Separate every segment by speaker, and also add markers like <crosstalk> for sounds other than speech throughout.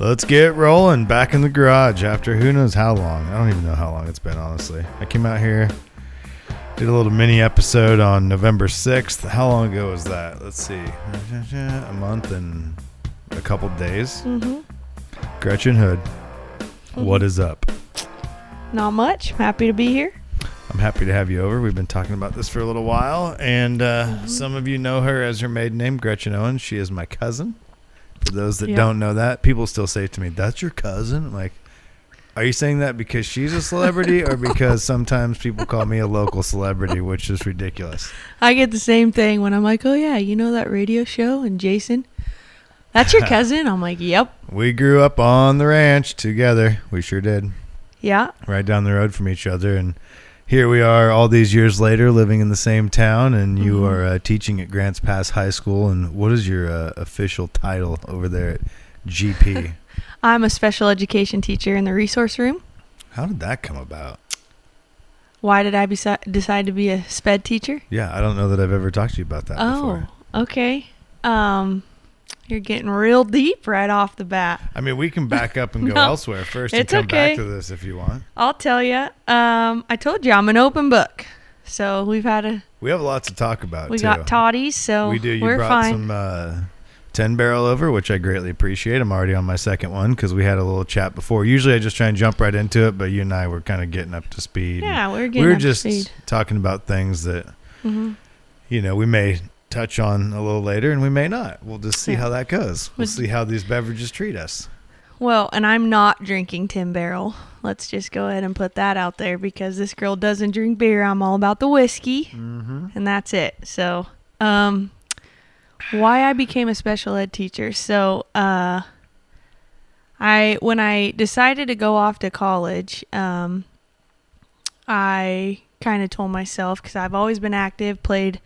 Speaker 1: Let's get rolling. Back in the garage after who knows how long. I don't even know how long it's been, honestly. I came out here, did a little mini episode on November 6th. How long ago was that? Let's see. A month and a couple days.
Speaker 2: Mm-hmm.
Speaker 1: Gretchen Hood, what is up?
Speaker 2: Not much. Happy to be here.
Speaker 1: I'm happy to have you over. We've been talking about this for a little while, and uh, some of you know her as her maiden name, Gretchen Owens. She is my cousin. For those that
Speaker 2: Yeah.
Speaker 1: don't know that, people still say to me, "That's your cousin." I'm like, are you saying that because she's a celebrity, or because sometimes people call me a local celebrity, which is ridiculous?
Speaker 2: I get the same thing when I'm like, oh, yeah, you know that radio show and Jason? That's your <laughs> cousin? I'm like, yep.
Speaker 1: We grew up on the ranch together. We sure did,
Speaker 2: Yeah.
Speaker 1: right down the road from each other, and here we are, all these years later, living in the same town. And you
Speaker 2: Mhm.
Speaker 1: are uh, teaching at Grants Pass High School. And what is your uh, official title over there at GP? <laughs>
Speaker 2: I'm a special education teacher in the resource room.
Speaker 1: How did that come about?
Speaker 2: Why did I besi- decide to be a sped teacher?
Speaker 1: Yeah, I don't know that I've ever talked to you about that
Speaker 2: oh,
Speaker 1: before.
Speaker 2: okay. Um, you're getting real deep right off the bat.
Speaker 1: I mean, we can back up and <laughs> go
Speaker 2: No,
Speaker 1: elsewhere first and come back to this if you want.
Speaker 2: I'll tell you. Um, I told you I'm an open book. So we've had a
Speaker 1: We have lots to talk about.
Speaker 2: we
Speaker 1: too.
Speaker 2: got toddies, so
Speaker 1: we do. You
Speaker 2: we're
Speaker 1: brought
Speaker 2: fine.
Speaker 1: some uh, 10 barrel over, which I greatly appreciate. I'm already on my second one because we had a little chat before. Usually I just try and jump right into it, but you and I were kind of getting up to speed.
Speaker 2: yeah, we're getting
Speaker 1: we were
Speaker 2: up to
Speaker 1: just
Speaker 2: speed.
Speaker 1: talking about things that,
Speaker 2: hmm
Speaker 1: you know, we may touch on a little later and we may not. We'll just see
Speaker 2: Yeah.
Speaker 1: how that goes. We'll see how these beverages treat us.
Speaker 2: Well, and I'm not drinking 10 Barrel. Let's just go ahead and put that out there because this girl doesn't drink beer. I'm all about the whiskey,
Speaker 1: Mm-hmm.
Speaker 2: and that's it. So, um, why I became a special ed teacher. So, uh, I when I decided to go off to college, um, I kind of told myself because I've always been active, played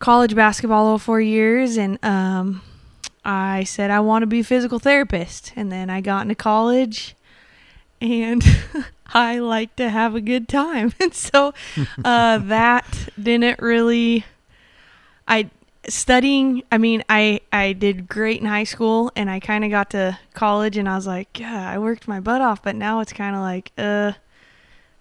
Speaker 2: college basketball all four years, and um, I said I want to be a physical therapist. And then I got into college and <laughs> I like to have a good time. <laughs> And so uh, <laughs> that didn't really I studying I mean I I did great in high school and I kind of got to college and I was like, yeah, I worked my butt off, but now it's kind of like uh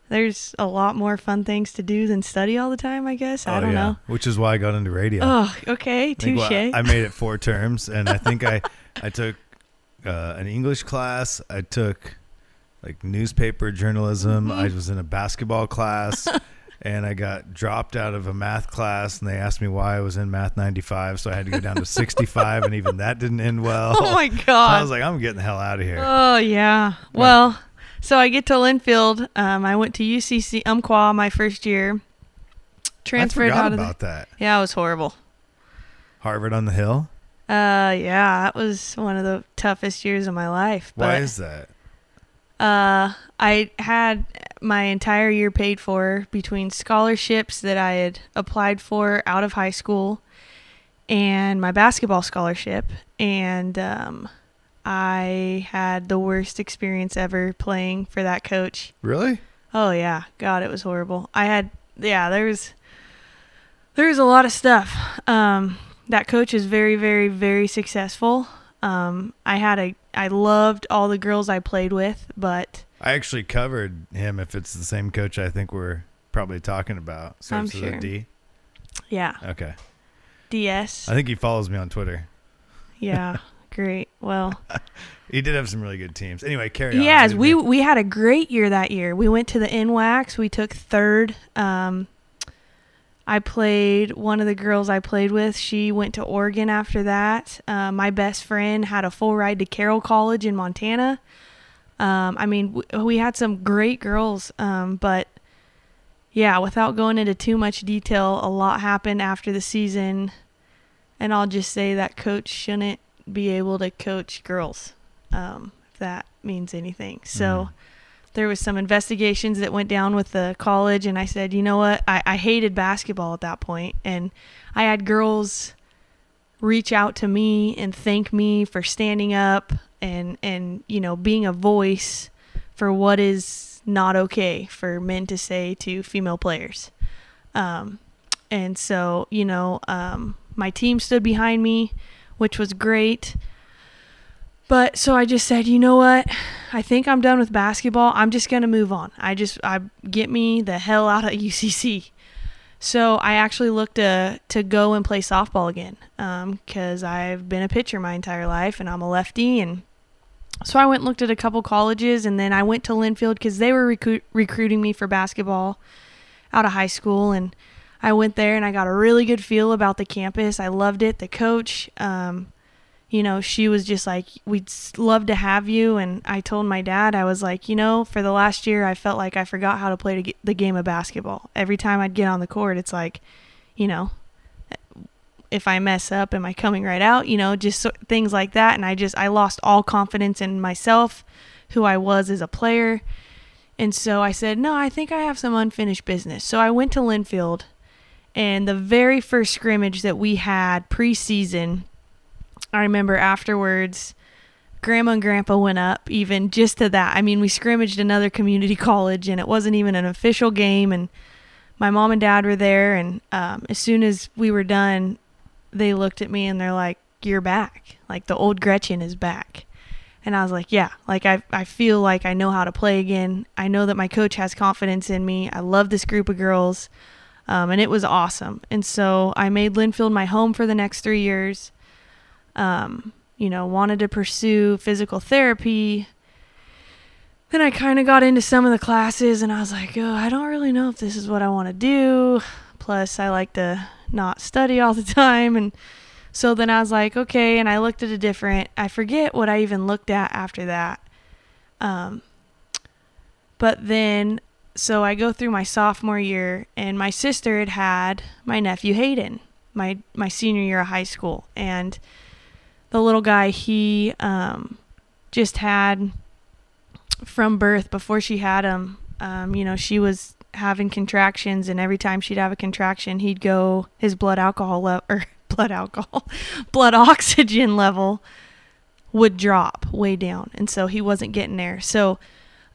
Speaker 2: there's a lot more fun things to do than study all the time, I guess. I
Speaker 1: Oh,
Speaker 2: don't
Speaker 1: yeah.
Speaker 2: know.
Speaker 1: Which is why I got into radio.
Speaker 2: Oh, okay,
Speaker 1: I
Speaker 2: touche.
Speaker 1: well, I made it four terms, and I think I <laughs> I took uh, an English class. I took like newspaper journalism. I
Speaker 2: Mhm.
Speaker 1: was in a basketball class, <laughs> and I got dropped out of a math class, and they asked me why I was in math 95, so I had to go down to 65, and even that didn't end well. <laughs>
Speaker 2: oh my
Speaker 1: So
Speaker 2: god.
Speaker 1: I was like, I'm getting the hell out of here.
Speaker 2: Oh yeah. Well, so I get to Linfield. Um, I went to UCC Umpqua my first year. Transferred out of
Speaker 1: about that.
Speaker 2: yeah, it was horrible.
Speaker 1: Harvard on the Hill.
Speaker 2: Uh, yeah, that was one of the toughest years of my life.
Speaker 1: Why is that?
Speaker 2: uh, I had my entire year paid for between scholarships that I had applied for out of high school and my basketball scholarship. And um, I had the worst experience ever playing for that coach.
Speaker 1: Really?
Speaker 2: Oh yeah, God, it was horrible. I had yeah, there was there was a lot of stuff. Um, that coach is very, very, very successful. Um, I had a I loved all the girls I played with, but
Speaker 1: I actually covered him. If it's the same coach, I think we're probably talking about.
Speaker 2: I'm
Speaker 1: Starts
Speaker 2: sure.
Speaker 1: D.
Speaker 2: yeah,
Speaker 1: Okay.
Speaker 2: DS.
Speaker 1: I think he follows me on Twitter.
Speaker 2: Yeah, <laughs> great. Well, <laughs>
Speaker 1: He did have some really good teams. Anyway, carry on.
Speaker 2: Yes, we we had a great year that year. We went to the NWACs. We took third. Um, I played one of the girls I played with. She went to Oregon after that. Uh, my best friend had a full ride to Carroll College in Montana. Um, I mean, w- we had some great girls, um, but yeah, without going into too much detail, a lot happened after the season, and I'll just say that coach shouldn't be able to coach girls, um, if that means anything. So there was some investigations that went down with the college, and I said, you know what, I, I hated basketball at that point, and I had girls reach out to me and thank me for standing up and and you know being a voice for what is not okay for men to say to female players. Um, and so you know um, my team stood behind me which was great But so I just said, you know what? I think I'm done with basketball. I'm just gonna move on. I just I get me the hell out of <laughs> UCC. So I actually looked to to go and play softball again because um, I've been a pitcher my entire life and I'm a lefty and so I went and looked at a couple colleges and then I went to Linfield because they were recru- recruiting me for basketball out of high school and I went there and I got a really good feel about the campus. I loved it. The coach, um, you know, she was just like, we'd love to have you. And I told my dad, I was like, you know, for the last year, I felt like I forgot how to play the game of basketball. Every time I'd get on the court, it's like, you know, if I mess up, am I coming right out? You know, just so, things like that. And I just, I lost all confidence in myself, who I was as a player. And so I said, no, I think I have some unfinished business. So I went to Linfield, and the very first scrimmage that we had preseason, I remember afterwards, grandma and grandpa went up even just to that. I mean, we scrimmaged another community <laughs> college, and it wasn't even an official game. And my mom and dad were there, and um, as soon as we were done, they looked at me and they're like, "You're back. Like the old Gretchen is back." And I was like, "Yeah, like I I feel like I know how to play again. I know that my coach has confidence in me. I love this group of girls." Um, and it was awesome. And so I made Linfield my home for the next three years. Um, you know, wanted to pursue physical therapy. Then I kind of got into some of the classes and I was like, oh, I don't really know if this is what I want to do. Plus, I like to not study all the <laughs> time. And so then I was like, okay. And I looked at a different, I forget what I even looked at after that. Um, but then so I go through my sophomore year, and my sister had had my nephew Hayden, my my senior year of high school, and the little guy he um, just had from birth before she had him. Um, you know, she was having contractions, and every time she'd have a contraction, he'd go his blood alcohol level or <laughs> blood alcohol, <laughs> blood oxygen level would drop way down, and so he wasn't getting there. So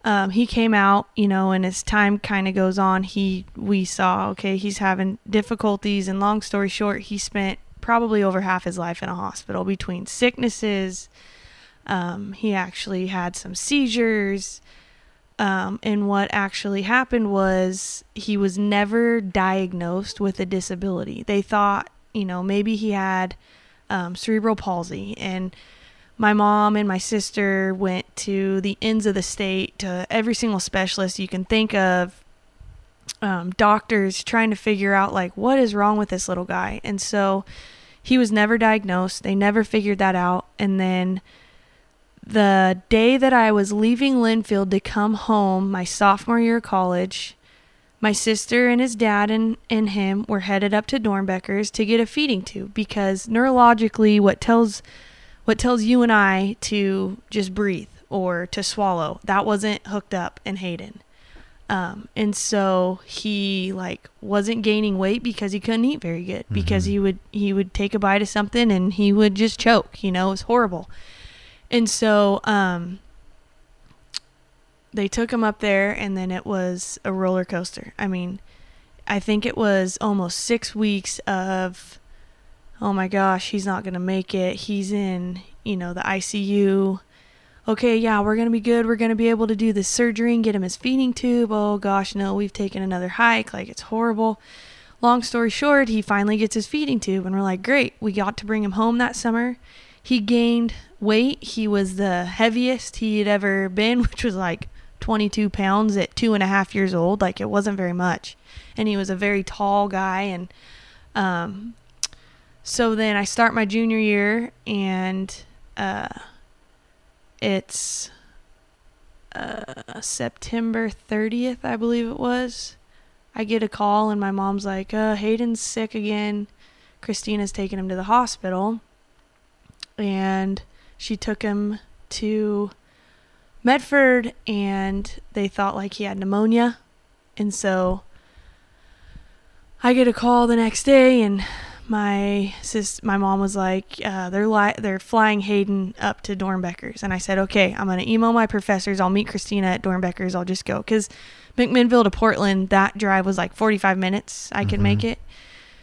Speaker 2: um, he came out, you know, and as time kind of goes on, he we saw okay, he's having difficulties, and long story short, he spent probably over half his life in a hospital between sicknesses. Um, he actually had some seizures. Um, and what actually happened was he was never diagnosed with a disability. They thought, you know, maybe he had um, cerebral palsy, and my mom and my sister went to the ends of the state to every single specialist you can think of um, doctors trying to figure out like what is wrong with this little guy. And so he was never diagnosed. They never figured that out. And then the day that i was leaving linfield to come home my sophomore year of college my sister and his dad and, and him were headed up to Doernbechers to get a feeding tube because neurologically what tells what tells you and I to just breathe or to swallow. That wasn't hooked up in Hayden. Um, and so he like wasn't gaining weight because he couldn't eat very good mm-hmm. because he would he would take a bite of something and he would just choke you know it was horrible and so um, they took him up there and then it was a roller coaster i mean i think it was almost six weeks of oh my gosh, he's not going to make it. He's in, you know, the ICU. Okay, yeah, we're going to be good. We're going to be able to do this surgery and get him his feeding tube. Oh gosh, no, we've taken another hike. Like, it's horrible. Long story short, he finally gets his feeding tube, and we're like, great. We got to bring him home that summer. He gained weight. He was the heaviest he had ever been, <laughs> which was like 22 pounds at two and a half years old. Like, it wasn't very much. And he was a very tall guy, and um, so then I start my junior year, and uh, it's uh, September 30th, I believe it was. I get a call, and my mom's like, uh, Hayden's sick again. Christina's taking him to the hospital. And she took him to Medford, and they thought like he had pneumonia. And so I get a call the next day, and my sis, my mom was like, uh, they're li- they're flying Hayden up to Doernbechers, and I said, okay, I'm gonna email my professors. I'll meet Christina at Doernbechers. I'll just go because McMinnville to Portland, that drive was like 45 minutes. I mm-hmm. could make it.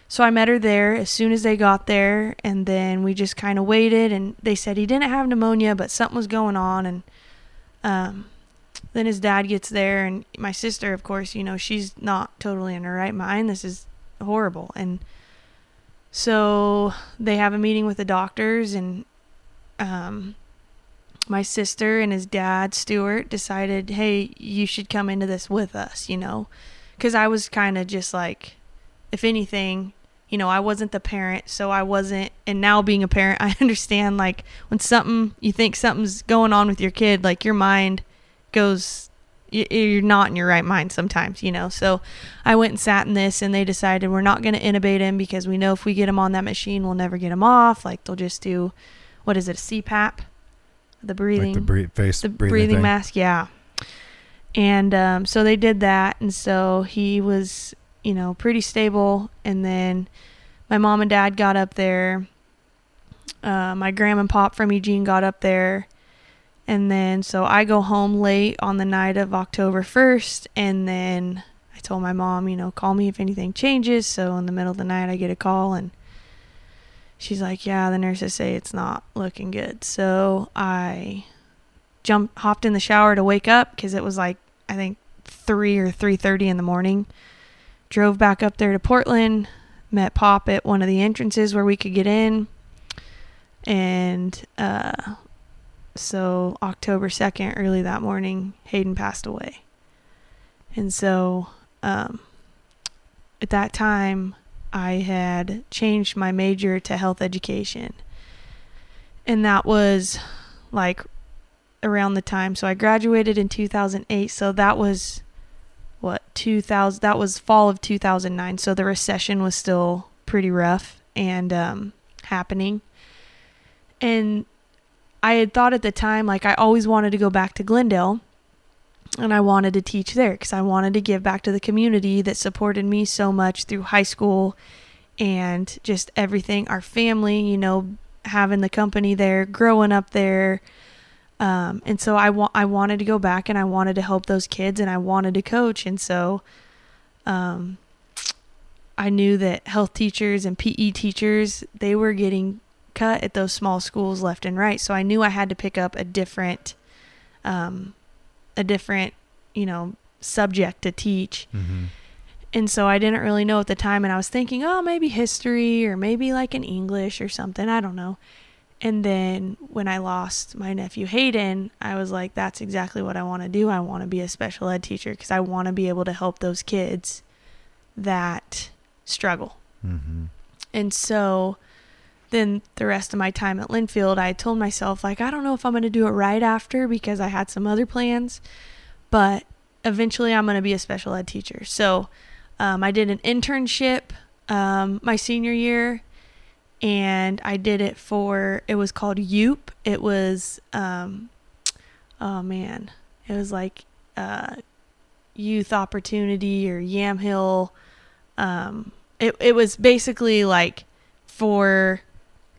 Speaker 2: so I met her there as soon as they got there, and then we just kind of waited. And they said he didn't have pneumonia, but something was going on. And um, then his dad gets there, and my sister, of course, you know, she's not totally in her right mind. This is horrible. And so they have a meeting with the doctors, and um, my sister and his dad, Stuart, decided, hey, you should come into this with us, you know, because I was kind of just like, if anything, you know, I wasn't the parent, so I wasn't. And now being a parent, <laughs> I understand like when something you think something's going on with your kid, like your mind goes, you're not in your right mind sometimes, you know. So I went and sat in this, and they decided we're not going to intubate him because we know if we get him on that machine, we'll never get him off. Like they'll just do, what is it, a CPAP, the breathing,
Speaker 1: Like the bre- face
Speaker 2: the
Speaker 1: breathing,
Speaker 2: breathing, mask yeah. And um, so they did that and so he was you know pretty stable. And then my mom and dad got up there. Uh, my grandma and pop from eugene got up there and then so i go home late on the night of october 1st and then i told my mom you know call me if anything changes. So in the middle of the night i get a call and she's like yeah the nurses say it's not looking good. So i jumped hopped in the shower to wake up because it was like i think 3 or 3.30 in the morning. Drove back up there to portland met pop at one of the entrances where we could get in. And uh, so october 2nd early that morning hayden passed away and so um, at that time i had changed my major to health education and that was like around the time. So I graduated in 2008. So that was what 2000. That was fall of 2009. So the recession was still pretty rough and um, happening. And I had thought at the time, like I always wanted to go back to Glendale, and I wanted to teach there because I wanted to give back to the community that supported me so much through high school and just everything. Our family, you know, having the company there, growing up there. Um, and so I want I wanted to go back and I wanted to help those kids and I wanted to coach and so um, I knew that health teachers and PE teachers they were getting cut at those small schools left and right so I knew I had to pick up a different um, a different you know subject to teach
Speaker 1: Mm-hmm.
Speaker 2: and so I didn't really know at the time and I was thinking, oh, maybe history or maybe like an English or something, I don't know. And then when I lost my nephew Hayden, I was like that's exactly what I want to do. I want to be a special ed teacher because I want to be able to help those kids that struggle.
Speaker 1: Mm-hmm.
Speaker 2: And so then the rest of my time at Linfield, I told myself, like, I don't know if I'm going to do it right after because I had some other plans, but eventually I'm going to be a special ed teacher. So um, I did an internship um, my senior year and I did it for, it was called YOUP. It was, um, oh man, it was like uh, Youth Opportunity or Yamhill. Um, it, it was basically like for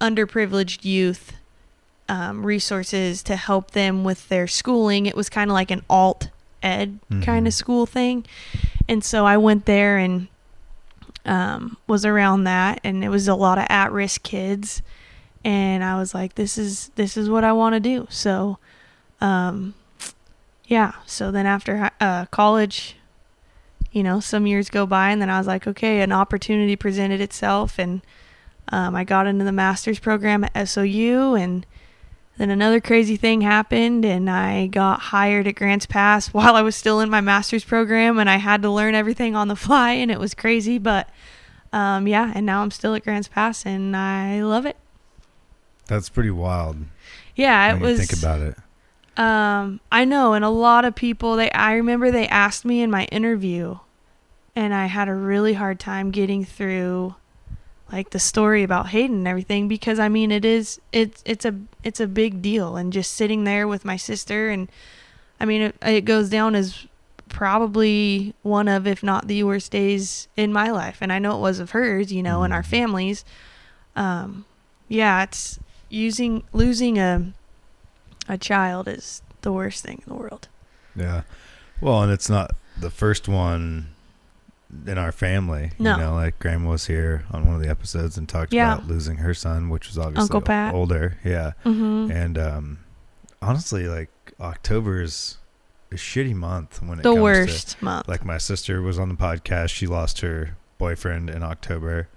Speaker 2: underprivileged youth um, resources to help them with their schooling. It was kind of like an alt ed kind
Speaker 1: Mhm.
Speaker 2: of school thing. And so I went there and um, was around that, and it was a lot of at risk kids. And I was like, this is this is what I want to do. So, um, yeah. So then after uh, college, you know, some years go by, and then I was like, okay, an opportunity presented itself, and um, I got into the master's program at SOU, and then another crazy thing happened, and I got hired at Grants Pass <laughs> while I was still in my master's program, and I had to learn everything on the fly, and it was crazy, but um, yeah, and now I'm still at Grants Pass, and I love it.
Speaker 1: That's pretty wild.
Speaker 2: Yeah, it was.
Speaker 1: think about it.
Speaker 2: Um, I know, and a lot of people they I remember they asked me in my interview and I had a really hard time getting through like the story about Hayden and everything because I mean it is it's it's a it's a big deal and just sitting there with my sister and I mean it, it goes down as probably one of if not the worst days in my life and I know it was of hers, you know, and our
Speaker 1: Mhm.
Speaker 2: families. Um yeah, it's using losing a a child is the worst thing in the world.
Speaker 1: Yeah. Well, and it's not the first one in our family.
Speaker 2: No.
Speaker 1: You know, like grandma was here on one of the episodes and talked
Speaker 2: Yeah.
Speaker 1: about losing her son, which was obviously
Speaker 2: Uncle Pat.
Speaker 1: older. Yeah.
Speaker 2: hmm
Speaker 1: And um, honestly, like October is a shitty month when it
Speaker 2: the worst month.
Speaker 1: like my sister was on the podcast. She lost her boyfriend in October.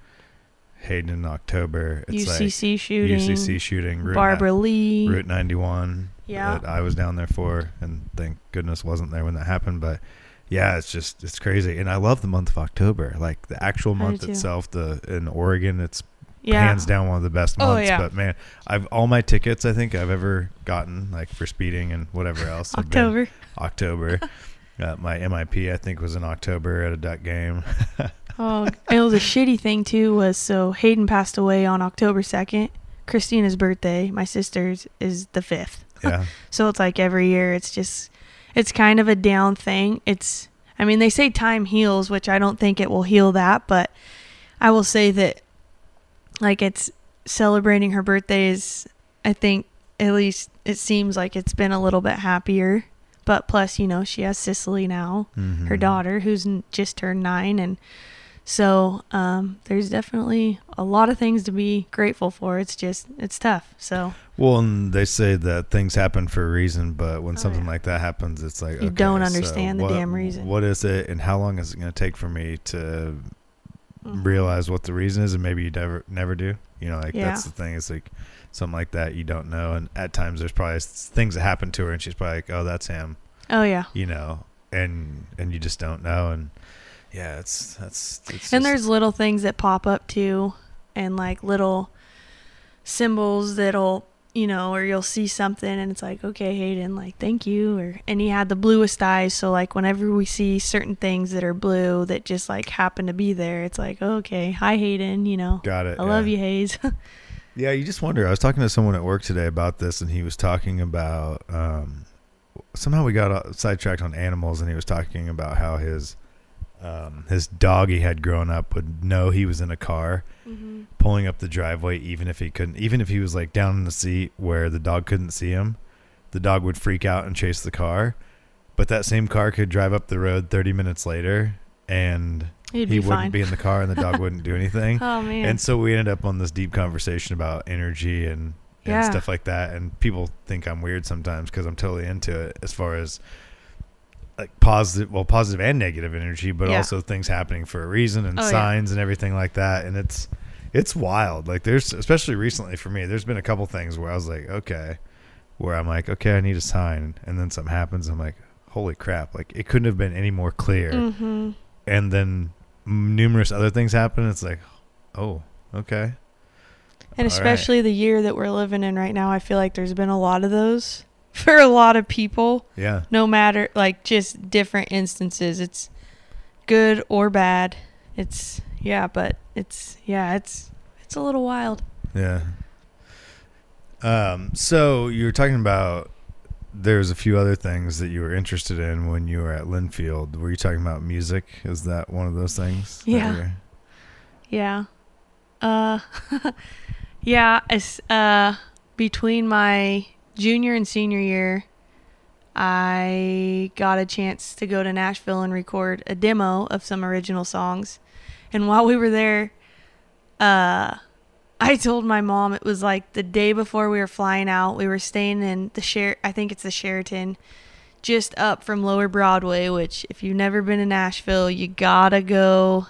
Speaker 1: Hayden in October. It's
Speaker 2: UCC
Speaker 1: like
Speaker 2: shooting.
Speaker 1: UCC shooting. Route
Speaker 2: Barbara
Speaker 1: ni-
Speaker 2: Lee.
Speaker 1: Route 91
Speaker 2: Yeah.
Speaker 1: that I was down there for, and thank goodness wasn't there when that happened. But yeah, it's just it's crazy, and I love the month of October, like the actual month itself. The in Oregon, it's
Speaker 2: yeah.
Speaker 1: hands down one of the best
Speaker 2: Oh,
Speaker 1: months.
Speaker 2: yeah.
Speaker 1: But man, I've all my tickets I think I've ever gotten, like for speeding and whatever else.
Speaker 2: October.
Speaker 1: October. <laughs> uh, my MIP I think was in October at a duck game. <laughs>
Speaker 2: Oh, it was a shitty thing too. Was so Hayden passed away on October second. Christina's birthday, my sister's, is the fifth.
Speaker 1: yeah, <laughs>
Speaker 2: So it's like every year, it's just, it's kind of a down thing. It's, I mean, they say time heals, which I don't think it will heal that, but I will say that, like, it's celebrating her birthday is, I think, at least it seems like it's been a little bit happier. But plus, you know, she has Cicely now, her
Speaker 1: Mhm.
Speaker 2: daughter, who's just turned nine, and so um, there's definitely a lot of things to be grateful for. It's just, it's tough. So
Speaker 1: Well, and they say that things happen for a reason, but when
Speaker 2: Oh,
Speaker 1: something
Speaker 2: yeah.
Speaker 1: like that happens, it's like
Speaker 2: You
Speaker 1: okay,
Speaker 2: don't
Speaker 1: so
Speaker 2: understand the
Speaker 1: what-
Speaker 2: damn reason.
Speaker 1: What is it, and how long is it going to take for me to
Speaker 2: Mhm.
Speaker 1: realize what the reason is, and maybe you never never do. You know, like
Speaker 2: Yeah.
Speaker 1: that's the thing. It's like something like that you don't know, and at times there's probably things that happen to her, and she's probably like, "Oh, that's him,"
Speaker 2: Oh yeah.
Speaker 1: you know, and and you just don't know, and yeah, it's that's it's
Speaker 2: and there's little things that pop up too and like little symbols that'll you know or you'll see something and it's like okay hayden like thank you or and he had the bluest eyes so like whenever we see certain things that are blue that just like happen to be there it's like okay hi hayden you know
Speaker 1: got it.
Speaker 2: i love you hayes <laughs>
Speaker 1: Yeah, you just wonder. I was talking to someone at work today about this, and he was talking about um, somehow we got uh, sidetracked on animals, and he was talking about how his um, his dog he had grown up would know he was in a car pulling up the driveway, even if he couldn't, even if he was like down in the seat where the dog couldn't see him, the dog would freak out and chase the car. But that same car could drive up the road 30 minutes later, and
Speaker 2: he'd
Speaker 1: he wouldn't
Speaker 2: fine
Speaker 1: be in the car, and the dog wouldn't do <laughs> anything.
Speaker 2: oh man
Speaker 1: And so we ended up on this deep conversation about energy and, and
Speaker 2: Yeah.
Speaker 1: stuff like that. And people think I'm weird sometimes because I'm totally into it as far as like positive, well, positive and negative energy, but
Speaker 2: Yeah.
Speaker 1: also things happening for a reason and
Speaker 2: Oh, yeah.
Speaker 1: signs and everything like that. And it's, it's wild. Like there's, especially recently for me, there's been a couple things where I was like, okay, where I'm like, okay, I need a sign. And then something happens. I'm like, holy crap. Like it couldn't have been any more clear.
Speaker 2: mm-hmm.
Speaker 1: And then numerous other things happen. It's like, oh, okay.
Speaker 2: And
Speaker 1: All right.
Speaker 2: especially the year that we're living in right now, I feel like there's been a lot of those for a lot of people,
Speaker 1: Yeah.
Speaker 2: no matter like just different instances. It's good or bad. It's yeah, but it's yeah, it's it's a little wild.
Speaker 1: Yeah. Um, so you were talking about there's a few other things that you were interested in when you were at Linfield. Were you talking about music? Is that one of those things?
Speaker 2: Yeah. Yeah. Uh <laughs> yeah, it's uh between my junior and senior year I got a chance to go to Nashville and record a demo of some original songs. And while we were there, uh I told my mom it was like the day before we were flying out. We were staying in the share I think it's the Sheraton just up from Lower Broadway, which if you've never been to Nashville, you got to go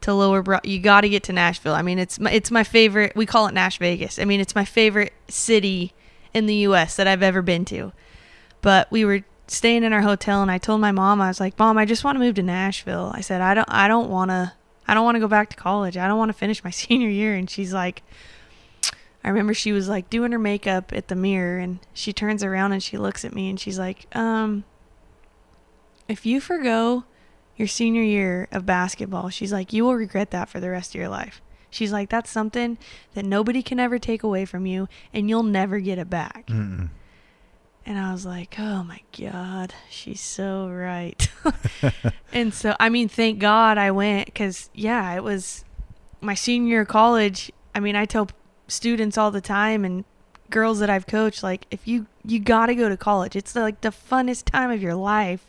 Speaker 2: to Lower Broad. You got to get to Nashville. I mean, it's my, it's my favorite. We call it Nash Vegas. I mean, it's my favorite city in the U.S. that I've ever been to. But we were staying in our hotel, and I told my mom, I was like, "Mom, I just want to move to Nashville." I said, "I don't, I don't want to, I don't want to go back to college. I don't want to finish my <laughs> senior year." And she's like, I remember she was like doing her makeup at the mirror, and she turns around and she looks at me, and she's like, "Um, if you forgo." your senior year of basketball, she's like, you will regret that for the rest of your life. She's like, that's something that nobody can ever take away from you, and you'll never get it back.
Speaker 1: Mm-mm.
Speaker 2: And I was like, oh my God, she's so right. <laughs> and so, I mean, thank God I went because, yeah, it was my senior year of college. I mean, I tell students all the time and girls that I've coached, like, if you, you got to go to college, it's like the funnest time of your life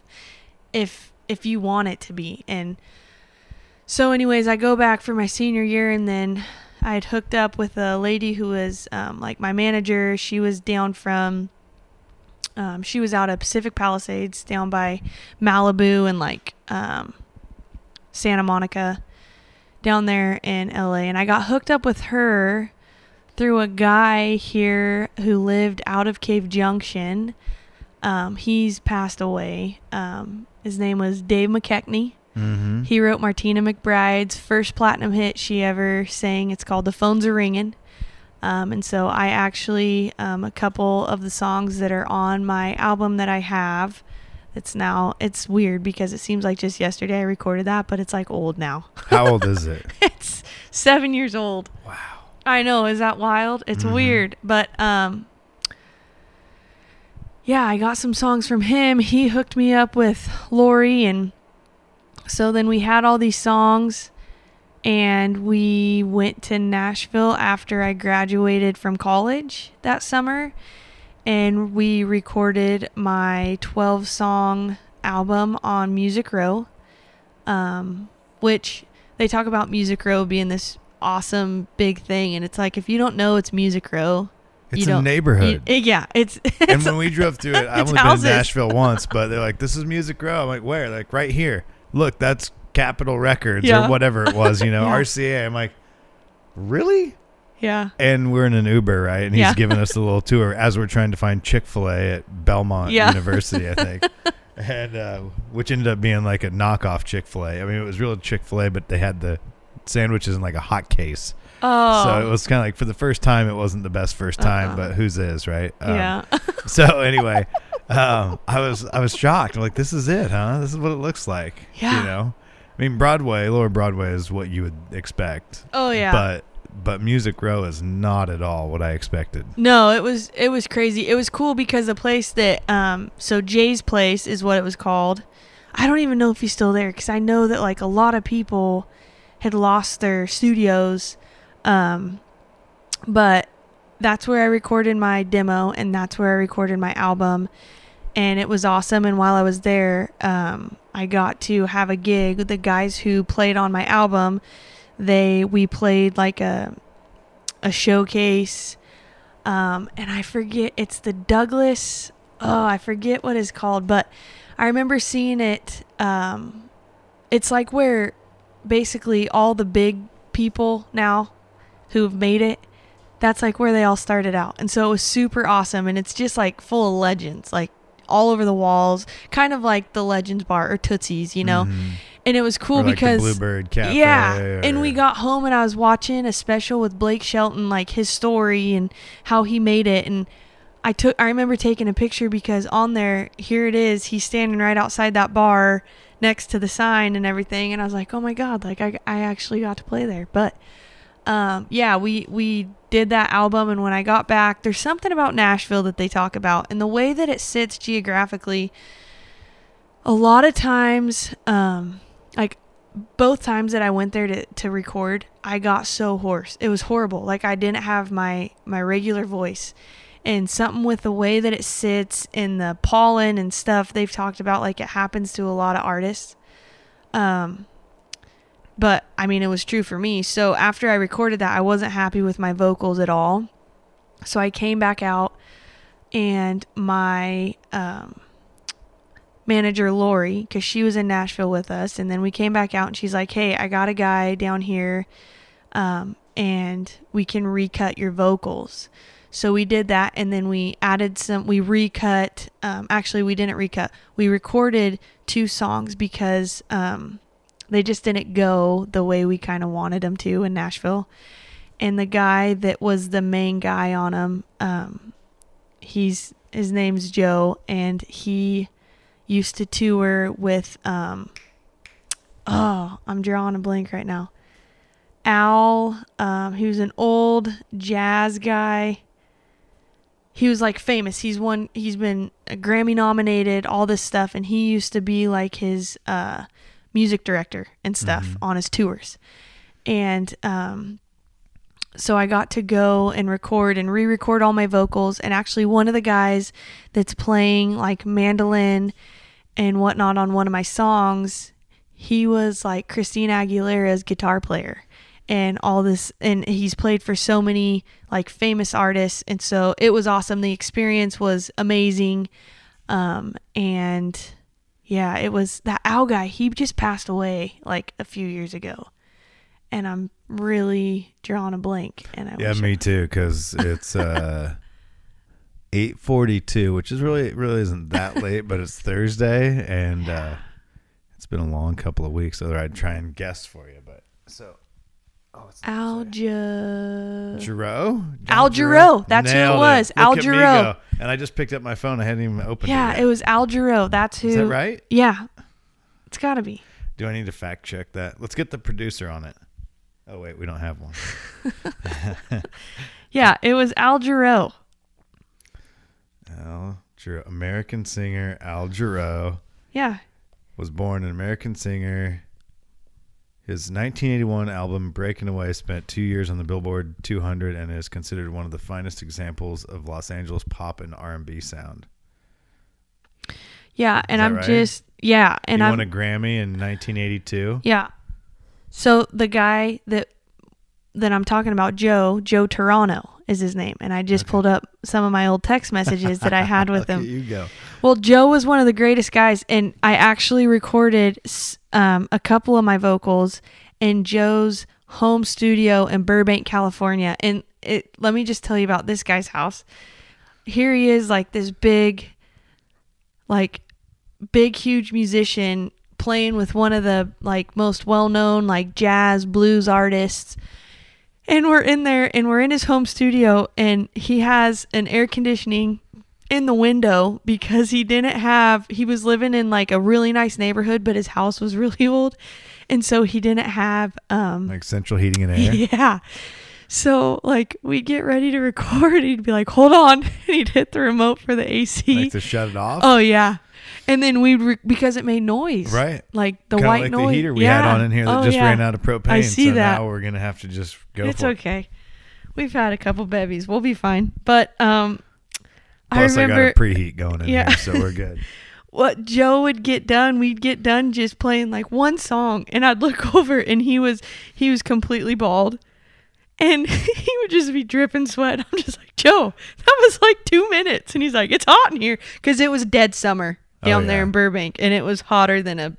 Speaker 2: if, if you want it to be. And so, anyways, I go back for my senior year, and then I had hooked up with a lady who was um, like my manager. She was down from, um, she was out of Pacific Palisades, down by Malibu and like um, Santa Monica, down there in LA. And I got hooked up with her through a guy here who lived out of Cave Junction. Um, he's passed away. Um, his name was Dave McKechnie.
Speaker 1: Mm-hmm.
Speaker 2: He wrote Martina McBride's first platinum hit she ever sang. It's called The Phones Are Ringing. Um, and so I actually, um, a couple of the songs that are on my album that I have, it's now, it's weird because it seems like just yesterday I recorded that, but it's like old now. <laughs>
Speaker 1: How old is it? <laughs>
Speaker 2: it's seven years old.
Speaker 1: Wow.
Speaker 2: I know, is that wild? It's
Speaker 1: Mhm.
Speaker 2: weird, but um yeah, I got some songs from him. He hooked me up with Lori and so then we had all these songs and we went to Nashville after I graduated from college that summer and we recorded my 12 song album on Music Row. Um which they talk about Music Row being this awesome big thing and it's like if you don't know it's Music Row
Speaker 1: It's
Speaker 2: you
Speaker 1: a neighborhood.
Speaker 2: you- yeah it's, <laughs>
Speaker 1: and when we drove through it, <laughs> I've
Speaker 2: It's
Speaker 1: only been to Nashville once, but they're like, "This is Music Row." I'm like, "Where?" Like, right here. Look, that's Capitol Records
Speaker 2: Yeah.
Speaker 1: or whatever it was, you <laughs> know,
Speaker 2: Yeah.
Speaker 1: RCA. I'm like, "Really?"
Speaker 2: yeah
Speaker 1: And we're in an Uber, right? And he's
Speaker 2: Yeah.
Speaker 1: giving us a little <laughs> tour as we're trying to find Chick Fil A at Belmont
Speaker 2: Yeah.
Speaker 1: University, I think, <laughs> and uh, which ended up being like a knockoff Chick Fil A. I mean, it was real Chick Fil A, but they had the sandwiches in like a hot case.
Speaker 2: Oh
Speaker 1: So it was kind of like for the first time, it wasn't the best first time,
Speaker 2: Uh-uh.
Speaker 1: but whose is right? Um,
Speaker 2: yeah <laughs>
Speaker 1: So anyway, um, I was I was shocked. I'm like, this is it, huh? This is what it looks like.
Speaker 2: Yeah.
Speaker 1: You know, I mean, Broadway, Lower Broadway is what you would expect,
Speaker 2: oh yeah
Speaker 1: but but Music Row is not at all what I expected.
Speaker 2: No, it was it was crazy. It was cool because the place that um so Jay's place is what it was called. I don't even know if he's still there cuz I know that like a lot of people had lost their studios um but that's where I recorded my demo and that's where I recorded my album and it was awesome and while I was there um I got to have a gig with the guys who played on my album. They we played like a a showcase um, and I forget it's the Douglas. Oh, I forget what it's called, but I remember seeing it. Um, it's like where basically all the big people now who've made it. That's like where they all started out, and so it was super awesome. And it's just like full of legends, like all over the walls, kind of like the Legends Bar or Tootsie's, you know.
Speaker 1: Mhm.
Speaker 2: And it was cool
Speaker 1: like
Speaker 2: because
Speaker 1: Bluebird Cafe.
Speaker 2: yeah,
Speaker 1: or-
Speaker 2: and we got home and I was watching a special with Blake Shelton, like his story and how he made it. And I took, I remember taking a picture because on there, here it is, he's standing right outside that bar next to the sign and everything. And I was like, oh my god, like I, I actually got to play there. But um, yeah, we we did that album, and when I got back, there's something about Nashville that they talk about, and the way that it sits geographically. A lot of times, um, like both times that I went there to, to record, I got so hoarse. It was horrible. Like I didn't have my my regular voice. And something with the way that it sits and the pollen and stuff they've talked about like it happens to a lot of artists. Um but I mean it was true for me. So after I recorded that, I wasn't happy with my vocals at all. So I came back out and my um manager Lori because she was in Nashville with us, and then we came back out and she's like, "Hey, I got a guy down here, um, and we can recut your vocals." So we did that, and then we added some. We recut. Um, actually, we didn't recut. We recorded two songs because um, they just didn't go the way we kind of wanted them to in Nashville. And the guy that was the main guy on them, um, he's his name's Joe, and he used to tour with um oh i'm drawing a blank right now. Al um he was an old jazz guy. He was like famous. He's one he's been grammy nominated all this stuff and he used to be like his uh music director and stuff
Speaker 1: Mhm.
Speaker 2: on his tours. And um so I got to go and record and re-record all my vocals. And actually one of the guys that's playing like mandolin and whatnot on one of my songs he was like Christina Aguilera's guitar player. And all this and he's played for so many like famous artists. And so it was awesome. The experience was amazing. Um and yeah it was that owl guy he just passed away like a few years ago and I'm really drawing a blank and I
Speaker 1: Yeah,
Speaker 2: wish I-
Speaker 1: me too. Because it's uh, <laughs> eight forty-two, which is really really isn't that late, but it's Thursday, and uh, it's been a long couple of weeks. So I'd try and guess for you, but so. Oh, it's
Speaker 2: Al Ju-
Speaker 1: Jarreau?
Speaker 2: Al Jarreau, that's who it
Speaker 1: Nailed
Speaker 2: was, Al
Speaker 1: Look at me
Speaker 2: Jarreau.
Speaker 1: go. And I just picked up my phone. I hadn't even opened
Speaker 2: yeah
Speaker 1: it.
Speaker 2: Yeah, it was Al Jarreau that's who
Speaker 1: Is that right?
Speaker 2: yeah it's gotta be
Speaker 1: Do I need to fact check that? Let's get the producer on it. Oh wait, we don't have one. <laughs>
Speaker 2: yeah it was Al Jarreau
Speaker 1: Al Jarreau, American singer Al Jarreau.
Speaker 2: yeah
Speaker 1: was born an American singer. His 1981 album "Breaking Away" spent two years on the Billboard 200 and is considered one of the finest examples of Los Angeles pop and R&B sound.
Speaker 2: Yeah, and I'm
Speaker 1: right?
Speaker 2: just yeah, and I'm
Speaker 1: won a Grammy in 1982.
Speaker 2: yeah. So the guy that that I'm talking about, Joe, Joe Turano is his name, and I just
Speaker 1: Okay.
Speaker 2: pulled up some of my old text messages that I had <laughs> with him.
Speaker 1: you go.
Speaker 2: Well, Joe was one of the greatest guys, and I actually recorded s- um, a couple of my vocals in Joe's home studio in Burbank, California. And it, let me just tell you about this guy's house. Here he is, like this big, like big, huge musician playing with one of the like most well-known like jazz blues artists and we're in there and we're in his home studio and he has an air conditioning in the window because he didn't have he was living in like a really nice neighborhood but his house was <laughs> really old and so he didn't have um
Speaker 1: Like central heating and air. <laughs>
Speaker 2: yeah so like we'd get ready to record he'd be like hold on <laughs> and he'd hit the remote for the AC
Speaker 1: like to shut it off.
Speaker 2: oh yeah and then we'd re- because it made noise
Speaker 1: Right.
Speaker 2: like the
Speaker 1: Kinda
Speaker 2: white
Speaker 1: like
Speaker 2: noise
Speaker 1: the heater we
Speaker 2: yeah.
Speaker 1: had on in here that
Speaker 2: Oh,
Speaker 1: just
Speaker 2: yeah.
Speaker 1: ran out of propane.
Speaker 2: I see
Speaker 1: so
Speaker 2: that.
Speaker 1: now we're gonna have to just go
Speaker 2: it's
Speaker 1: for it.
Speaker 2: okay we've had a couple bevies we'll be fine but um
Speaker 1: Plus,
Speaker 2: I
Speaker 1: I,
Speaker 2: remember
Speaker 1: got a preheat going in
Speaker 2: Yeah.
Speaker 1: here, so we're good. <laughs>
Speaker 2: what Joe would get done, we'd get done just playing like one song, and I'd look <laughs> over and he was he was completely bald, and <laughs> he would just be dripping sweat. I'm just like Joe, that was like two minutes, and he's like, it's hot in here because it was dead summer
Speaker 1: Oh,
Speaker 2: down there in Burbank, and it was hotter than a.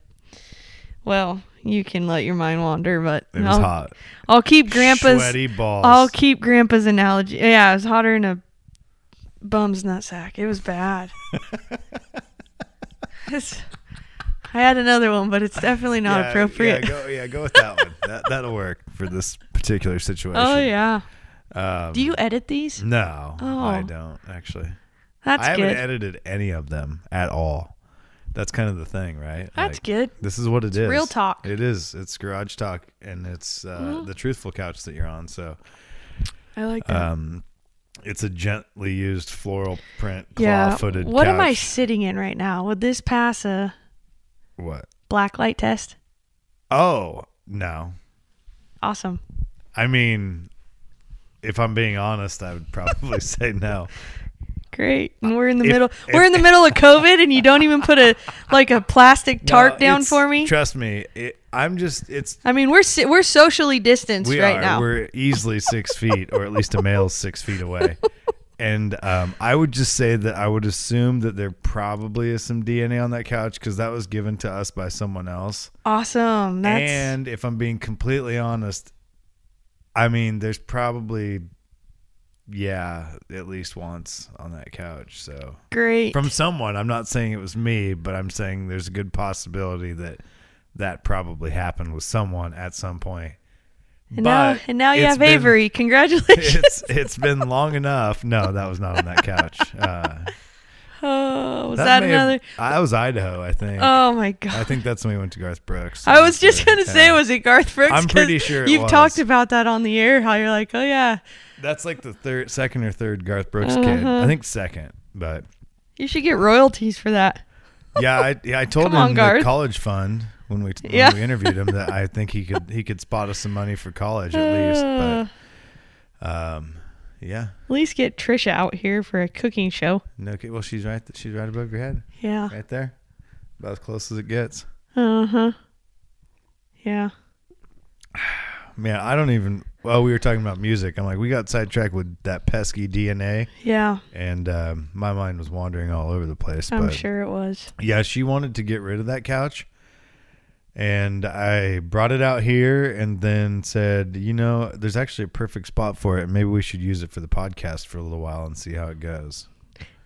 Speaker 2: Well, you can let your mind wander, but
Speaker 1: It was
Speaker 2: I'll,
Speaker 1: hot.
Speaker 2: I'll keep Grandpa's.
Speaker 1: Sweaty balls.
Speaker 2: I'll keep Grandpa's analogy. Yeah, it was hotter than a bum's nutsack. It was bad. <laughs> It's- I had another one, but it's definitely not
Speaker 1: Yeah,
Speaker 2: appropriate.
Speaker 1: Yeah, go, yeah, go with that one. That that'll work for this particular situation.
Speaker 2: oh yeah.
Speaker 1: Um,
Speaker 2: Do you edit these?
Speaker 1: No, I
Speaker 2: Oh.
Speaker 1: don't actually.
Speaker 2: That's
Speaker 1: I haven't
Speaker 2: good.
Speaker 1: edited any of them at all. That's kind of the thing, right?
Speaker 2: That's
Speaker 1: Like,
Speaker 2: good.
Speaker 1: This is what it is.
Speaker 2: real talk.
Speaker 1: It is. It's garage talk, and it's uh,
Speaker 2: Mhm.
Speaker 1: the truthful couch that you're on. So,
Speaker 2: I like that.
Speaker 1: um, it's a gently used floral print,
Speaker 2: yeah.
Speaker 1: claw-footed.
Speaker 2: What am I sitting in right now? Would this pass a
Speaker 1: What?
Speaker 2: black light test?
Speaker 1: Oh no.
Speaker 2: Awesome.
Speaker 1: I mean, if I'm being honest, I would probably <laughs> say no.
Speaker 2: Great. And we're in the
Speaker 1: If-
Speaker 2: middle.
Speaker 1: if-
Speaker 2: we're in the middle of COVID, and you don't even put a like a plastic tarp
Speaker 1: No,
Speaker 2: down for me.
Speaker 1: Trust me. It, I'm just. It's
Speaker 2: I mean, we're we're socially distanced
Speaker 1: we
Speaker 2: right
Speaker 1: are.
Speaker 2: now.
Speaker 1: We're easily six feet, or at least a male six feet away. <laughs> And um, I would just say that I would assume that there probably is some DNA on that couch because that was given to us by someone else.
Speaker 2: awesome. That's
Speaker 1: and if I'm being completely honest, I mean, there's probably, yeah, at least once on that couch. So
Speaker 2: great.
Speaker 1: from someone, I'm not saying it was me, but I'm saying there's a good possibility that that probably happened with someone at some point.
Speaker 2: and now
Speaker 1: But
Speaker 2: and now you have
Speaker 1: been-
Speaker 2: Avery. <laughs> Congratulations.
Speaker 1: It's it's been long enough. No, that was not on that couch. <laughs> Uh,
Speaker 2: oh, was that,
Speaker 1: have-
Speaker 2: another?
Speaker 1: I was Idaho, I think.
Speaker 2: Oh my god.
Speaker 1: I think that's when we went to Garth Brooks.
Speaker 2: I was just gonna say, was it Garth Brooks?
Speaker 1: I'm pretty <laughs> sure
Speaker 2: you've
Speaker 1: was.
Speaker 2: talked about that on the air. How you're like, oh yeah,
Speaker 1: That's like the third, second or third Garth Brooks kid.
Speaker 2: Uh-huh.
Speaker 1: I think second, but
Speaker 2: you should get royalties for that.
Speaker 1: yeah, I, yeah, I <laughs> told
Speaker 2: Come
Speaker 1: him
Speaker 2: on,
Speaker 1: the
Speaker 2: Garth.
Speaker 1: college fund when we when
Speaker 2: Yeah.
Speaker 1: we interviewed him that I think he could he could spot us some money for college at least.
Speaker 2: Uh,
Speaker 1: But um, yeah,
Speaker 2: at least get Trisha out here for a cooking show.
Speaker 1: no, okay, well she's right. She's right above your head,
Speaker 2: Yeah.
Speaker 1: right there, about as close as it gets.
Speaker 2: Uh huh. Yeah.
Speaker 1: Man, I don't even. Well, we were talking about music. I'm like, we got sidetracked with that pesky DNA,
Speaker 2: Yeah.
Speaker 1: and um, my mind was wandering all over the place.
Speaker 2: I'm
Speaker 1: but
Speaker 2: sure it was.
Speaker 1: yeah, she wanted to get rid of that couch, and I brought it out here, and then said, you know, there's actually a perfect spot for it. Maybe we should use it for the podcast for a little while and see how it goes.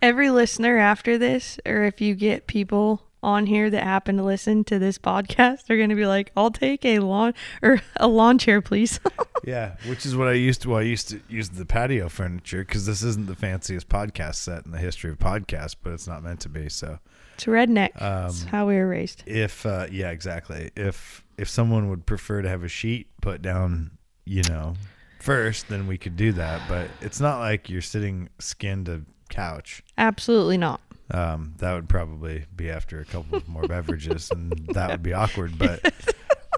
Speaker 2: Every listener after this, or if you get people on here that happen to listen to this podcast, are going to be like, "I'll take a lawn or a lawn chair, please." <laughs>
Speaker 1: Yeah, which is what I used to. Well, I used to use the patio furniture because this isn't the fanciest podcast set in the history of podcasts, but it's not meant to be. So,
Speaker 2: it's redneck. That's
Speaker 1: Um,
Speaker 2: how we were raised.
Speaker 1: if uh, yeah, exactly. If if someone would prefer to have a sheet put down, you know, first, then we could do that. But it's not like you're sitting skinned a couch.
Speaker 2: Absolutely not.
Speaker 1: Um, that would probably be after a couple of more beverages, and that would be awkward. But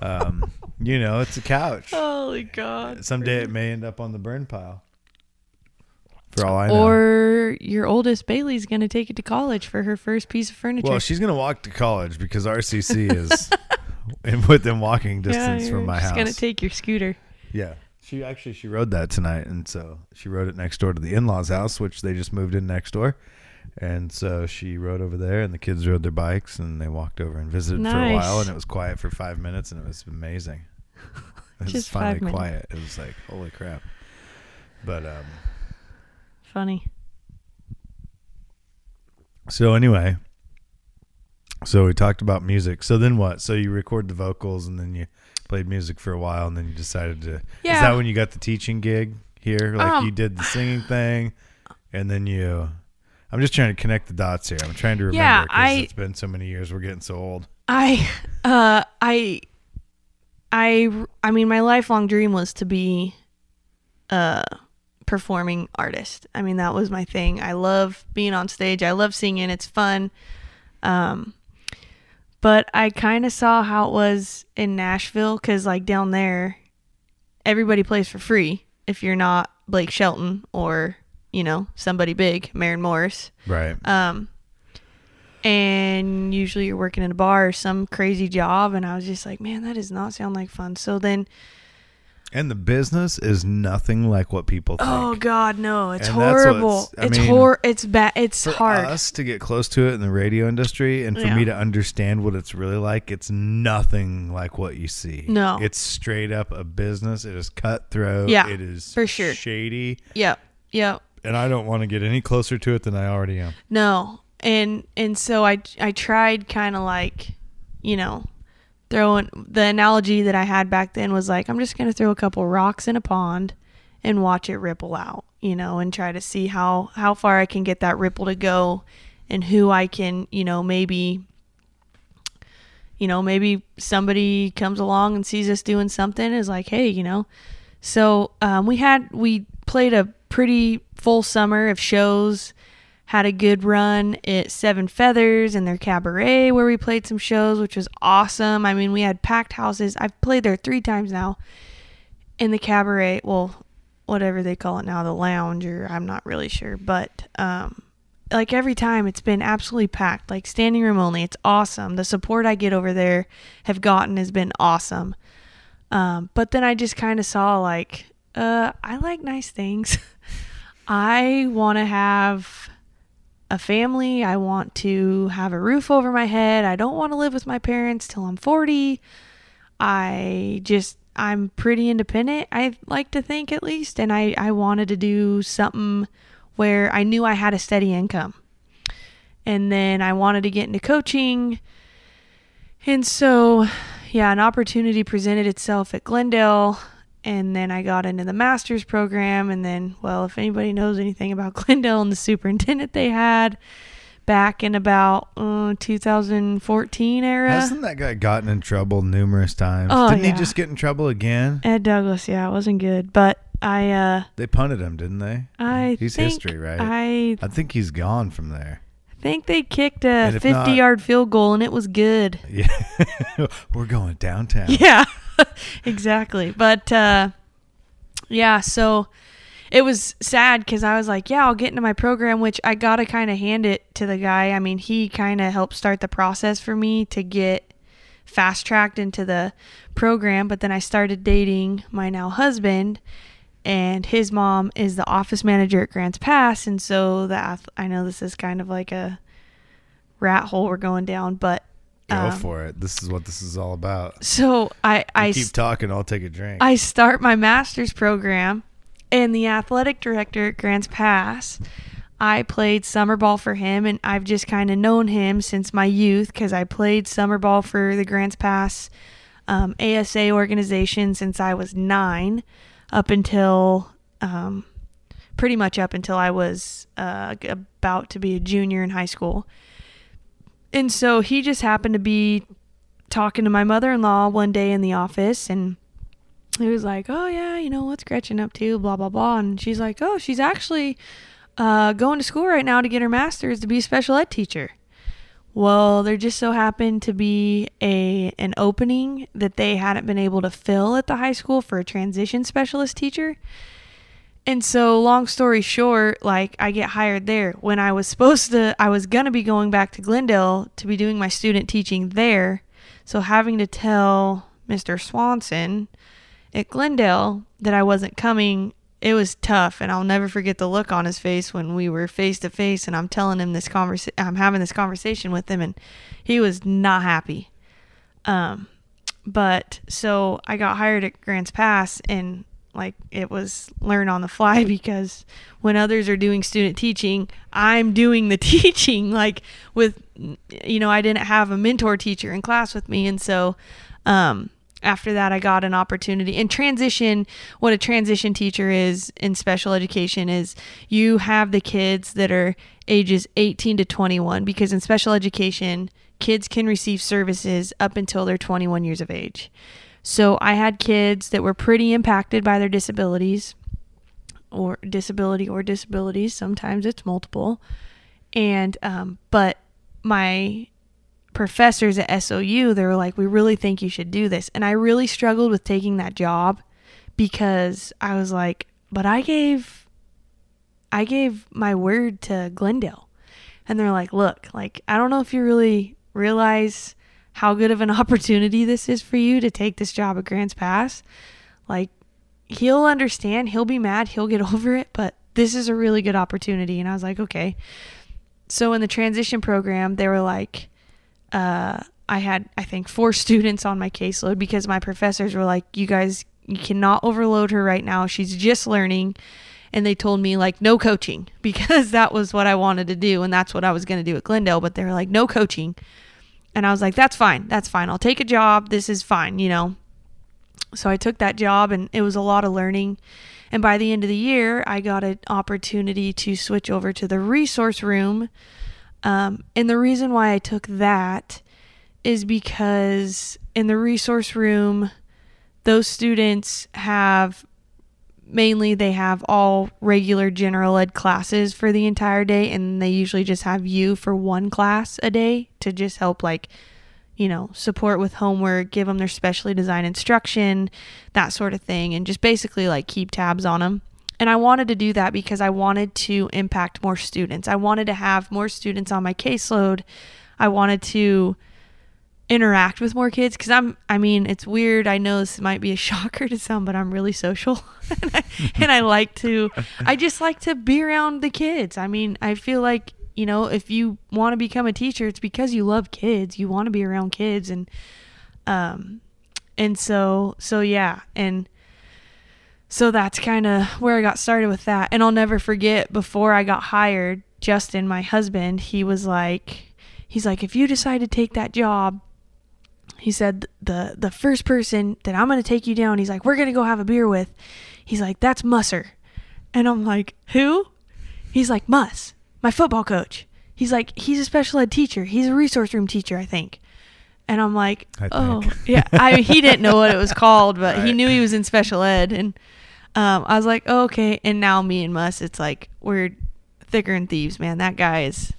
Speaker 1: um, you know, it's a couch.
Speaker 2: Holy God.
Speaker 1: Someday it may end up on the burn pile. For all I know.
Speaker 2: Or your oldest Bailey's going to take it to college for her first piece of furniture.
Speaker 1: well, she's gonna walk to college because RCC is <laughs> in within walking distance
Speaker 2: yeah,
Speaker 1: from my house.
Speaker 2: going to take your scooter.
Speaker 1: yeah, she actually she rode that tonight, and so she rode it next door to the in-laws' house, which they just moved in next door. And so she rode over there, and the kids rode their bikes, and they walked over and visited for a while, and it was quiet for five minutes, and it was amazing. <laughs> It was
Speaker 2: Just
Speaker 1: finally quiet. It was like holy crap. But um,
Speaker 2: Funny.
Speaker 1: So anyway, so we talked about music. So then what? So you record the vocals and then you played music for a while and then you decided to
Speaker 2: Yeah.
Speaker 1: Is that when you got the teaching gig here? Like
Speaker 2: Um,
Speaker 1: you did the singing thing and then you I'm just trying to connect the dots here. I'm trying to remember
Speaker 2: Yeah,
Speaker 1: because
Speaker 2: I-
Speaker 1: it's been so many years. We're getting so old.
Speaker 2: I uh I I I mean my lifelong dream was to be a performing artist. I mean that was my thing. I love being on stage. I love singing. It's fun. Um but I kind of saw how it was in Nashville cuz like down there everybody plays for free if you're not Blake Shelton or, you know, somebody big, Maren Morris.
Speaker 1: Right.
Speaker 2: Um, and usually you're working in a bar or some crazy job. And I was just like, man, that does not sound like fun. So then,
Speaker 1: And the business is nothing like what people think.
Speaker 2: oh God, no, it's
Speaker 1: And
Speaker 2: horrible.
Speaker 1: I
Speaker 2: it's
Speaker 1: mean,
Speaker 2: hor, it's bad. It's
Speaker 1: for
Speaker 2: hard.
Speaker 1: us to get close to it in the radio industry and for
Speaker 2: Yeah.
Speaker 1: me to understand what it's really like, it's nothing like what you see.
Speaker 2: No.
Speaker 1: It's straight up a business. It is cutthroat.
Speaker 2: Yeah,
Speaker 1: It is
Speaker 2: for sure.
Speaker 1: shady.
Speaker 2: Yep. Yep.
Speaker 1: And I don't want to get any closer to it than I already am.
Speaker 2: No. And, and so I, I tried kind of like, you know, throwing the analogy that I had back then was like, I'm just going to throw a couple rocks in a pond and watch it ripple out, you know, and try to see how, how far I can get that ripple to go and who I can, you know, maybe, you know, maybe somebody comes along and sees us doing something is like, hey, you know, so um, we had, we played a pretty full summer of shows had a good run at Seven Feathers and their cabaret where we played some shows, which was awesome. I mean, we had packed houses. I've played there three times now in the cabaret. Well, whatever they call it now, the lounge, or I'm not really sure. But um, like every time, it's been absolutely packed, like standing room only. It's awesome. The support I get over there have gotten has been awesome. Um, but then I just kind of saw like, uh, I like nice things. <laughs> I want to have a family. I want to have a roof over my head. I don't want to live with my parents till I'm 40. I just, I'm pretty independent, I like to think at least. And I, I wanted to do something where I knew I had a steady income. And then I wanted to get into coaching. And so, yeah, an opportunity presented itself at Glendale and then I got into the master's program. And then, well, if anybody knows anything about <laughs> Glendale and the superintendent they had back in about uh, 2014 era,
Speaker 1: Hasn't that guy gotten in trouble numerous times?
Speaker 2: Oh,
Speaker 1: Didn't
Speaker 2: yeah.
Speaker 1: he just get in trouble again?
Speaker 2: Ed Douglas, yeah, it wasn't good. But I, uh,
Speaker 1: They punted him, didn't they?
Speaker 2: I
Speaker 1: He's history, right?
Speaker 2: I
Speaker 1: I think he's gone from there.
Speaker 2: I think they kicked a 50
Speaker 1: not-
Speaker 2: yard field goal and it was good. <laughs>
Speaker 1: Yeah. We're going downtown.
Speaker 2: Yeah, <laughs> exactly. But uh, yeah, so it was sad because I was like, yeah, I'll get into my program, which I got to kind of hand it to the guy. I mean, he kind of helped start the process for me to get fast tracked into the program. But then I started dating my now husband, and his mom is the office manager at Grants Pass. And so the I know this is kind of like a rat hole we're going down, but
Speaker 1: Go
Speaker 2: um,
Speaker 1: for it. This is what this is all about.
Speaker 2: So I
Speaker 1: You
Speaker 2: I
Speaker 1: keep talking. I'll take a drink.
Speaker 2: I start my master's program, and the athletic director at Grants Pass, I played summer ball for him, and I've just kind of known him since my youth because I played summer ball for the Grants Pass um, ASA organization since I was nine, up until um, pretty much up until I was uh, about to be a junior in high school. And so he just happened to be talking to my mother in law one day in the office and he was like, Oh yeah, you know, what's Gretchen up to? Blah blah blah. And she's like, Oh, she's actually uh, going to school right now to get her master's to be a special ed teacher. Well, there just so happened to be a an opening that they hadn't been able to fill at the high school for a transition specialist teacher. And so, long story short, like I get hired there when I was supposed to, I was gonna be going back to Glendale to be doing my student teaching there. So, having to tell Mr. Swanson at Glendale that I wasn't coming, it was tough. And I'll never forget the look on his face when we were face to face and I'm telling him this conversation, I'm having this conversation with him, and he was not happy. Um, but so I got hired at Grants Pass and like it was learn on the fly <laughs> because when others are doing student teaching, I'm doing the <laughs> teaching like with you know, I didn't have a mentor teacher in class with me and so um after that I got an opportunity and transition what a transition teacher is in special education is you have the kids that are ages 18 to 21 because in special education kids can receive services up until they're 21 years of age. So I had kids that were pretty impacted by their disabilities or disability or disabilities. Sometimes it's multiple. And, um, but my professors at SOU, they were like, we really think you should do this. And I really struggled with taking that job because I was like, but I gave, I gave my word to Glendale. And they're like, look, like, I don't know if you really realize how good of an <laughs> opportunity this is for you to take this job at Grants Pass. Like, he'll understand, he'll be mad, he'll get <laughs> over it, but this is a really good opportunity. And I was like, okay. So in the transition program, they were like, uh, I had, I think, four <laughs> students on my caseload because my professors were like, you guys, you cannot overload her right now. She's just learning. And they told me, like, no coaching because that was what I wanted to do. And that's what I was going to do at Glendale. But they were like, no coaching. And I was like, that's fine. That's fine. I'll take a job. This is fine, you know. So I took that job and it was a lot of learning. And by the end of the year, I got an opportunity to switch over to the resource room. Um, and the reason why I took that is because in the resource room, those students have mainly they have all regular general ed classes for the entire day and they usually just have you for one class a day to just help like you know support with homework give them their specially designed instruction that sort of thing and just basically like keep tabs on them and i wanted to do that because i wanted to impact more students. I wanted to have more students on my caseload. I wanted to interact with more kids because I'm I mean it's weird. I know this might be a <laughs> shocker to some but I'm really social. <laughs> And, I, and I like to I just like to be around the kids. I mean I feel like you know if you want to become a teacher it's because you love kids. You want to be around kids and um and so so yeah. And so that's kind of where I got started with that. And I'll never forget before I got hired Justin my husband he was like he's like if you decide to take that job he said the the first person that I'm going to take you down he's like we're going to go have a beer with. He's like that's Musser. And I'm like who? He's like Muss my football coach. He's like he's a special ed teacher. He's a resource room teacher I think. And I'm like
Speaker 1: I
Speaker 2: oh
Speaker 1: think.
Speaker 2: yeah. I he didn't know what it was <laughs> called but he knew he was in special ed. And um, I was like oh, okay. And now me and Muss it's like we're thicker than thieves man. That guy is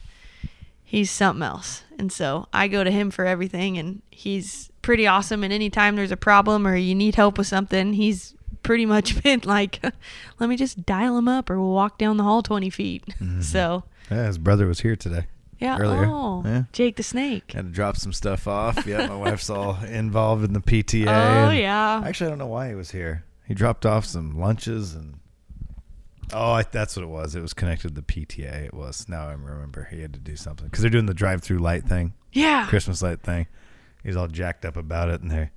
Speaker 2: he's something else. And so I go to him for everything and he's pretty awesome and anytime there's a problem or you need help with something, he's pretty much <laughs> been like <laughs> let me just dial him up or we'll walk down the hall 20 feet. <laughs>
Speaker 1: Mhm.
Speaker 2: So,
Speaker 1: Yeah, his brother was here today.
Speaker 2: Yeah.
Speaker 1: earlier.
Speaker 2: Oh,
Speaker 1: Yeah.
Speaker 2: Jake the Snake.
Speaker 1: Had to drop some stuff off. Yeah, my wife's all involved in the PTA.
Speaker 2: Oh yeah.
Speaker 1: Actually, I don't know why he was here. He dropped off some lunches and. Oh, I, that's what it was. It was connected to the PTA. It was. Now I remember. He had to do something because they're doing the drive-through light thing,
Speaker 2: yeah.
Speaker 1: Christmas light thing. He's all jacked up about it, and they.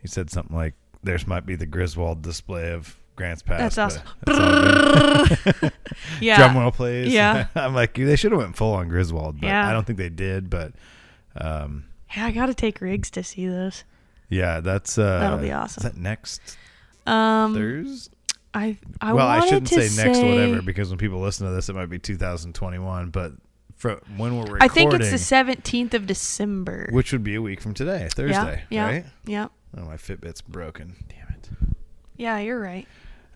Speaker 1: He said something like, "There's might be the Griswold display of Grants Pass."
Speaker 2: That's awesome.
Speaker 1: all <laughs>
Speaker 2: yeah.
Speaker 1: Drum roll plays.
Speaker 2: Yeah. <laughs>
Speaker 1: I'm like, they should have went full on Griswold, but
Speaker 2: Yeah.
Speaker 1: I don't think they did. But, um,
Speaker 2: Yeah, I gotta take Riggs to see those.
Speaker 1: yeah, that's uh,
Speaker 2: That'll be awesome.
Speaker 1: Is that next
Speaker 2: Um,
Speaker 1: Thursday?
Speaker 2: I I
Speaker 1: well, I shouldn't
Speaker 2: to
Speaker 1: say next whatever because when people listen to this, it might be 2021. But when we're recording,
Speaker 2: I think it's the seventeenth of December.
Speaker 1: which would be a week from today, Thursday,
Speaker 2: yeah,
Speaker 1: right?
Speaker 2: Yeah.
Speaker 1: Oh, my Fitbit's broken. Damn it.
Speaker 2: Yeah, you're right.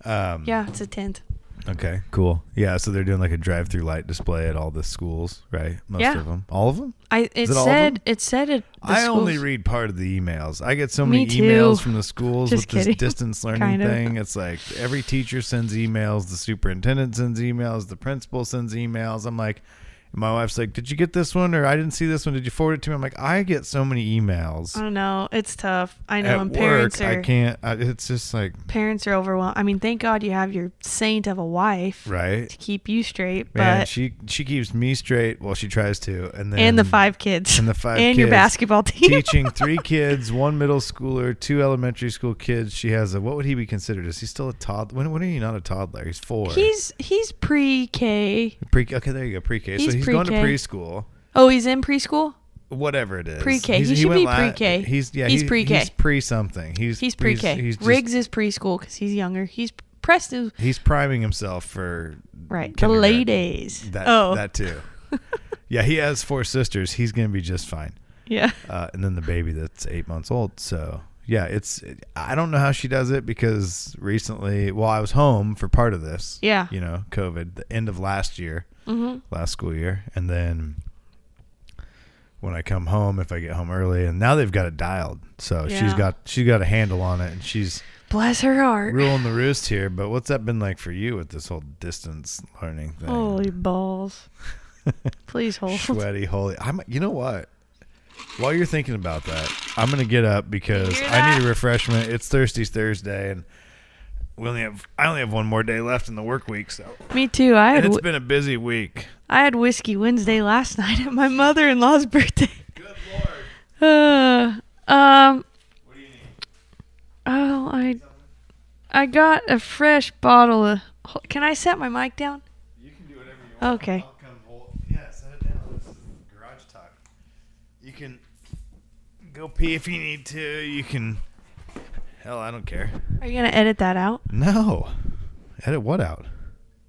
Speaker 1: Um,
Speaker 2: Yeah, it's a tenth.
Speaker 1: Okay. Cool. Yeah. So they're doing like a drive-through light display at all the schools, right? Most
Speaker 2: Yeah.
Speaker 1: of them. All of them.
Speaker 2: I it
Speaker 1: it
Speaker 2: said it said it. the
Speaker 1: I only read part of the emails. I get so many emails from the schools
Speaker 2: Just
Speaker 1: with this <laughs> distance learning
Speaker 2: Kind of.
Speaker 1: thing. It's like every teacher sends emails, the superintendent sends emails, the principal sends emails. I'm like, my wife's like, "Did you get this one?" Or I didn't see this one. Did you forward it to me? I'm like, I get so many emails.
Speaker 2: I don't know. It's tough. I know.
Speaker 1: At
Speaker 2: and
Speaker 1: work,
Speaker 2: parents
Speaker 1: I can't. I, it's just like
Speaker 2: parents are overwhelmed. I mean, thank God you have your saint of a wife
Speaker 1: right.
Speaker 2: to keep you straight,
Speaker 1: Man,
Speaker 2: but
Speaker 1: she she keeps me straight. Well, she tries to, and then
Speaker 2: and the five kids
Speaker 1: and the five
Speaker 2: and your basketball team.
Speaker 1: teaching three <laughs> kids, one middle schooler, two elementary school kids. She has a what would he be considered? Is he still a toddler? When when are you not a toddler? He's four.
Speaker 2: He's he's pre-K.
Speaker 1: pre. Okay, there you go. Pre-K.
Speaker 2: He's
Speaker 1: so he's going to
Speaker 2: pre-K.
Speaker 1: preschool.
Speaker 2: Oh, he's in preschool.
Speaker 1: Whatever it is.
Speaker 2: Pre-K.
Speaker 1: He's-
Speaker 2: He should
Speaker 1: went
Speaker 2: be pre-K.
Speaker 1: He's yeah.
Speaker 2: He's
Speaker 1: he-
Speaker 2: pre-K.
Speaker 1: He's pre something. He's
Speaker 2: He's pre-K.
Speaker 1: He's, just-
Speaker 2: Riggs is preschool because he's younger. He's Preston.
Speaker 1: He's priming himself for
Speaker 2: Right. The ladies.
Speaker 1: That
Speaker 2: oh.
Speaker 1: that too. <laughs> yeah, he has four sisters. He's gonna be just fine.
Speaker 2: yeah.
Speaker 1: uh, and then the baby that's eight months old. So yeah, it's I don't know how she does it because recently, well, I was home for part of this.
Speaker 2: Yeah.
Speaker 1: you know, COVID, the end of last year,
Speaker 2: Mm-hmm.
Speaker 1: last school year, and then when I come home, if I get home early, and now they've got it dialed, so she's got she's got a handle on it, and she's
Speaker 2: Bless her heart.
Speaker 1: ruling the roost here. But what's that been like for you with this whole distance learning thing?
Speaker 2: Holy balls. <laughs> Please hold.
Speaker 1: sweaty holy i'm you know what while you're thinking about that i'm gonna get up because i need a refreshment it's thirsty's thursday and we only have i only have one more day left in the work week so
Speaker 2: Me too. I
Speaker 1: and
Speaker 2: had
Speaker 1: it's
Speaker 2: whi-
Speaker 1: been a busy week
Speaker 2: I had whiskey Wednesday last <laughs> night at my mother-in-law's <laughs> birthday.
Speaker 1: good lord
Speaker 2: Uh, um.
Speaker 1: what do you need
Speaker 2: Oh, I I got a fresh bottle of. Can I set my mic down?
Speaker 1: you can do whatever you want
Speaker 2: Okay.
Speaker 1: I'll come hold, yeah set it down this is garage talk you can go pee if you need to you can hell i don't care
Speaker 2: Are you gonna edit that out?
Speaker 1: no edit what out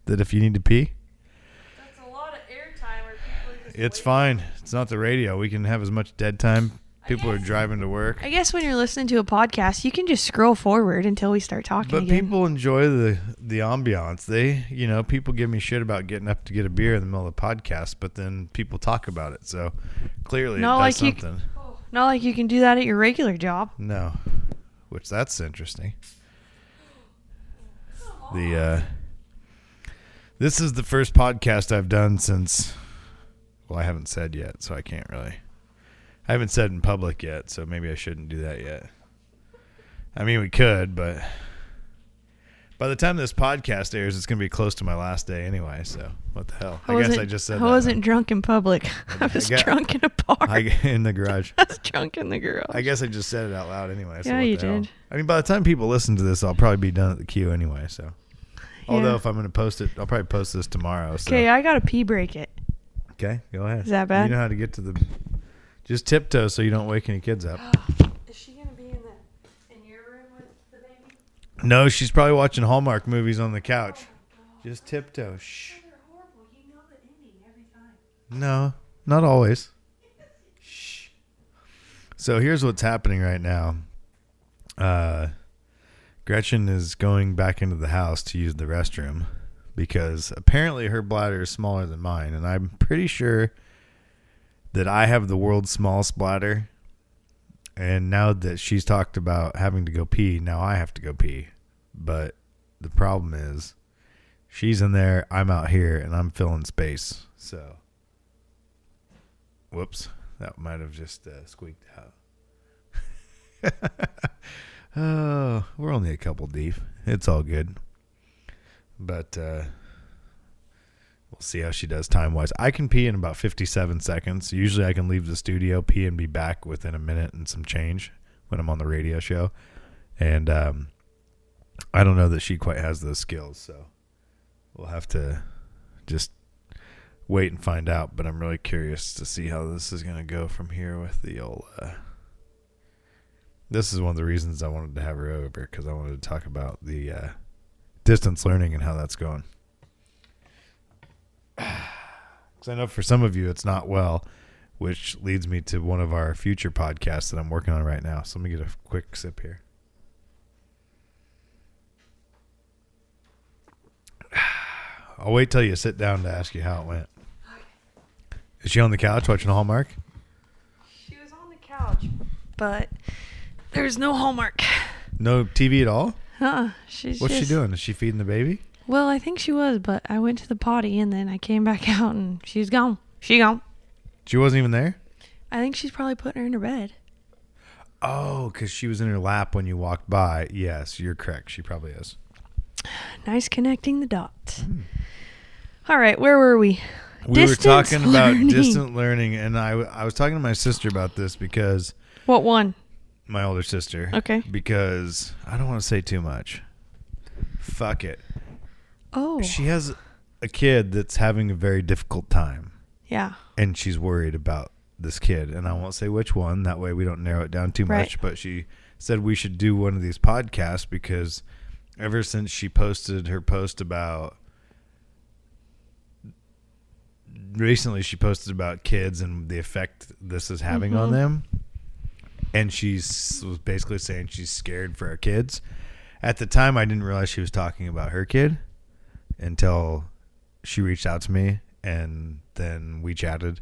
Speaker 1: that if you need to pee
Speaker 2: That's a lot of airtime where people are just.
Speaker 1: It's fine. It's not the radio. We can have as much dead time. People are
Speaker 2: guess-
Speaker 1: driving to work.
Speaker 2: I guess when you're listening to a podcast, you can just scroll forward until we start talking
Speaker 1: But
Speaker 2: again.
Speaker 1: people enjoy the the ambiance. They, you know, people give me shit about getting up to get a beer in the middle of the podcast, but then people talk about it. So clearly
Speaker 2: Not
Speaker 1: it
Speaker 2: like
Speaker 1: does
Speaker 2: you-
Speaker 1: something. Oh.
Speaker 2: Not like you can do that at your regular job.
Speaker 1: No. Which that's interesting. The uh This is the first podcast I've done since well, I haven't said yet, so I can't really I haven't said in public yet, so maybe I shouldn't do that yet. I mean, we could, but by the time this podcast airs, it's going to be close to my last day anyway. So what the hell? I, guess I just said
Speaker 2: I
Speaker 1: that.
Speaker 2: wasn't drunk in public. <laughs> I
Speaker 1: I
Speaker 2: was
Speaker 1: got-
Speaker 2: drunk in a bar.
Speaker 1: I,
Speaker 2: I,
Speaker 1: in the garage. <laughs>
Speaker 2: I was drunk in the garage.
Speaker 1: I guess I just said it out loud anyway. So
Speaker 2: Yeah, you
Speaker 1: the hell?
Speaker 2: did.
Speaker 1: I mean, by the time people listen to this, I'll probably be done at the queue anyway. So, although if I'm going to post it, I'll probably post this tomorrow. So.
Speaker 2: Okay, I got to pee break it.
Speaker 1: Okay, go ahead.
Speaker 2: Is that bad?
Speaker 1: You know how to get to the. Just tiptoe so you don't wake any kids up. <gasps> <laughs>
Speaker 2: Is she gonna be in the in your room with the baby?
Speaker 1: No, she's probably watching Hallmark movies on the couch. Just tiptoe. Shh. No, not always. Shh. So here's what's happening right now. Uh, Gretchen is going back into the house to use the restroom because apparently her bladder is smaller than mine, and I'm pretty sure that I have the world's smallest bladder. And now that she's talked about having to go pee, now I have to go pee. But the problem is, she's in there, I'm out here, and I'm filling space. So Whoops. That might have just uh, squeaked out. <laughs> oh, we're only a couple deep. It's all good. But uh, we'll see how she does time wise. I can pee in about 57 seconds. Usually I can leave the studio, pee, and be back within a minute and some change when I'm on the radio show. And um, I don't know that she quite has those skills. So we'll have to just wait and find out. But I'm really curious to see how this is going to go from here with the old. Uh, this is one of the reasons I wanted to have her over because I wanted to talk about the uh, distance learning and how that's going. Because I know for some of you it's not well, which leads me to one of our future podcasts that I'm working on right now. So let me get a quick sip here. <sighs> I'll wait till you sit down to ask you how it went. Is she on the couch watching Hallmark?
Speaker 2: She was on the couch, but there's no Hallmark.
Speaker 1: No TV at all?
Speaker 2: Uh, she's
Speaker 1: What's she doing? Is she feeding the baby?
Speaker 2: Well, I think she was, but I went to the potty and then I came back <laughs> out and she's gone. She gone.
Speaker 1: She wasn't even there?
Speaker 2: I think she's probably putting her in her bed.
Speaker 1: Oh, because she was in her lap when you walked by. Yes, you're correct. She probably is.
Speaker 2: Nice connecting the dots. Hmm. All right, where were we?
Speaker 1: We were
Speaker 2: Distance
Speaker 1: talking about distant learning, and I, I was talking to my sister about this because
Speaker 2: What one?
Speaker 1: my older sister.
Speaker 2: Okay.
Speaker 1: Because I don't want to say too much. Fuck it.
Speaker 2: Oh,
Speaker 1: She has a kid that's having a very difficult time,
Speaker 2: yeah.
Speaker 1: and she's worried about this kid. And I won't say which one. That way we don't narrow it down too
Speaker 2: Right.
Speaker 1: much. But she said we should do one of these podcasts because ever since she posted her post about recently she posted about kids and the effect this is having on
Speaker 2: Mhm.
Speaker 1: them and she's was basically saying she's scared for her kids at the time i didn't realize she was talking about her kid until she reached out to me and then we chatted.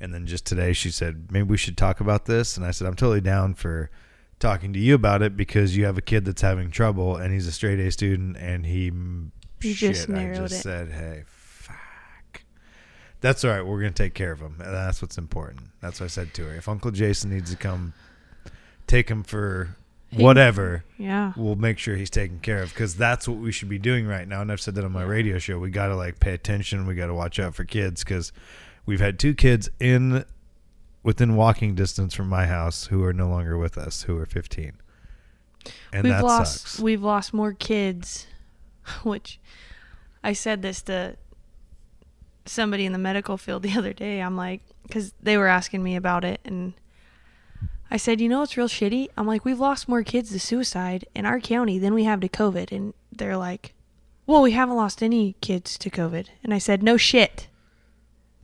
Speaker 1: And then just today she said maybe we should talk about this. And i said i'm totally down for talking to you about it because you have a kid that's having trouble and he's a straight a student and he
Speaker 2: You
Speaker 1: shit,
Speaker 2: just
Speaker 1: i just
Speaker 2: it.
Speaker 1: said hey fuck. That's all right. We're gonna take care of him. And that's what's important. That's what i said to her. If uncle jason needs to come take him for whatever
Speaker 2: Yeah.
Speaker 1: we'll make sure he's taken care of because that's what we should be doing right now. And I've said that on my radio show. We got to like pay attention. We got to watch out for kids because we've had two kids in within walking distance from my house who are no longer with us, who are 15. And
Speaker 2: we've
Speaker 1: that
Speaker 2: lost
Speaker 1: sucks.
Speaker 2: we've lost more kids, <laughs> which I said this to somebody in the medical field the other day. I'm like, because they were asking me about it, and I said, you know what's real shitty? I'm like, we've lost more kids to suicide in our county than we have to COVID, and they're like, well, we haven't lost any kids to COVID, and I said, no shit.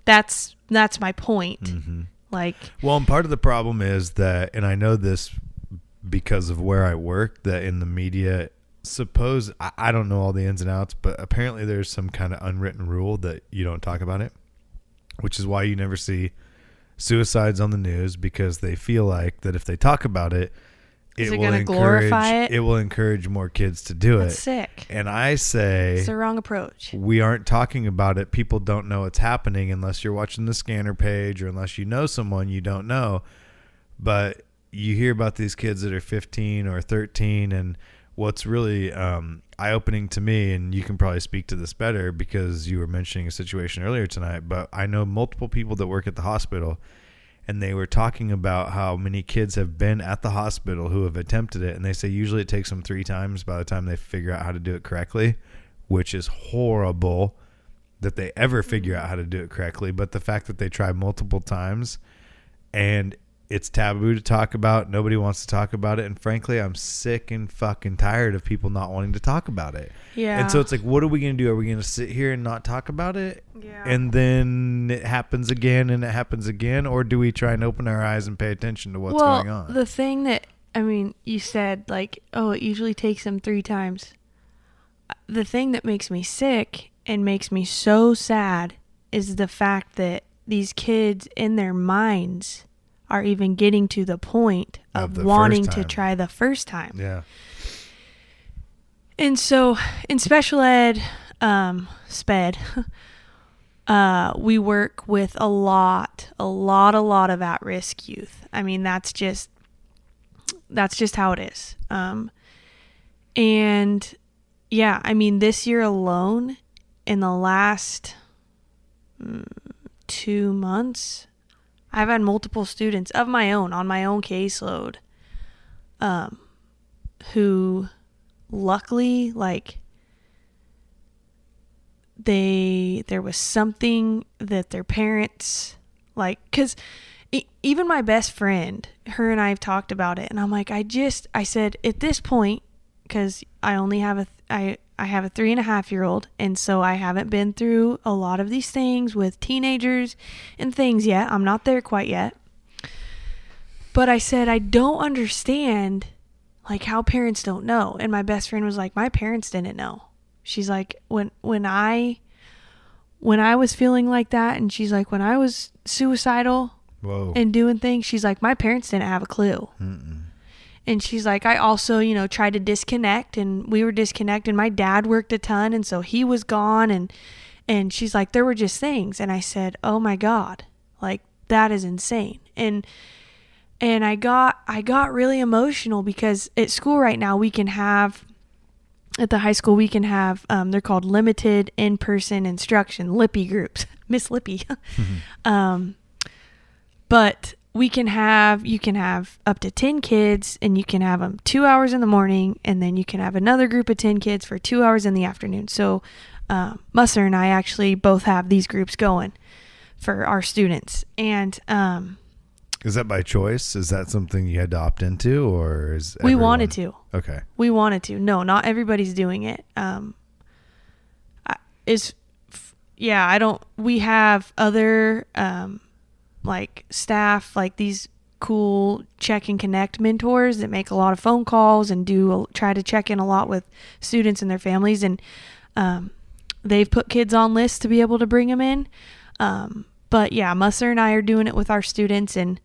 Speaker 2: That's that's my point.
Speaker 1: Mhm.
Speaker 2: Like,
Speaker 1: Well, and part of the problem is that, and I know this because of where I work, that in the media, suppose I, I don't know all the ins and outs, but apparently there's some kind of unwritten rule that you don't talk about it, which is why you never see suicides on the news because they feel like that if they talk about it, it
Speaker 2: it
Speaker 1: will encourage
Speaker 2: glorify it?
Speaker 1: will encourage more kids to do
Speaker 2: that's
Speaker 1: it.
Speaker 2: sick.
Speaker 1: And I say
Speaker 2: It's the wrong approach.
Speaker 1: we aren't talking about it. People don't know it's happening unless you're watching the scanner page or unless you know someone you don't know. But you hear about these kids that are 15 or 13, and what's really um, eye opening to me, and you can probably speak to this better because you were mentioning a situation earlier tonight, but I know multiple people that work at the hospital. And they were talking about how many kids have been at the hospital who have attempted it. And they say usually it takes them three times by the time they figure out how to do it correctly which is horrible that they ever figure out how to do it correctly. But the fact that they try multiple times and it's taboo to talk about, nobody wants to talk about it. And frankly, I'm sick and fucking tired of people not wanting to talk about it.
Speaker 2: Yeah.
Speaker 1: And so it's like, what are we going to do? Are we going to sit here and not talk about it?
Speaker 2: Yeah.
Speaker 1: And then it happens again and it happens again? Or do we try and open our eyes and pay attention to what's
Speaker 2: well,
Speaker 1: going on?
Speaker 2: The thing that I mean, you said like, oh, it usually takes them three times. The thing that makes me sick and makes me so sad is the fact that these kids in their minds are even getting to the point
Speaker 1: Of
Speaker 2: of,
Speaker 1: the
Speaker 2: wanting to try the first time.
Speaker 1: yeah.
Speaker 2: And so in special ed, um, sped, <laughs> uh, we work with a lot, a lot, a lot of at-risk youth. I mean, that's just that's just how it is. Um, and yeah, I mean, this year alone, in the last mm, two months, I've had multiple students of my own on my own caseload, um, who luckily like they there was something that their parents like because even my best friend her and i have talked about it and i'm like i just i said at this point because i only have a i i have a three and a half year old and so i haven't been through a lot of these things with teenagers and things yet. I'm not there quite yet. But i said i don't understand like how parents don't know. And my best friend was like my parents didn't know. She's like when when i when i was feeling like that and she's like when i was suicidal
Speaker 1: Whoa.
Speaker 2: and doing things she's like my parents didn't have a clue.
Speaker 1: Mm-mm.
Speaker 2: And she's like i also you know tried to disconnect and we were disconnected. My dad worked a ton and so he was gone and and she's like there were just things. And i said oh my god like that is insane. And and i got i got really emotional because at school right now we can have at the high school we can have um, they're called limited in-person instruction lippy groups <laughs> miss lippy. Um, but we can have you can have up to 10 kids and you can have them two hours in the morning and then you can have another group of 10 kids for two hours in the afternoon. So uh, musser and i actually both have these groups going for our students. And um,
Speaker 1: Is that by choice? Is that something you had to opt into, or is
Speaker 2: we
Speaker 1: everyone-
Speaker 2: wanted to.
Speaker 1: Okay.
Speaker 2: we wanted to. No not everybody's doing it. Um I- is yeah i don't we have other um like staff like these cool check and connect mentors that make a lot of phone calls and do try to check in a lot with students and their families and um they've put kids on lists to be able to bring them in um but yeah musser and i are doing it with our students and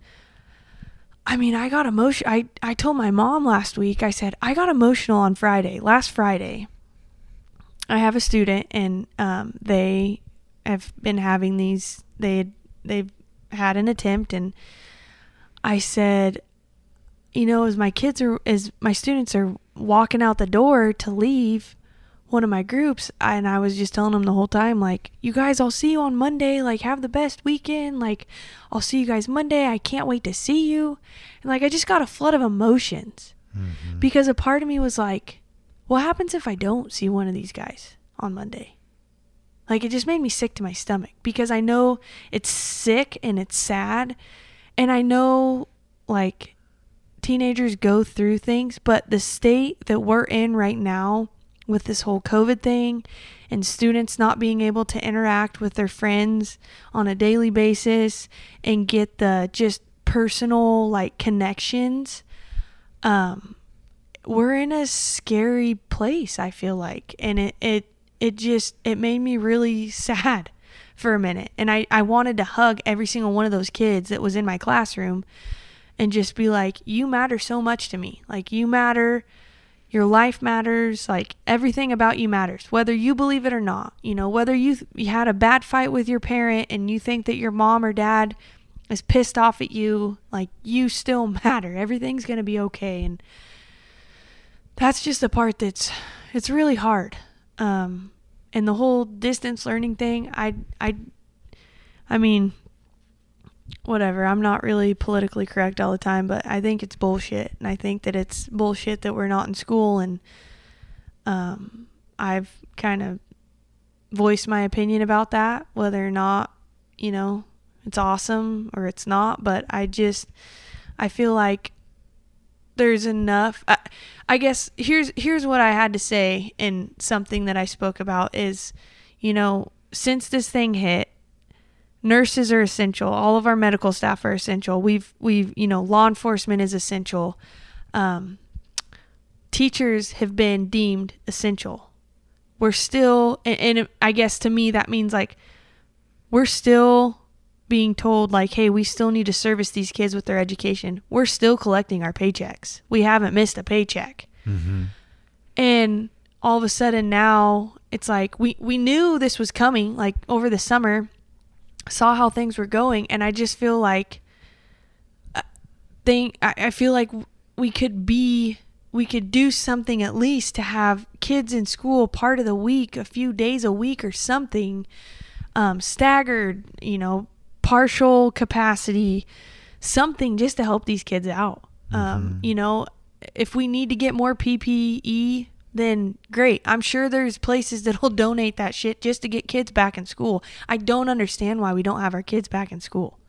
Speaker 2: I mean, I got emotion. I I told my mom last week. I said I got emotional on Friday. Last Friday, I have a student, and um, they have been having these. They they've had an attempt, and I said, you know, as my kids are, as my students are walking out the door to leave one of my groups, and I was just telling them the whole time, like, you guys, I'll see you on Monday. Like, have the best weekend. Like, I'll see you guys Monday. I can't wait to see you. And like, I just got a flood of emotions
Speaker 1: Mhm.
Speaker 2: because a part of me was like, what happens if I don't see one of these guys on Monday? Like, it just made me sick to my stomach because I know it's sick and it's sad. And I know, like, teenagers go through things, but the state that we're in right now with this whole COVID thing and students not being able to interact with their friends on a daily basis and get the just personal like connections um we're in a scary place i feel like and it it it just it made me really sad <laughs> for a minute. And i i wanted to hug every single one of those kids that was in my classroom and just be like you matter so much to me. Like you matter. Your life matters. Like everything about you matters whether you believe it or not you know whether you, you had a bad fight with your parent and you think that your mom or dad is pissed off at you like you still <laughs> matter. Everything's going to be okay. And that's just the part that's it's really hard um and the whole distance learning thing i i i mean whatever. I'm not really politically correct all the time but i think it's bullshit. And i think that it's bullshit that we're not in school. And um i've kind of voiced my opinion about that whether or not you know it's awesome or it's not. But i just i feel like there's enough I, I guess here's here's what i had to say and something that i spoke about is you know since this thing hit nurses are essential. All of our medical staff are essential. We've we've you know law enforcement is essential. Um, teachers have been deemed essential. We're still and, and i guess to me that means like we're still being told like hey we still need to service these kids with their education. We're still collecting our paychecks. We haven't missed a paycheck.
Speaker 1: Mhm.
Speaker 2: and all of a sudden now it's like we we knew this was coming like over the summer saw how things were going, and I just feel like uh, think I, I feel like we could be we could do something at least to have kids in school part of the week, a few days a week or something, um, staggered, you know, partial capacity, something just to help these kids out. Um, you know, if we need to get more PPE, then great. I'm sure there's places <laughs> that'll donate that shit just to get kids back in school. I don't understand why we don't have our kids back in school.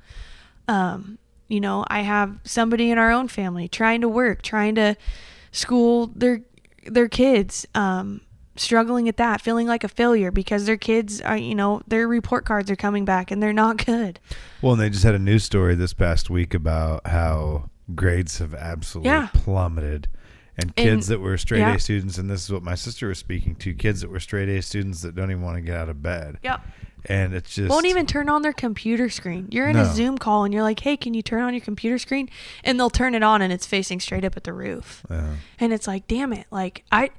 Speaker 2: Um, you know, I have somebody in our own family trying to work, trying to school their their kids, um, struggling at that, feeling like a failure because their kids are, you know, their report cards are coming back and they're <laughs> not good.
Speaker 1: Well, and they just had a news story this past week about how grades have absolutely
Speaker 2: Yeah.
Speaker 1: plummeted. And kids
Speaker 2: And-
Speaker 1: that were straight
Speaker 2: yeah.
Speaker 1: A students, and this is what my sister was speaking to kids that were straight A students that don't even want to get out of bed.
Speaker 2: Yep.
Speaker 1: And it's just.
Speaker 2: Won't even turn on their computer screen. You're in
Speaker 1: No.
Speaker 2: a Zoom call and you're like, "Hey, can you turn on your computer screen?" And they'll turn it on and it's facing straight up at the roof.
Speaker 1: Yeah.
Speaker 2: And it's like, "Damn it. Like I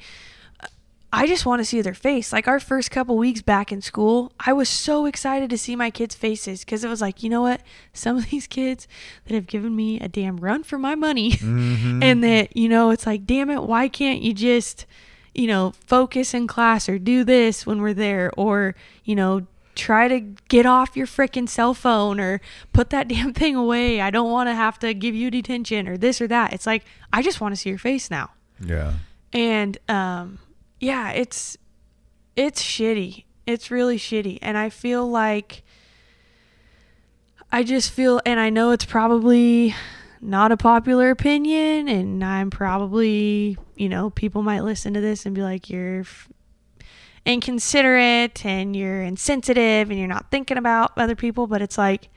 Speaker 2: I just want to see their face. Like our first couple weeks back in school, I was so excited to see my kids' faces cuz it was like, you know what? Some of these kids that have given me a damn run for my money
Speaker 1: Mm-hmm.
Speaker 2: and that, you know, it's like, damn it, why can't you just, you know, focus in class or do this when we're there or, you know, try to get off your frickin' cell phone or put that <laughs> damn thing away. I don't want to have to give you detention or this or that. It's like, I just want to see your face now.
Speaker 1: Yeah.
Speaker 2: And um yeah, it's it's shitty. It's really shitty. And I feel like I just feel and I know it's probably not a popular opinion and I'm probably, you know, people might listen to this and be like you're inconsiderate and you're insensitive and you're not thinking about other people, but it's like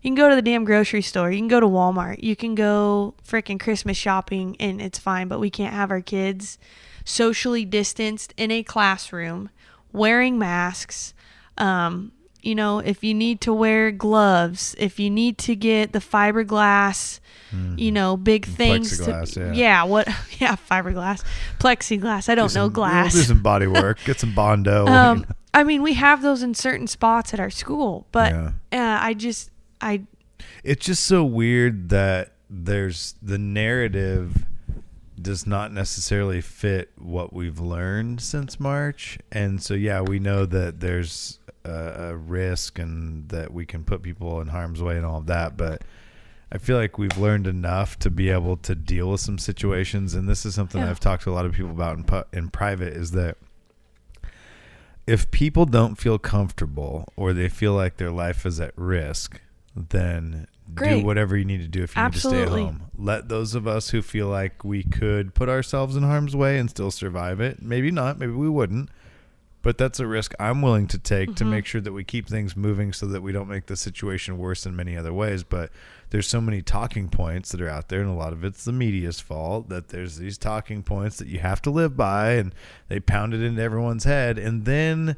Speaker 2: you can go to the damn grocery store. You can go to Walmart. You can go freaking Christmas shopping and it's fine, but we can't have our kids socially distanced in a classroom wearing masks. Um, you know, if you need to wear gloves, if you need to get the fiberglass, you know, big things. to-
Speaker 1: Plexiglass, yeah.
Speaker 2: what? <laughs> Yeah, fiberglass, plexiglass. I don't
Speaker 1: Do
Speaker 2: know
Speaker 1: some-
Speaker 2: glass.
Speaker 1: Do some body <laughs> work. Get some Bondo.
Speaker 2: Um, I mean, we have those in certain spots at our school, but
Speaker 1: Yeah.
Speaker 2: uh, I just, I,
Speaker 1: it's just so weird that there's the narrative does not necessarily fit what we've learned since March. And so, yeah, we know that there's a, a risk and that we can put people in harm's way and all of that. But I feel like we've learned enough to be able to deal with some situations. And this is something
Speaker 2: Yeah.
Speaker 1: I've talked to a lot of people about in, pu- in private is that if people don't feel comfortable or they feel like their life is at risk, then
Speaker 2: Great.
Speaker 1: do whatever you need to do if you need to stay at home. Let those of us who feel like we could put ourselves in harm's way and still survive it, maybe not, maybe we wouldn't, but that's a risk I'm willing to take to
Speaker 2: Mhm.
Speaker 1: make sure that we keep things moving so that we don't make the situation worse in many other ways. But there's so many talking points that are out there, and a lot of it's the media's fault that there's these talking points that you have to live by, and they pound it into everyone's head. And then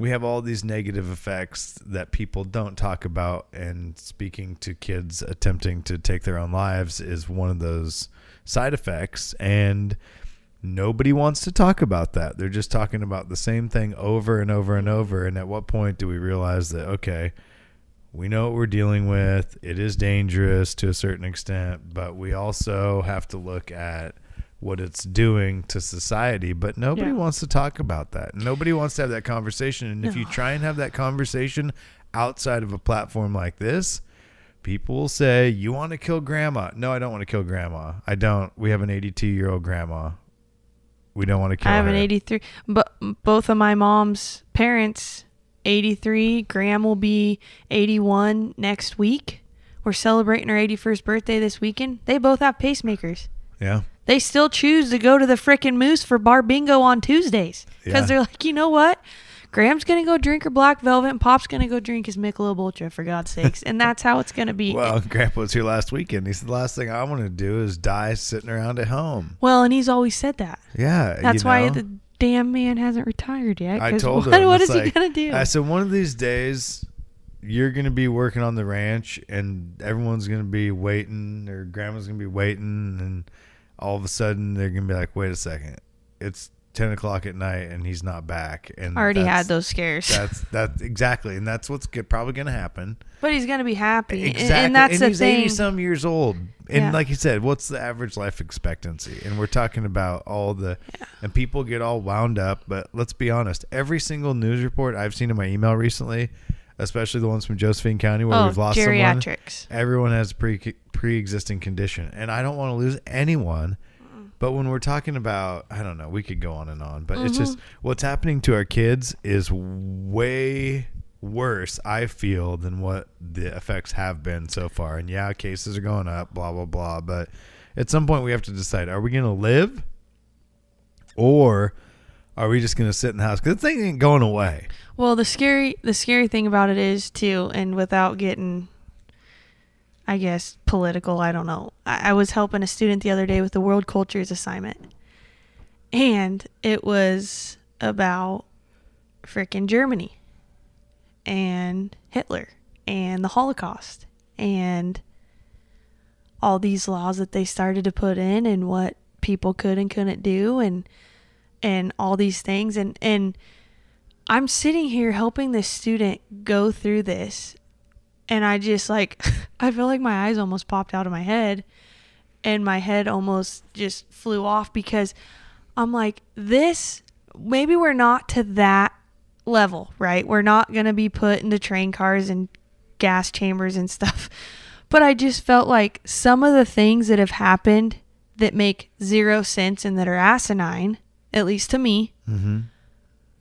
Speaker 1: we have all these negative effects that people don't talk about and speaking to kids attempting to take their own lives is one of those side effects and nobody wants to talk about that. They're just talking about the same thing over and over and over and at what point do we realize that okay we know what we're dealing with it is dangerous to a certain extent but we also have to look at what it's doing to society but nobody
Speaker 2: Yeah.
Speaker 1: wants to talk about that nobody wants to have that conversation and if you try and have that conversation outside of a platform like this people will say you want to kill grandma no i don't want to kill grandma i don't we have an 82 year old grandma we don't want to kill
Speaker 2: I have
Speaker 1: her
Speaker 2: an 83, but both of my mom's parents, 83. Graham will be 81 next week. We're celebrating her 81st birthday this weekend. They both have pacemakers.
Speaker 1: yeah
Speaker 2: They still choose to go to the frickin' Moose for bar bingo on Tuesdays because
Speaker 1: Yeah.
Speaker 2: they're like, you know what? Graham's gonna go drink her Black Velvet, and Pop's gonna go drink his Michelob Ultra for God's sakes, and that's how it's gonna be. <laughs>
Speaker 1: well grandpa was here last weekend he said the last thing i want to do is die sitting around at home
Speaker 2: Well, and he's always said that.
Speaker 1: yeah
Speaker 2: That's why
Speaker 1: know?
Speaker 2: the damn man hasn't retired yet.
Speaker 1: I told
Speaker 2: what,
Speaker 1: him.
Speaker 2: what is he gonna do?
Speaker 1: I said one of these days you're gonna be working on the ranch, and everyone's gonna be waiting, or grandma's gonna be waiting, and all of a sudden they're gonna be like, "Wait a second, it's ten o'clock at night and he's not back. And
Speaker 2: Already had those scares.
Speaker 1: That's <laughs> that's exactly, and that's what's good, probably going to happen.
Speaker 2: But he's gonna be happy, And-
Speaker 1: Exactly,
Speaker 2: and that's
Speaker 1: and
Speaker 2: the
Speaker 1: he's
Speaker 2: thing.
Speaker 1: eighty some years old, and
Speaker 2: Yeah.
Speaker 1: like you said, what's the average life expectancy? And we're talking about all the, and people get all wound up. But let's be honest, every single news report I've seen in my email recently, especially the ones from Josephine County where
Speaker 2: oh,
Speaker 1: we've lost someone,
Speaker 2: geriatrics.
Speaker 1: everyone has a pre pre existing condition, and I don't want to lose anyone. But when we're talking about, I don't know, we could go on and on, but it's just mm-hmm. what's happening to our kids is way worse, I feel, than what the effects have been so far. And yeah, cases are going up, blah, blah, blah. But at some point, we have to decide are we going to live or are we just going to sit in the house? Because the thing ain't going away.
Speaker 2: Well, the scary the scary thing about it is too, and without getting, I guess political. I don't know. I, I was helping a student the other day with the world cultures assignment, and it was about frickin' Germany, and Hitler, and the Holocaust, and all these laws that they started to put in, and what people could and couldn't do, and and all these things, and and I'm sitting here helping this student go through this and I just like <laughs> I feel like my eyes almost popped out of my head and my head almost just flew off because I'm like this maybe we're not to that level, right? We're not going to be put into train cars and gas chambers and stuff. <laughs> But I just felt like some of the things that have happened that make zero sense and that are asinine, at least to me,
Speaker 1: Mm-hmm.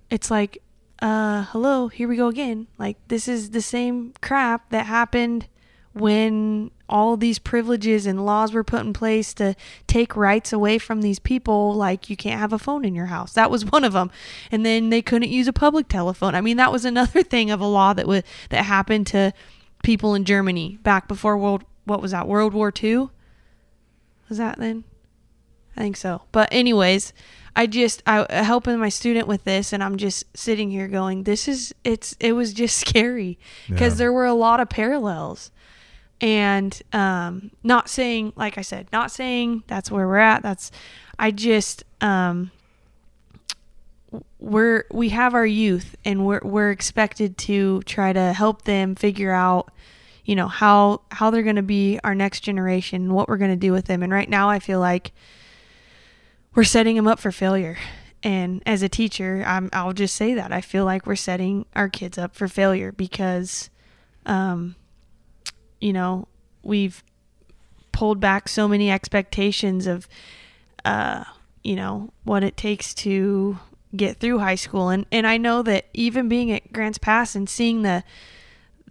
Speaker 2: it's like, uh, hello, here we go again. Like, this is the same crap that happened when all these privileges and laws were put in place to take rights away from these people. Like, you can't have a phone in your house. That was one of them. And then they couldn't use a public telephone. I mean, that was another <laughs> thing of a law that was that happened to people in Germany back before World. What was that? World War II. Was that then? I think so. But anyways, I just I uh, helping my student with this, and I'm just sitting here going, "This is it's it was just <laughs> scary because
Speaker 1: Yeah.
Speaker 2: there were a lot of parallels." And um, not saying, like I said, not saying that's where we're at. That's I just um, we're we have our youth, and we're we're expected to try to help them figure out you know how how they're going to be our next generation what we're going to do with them and right now i feel like we're setting them up for failure. And as a teacher I'm, i'll just say that i feel like we're setting our kids up for failure because um, you know we've pulled back so many expectations of uh, you know what it takes to get through high school. And and i know that even being at grants pass and seeing the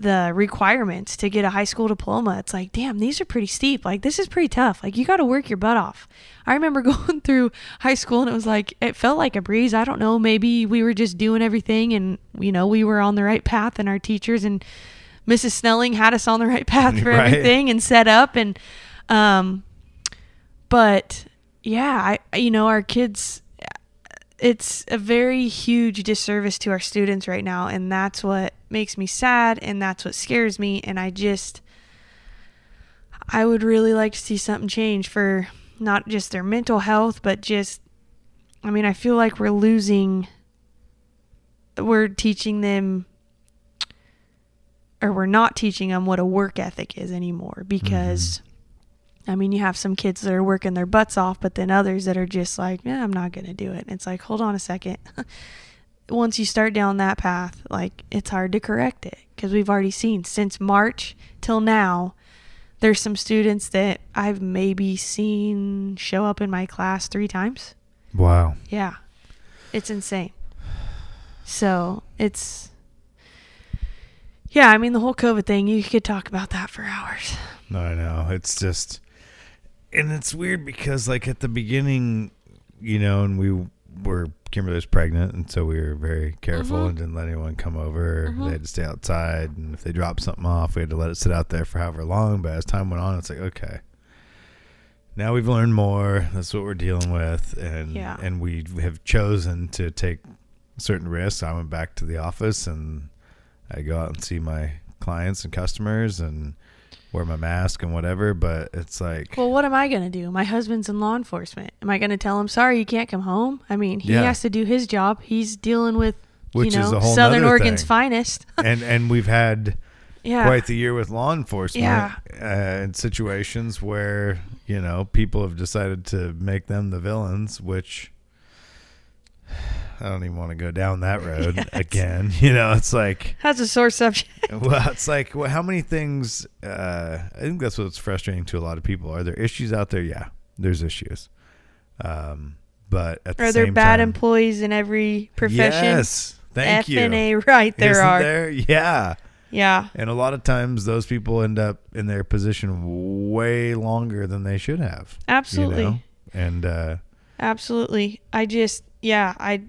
Speaker 2: the requirements to get a high school diploma it's like damn these are pretty steep. Like this is pretty tough. Like you got to work your butt off. I remember <laughs> going through high school and it was like it felt like a breeze. I don't know maybe we were just doing everything and you know we were on the right path and our teachers and mrs snelling had us on the right path <laughs> for
Speaker 1: Right.
Speaker 2: everything and set up and um but yeah i you know our kids it's a very huge disservice to our students right now and that's what makes me sad and that's what scares me and I just I would really like to see something change for not just their mental health but just I mean I feel like we're losing we're teaching them or we're not teaching them what a work ethic is anymore because mm-hmm. I mean, you have some kids that are working their butts off, but then others that are just like, yeah, I'm not going to do it. And it's like, hold on a second. <laughs> Once you start down that path, like, it's hard to correct it because we've already seen since March till now, there's some students that I've maybe seen show up in my class three times.
Speaker 1: Wow.
Speaker 2: Yeah. It's insane. So it's, yeah, I mean, the whole COVID thing, you could talk about that for hours.
Speaker 1: No, I know. It's just, and it's weird because, like, at the beginning, you know, and we were, Kimberly was pregnant, and so we were very careful
Speaker 2: Mhm.
Speaker 1: and didn't let anyone come over.
Speaker 2: Mhm.
Speaker 1: They had to stay outside, and if they dropped something off, we had to let it sit out there for however long. But as time went on, it's like, okay. Now we've learned more. That's what we're dealing with, and
Speaker 2: Yeah.
Speaker 1: and we have chosen to take certain risks. I went back to the office, and I go out and see my clients and customers, and wear my mask and whatever. But it's like,
Speaker 2: Well, what am I going to do? My husband's in law enforcement. Am I going to tell him, sorry, you can't come home? I mean, he
Speaker 1: Yeah.
Speaker 2: has to do his job. He's dealing with,
Speaker 1: Which
Speaker 2: you know, Southern Oregon's
Speaker 1: thing.
Speaker 2: finest. <laughs>
Speaker 1: and and we've had
Speaker 2: yeah.
Speaker 1: quite the year with law enforcement
Speaker 2: Yeah.
Speaker 1: uh, in situations where you know people have decided to make them the villains, which I don't even want to go down that <laughs> road
Speaker 2: it's-
Speaker 1: again. <laughs> You know, it's like
Speaker 2: That's a sore subject. <laughs>
Speaker 1: well, it's like well, how many things? Uh, I think that's what's frustrating to a lot of people. Are there issues out there? Yeah, there's issues. Um, but at the
Speaker 2: Are there bad
Speaker 1: time,
Speaker 2: employees in every profession?
Speaker 1: Yes, thank
Speaker 2: F
Speaker 1: you.
Speaker 2: A, right? There
Speaker 1: Isn't
Speaker 2: are.
Speaker 1: there? Yeah.
Speaker 2: Yeah.
Speaker 1: And a lot of times those people end up in their position way longer than they should have. you
Speaker 2: Absolutely.
Speaker 1: know? And uh,
Speaker 2: Absolutely. I just yeah, I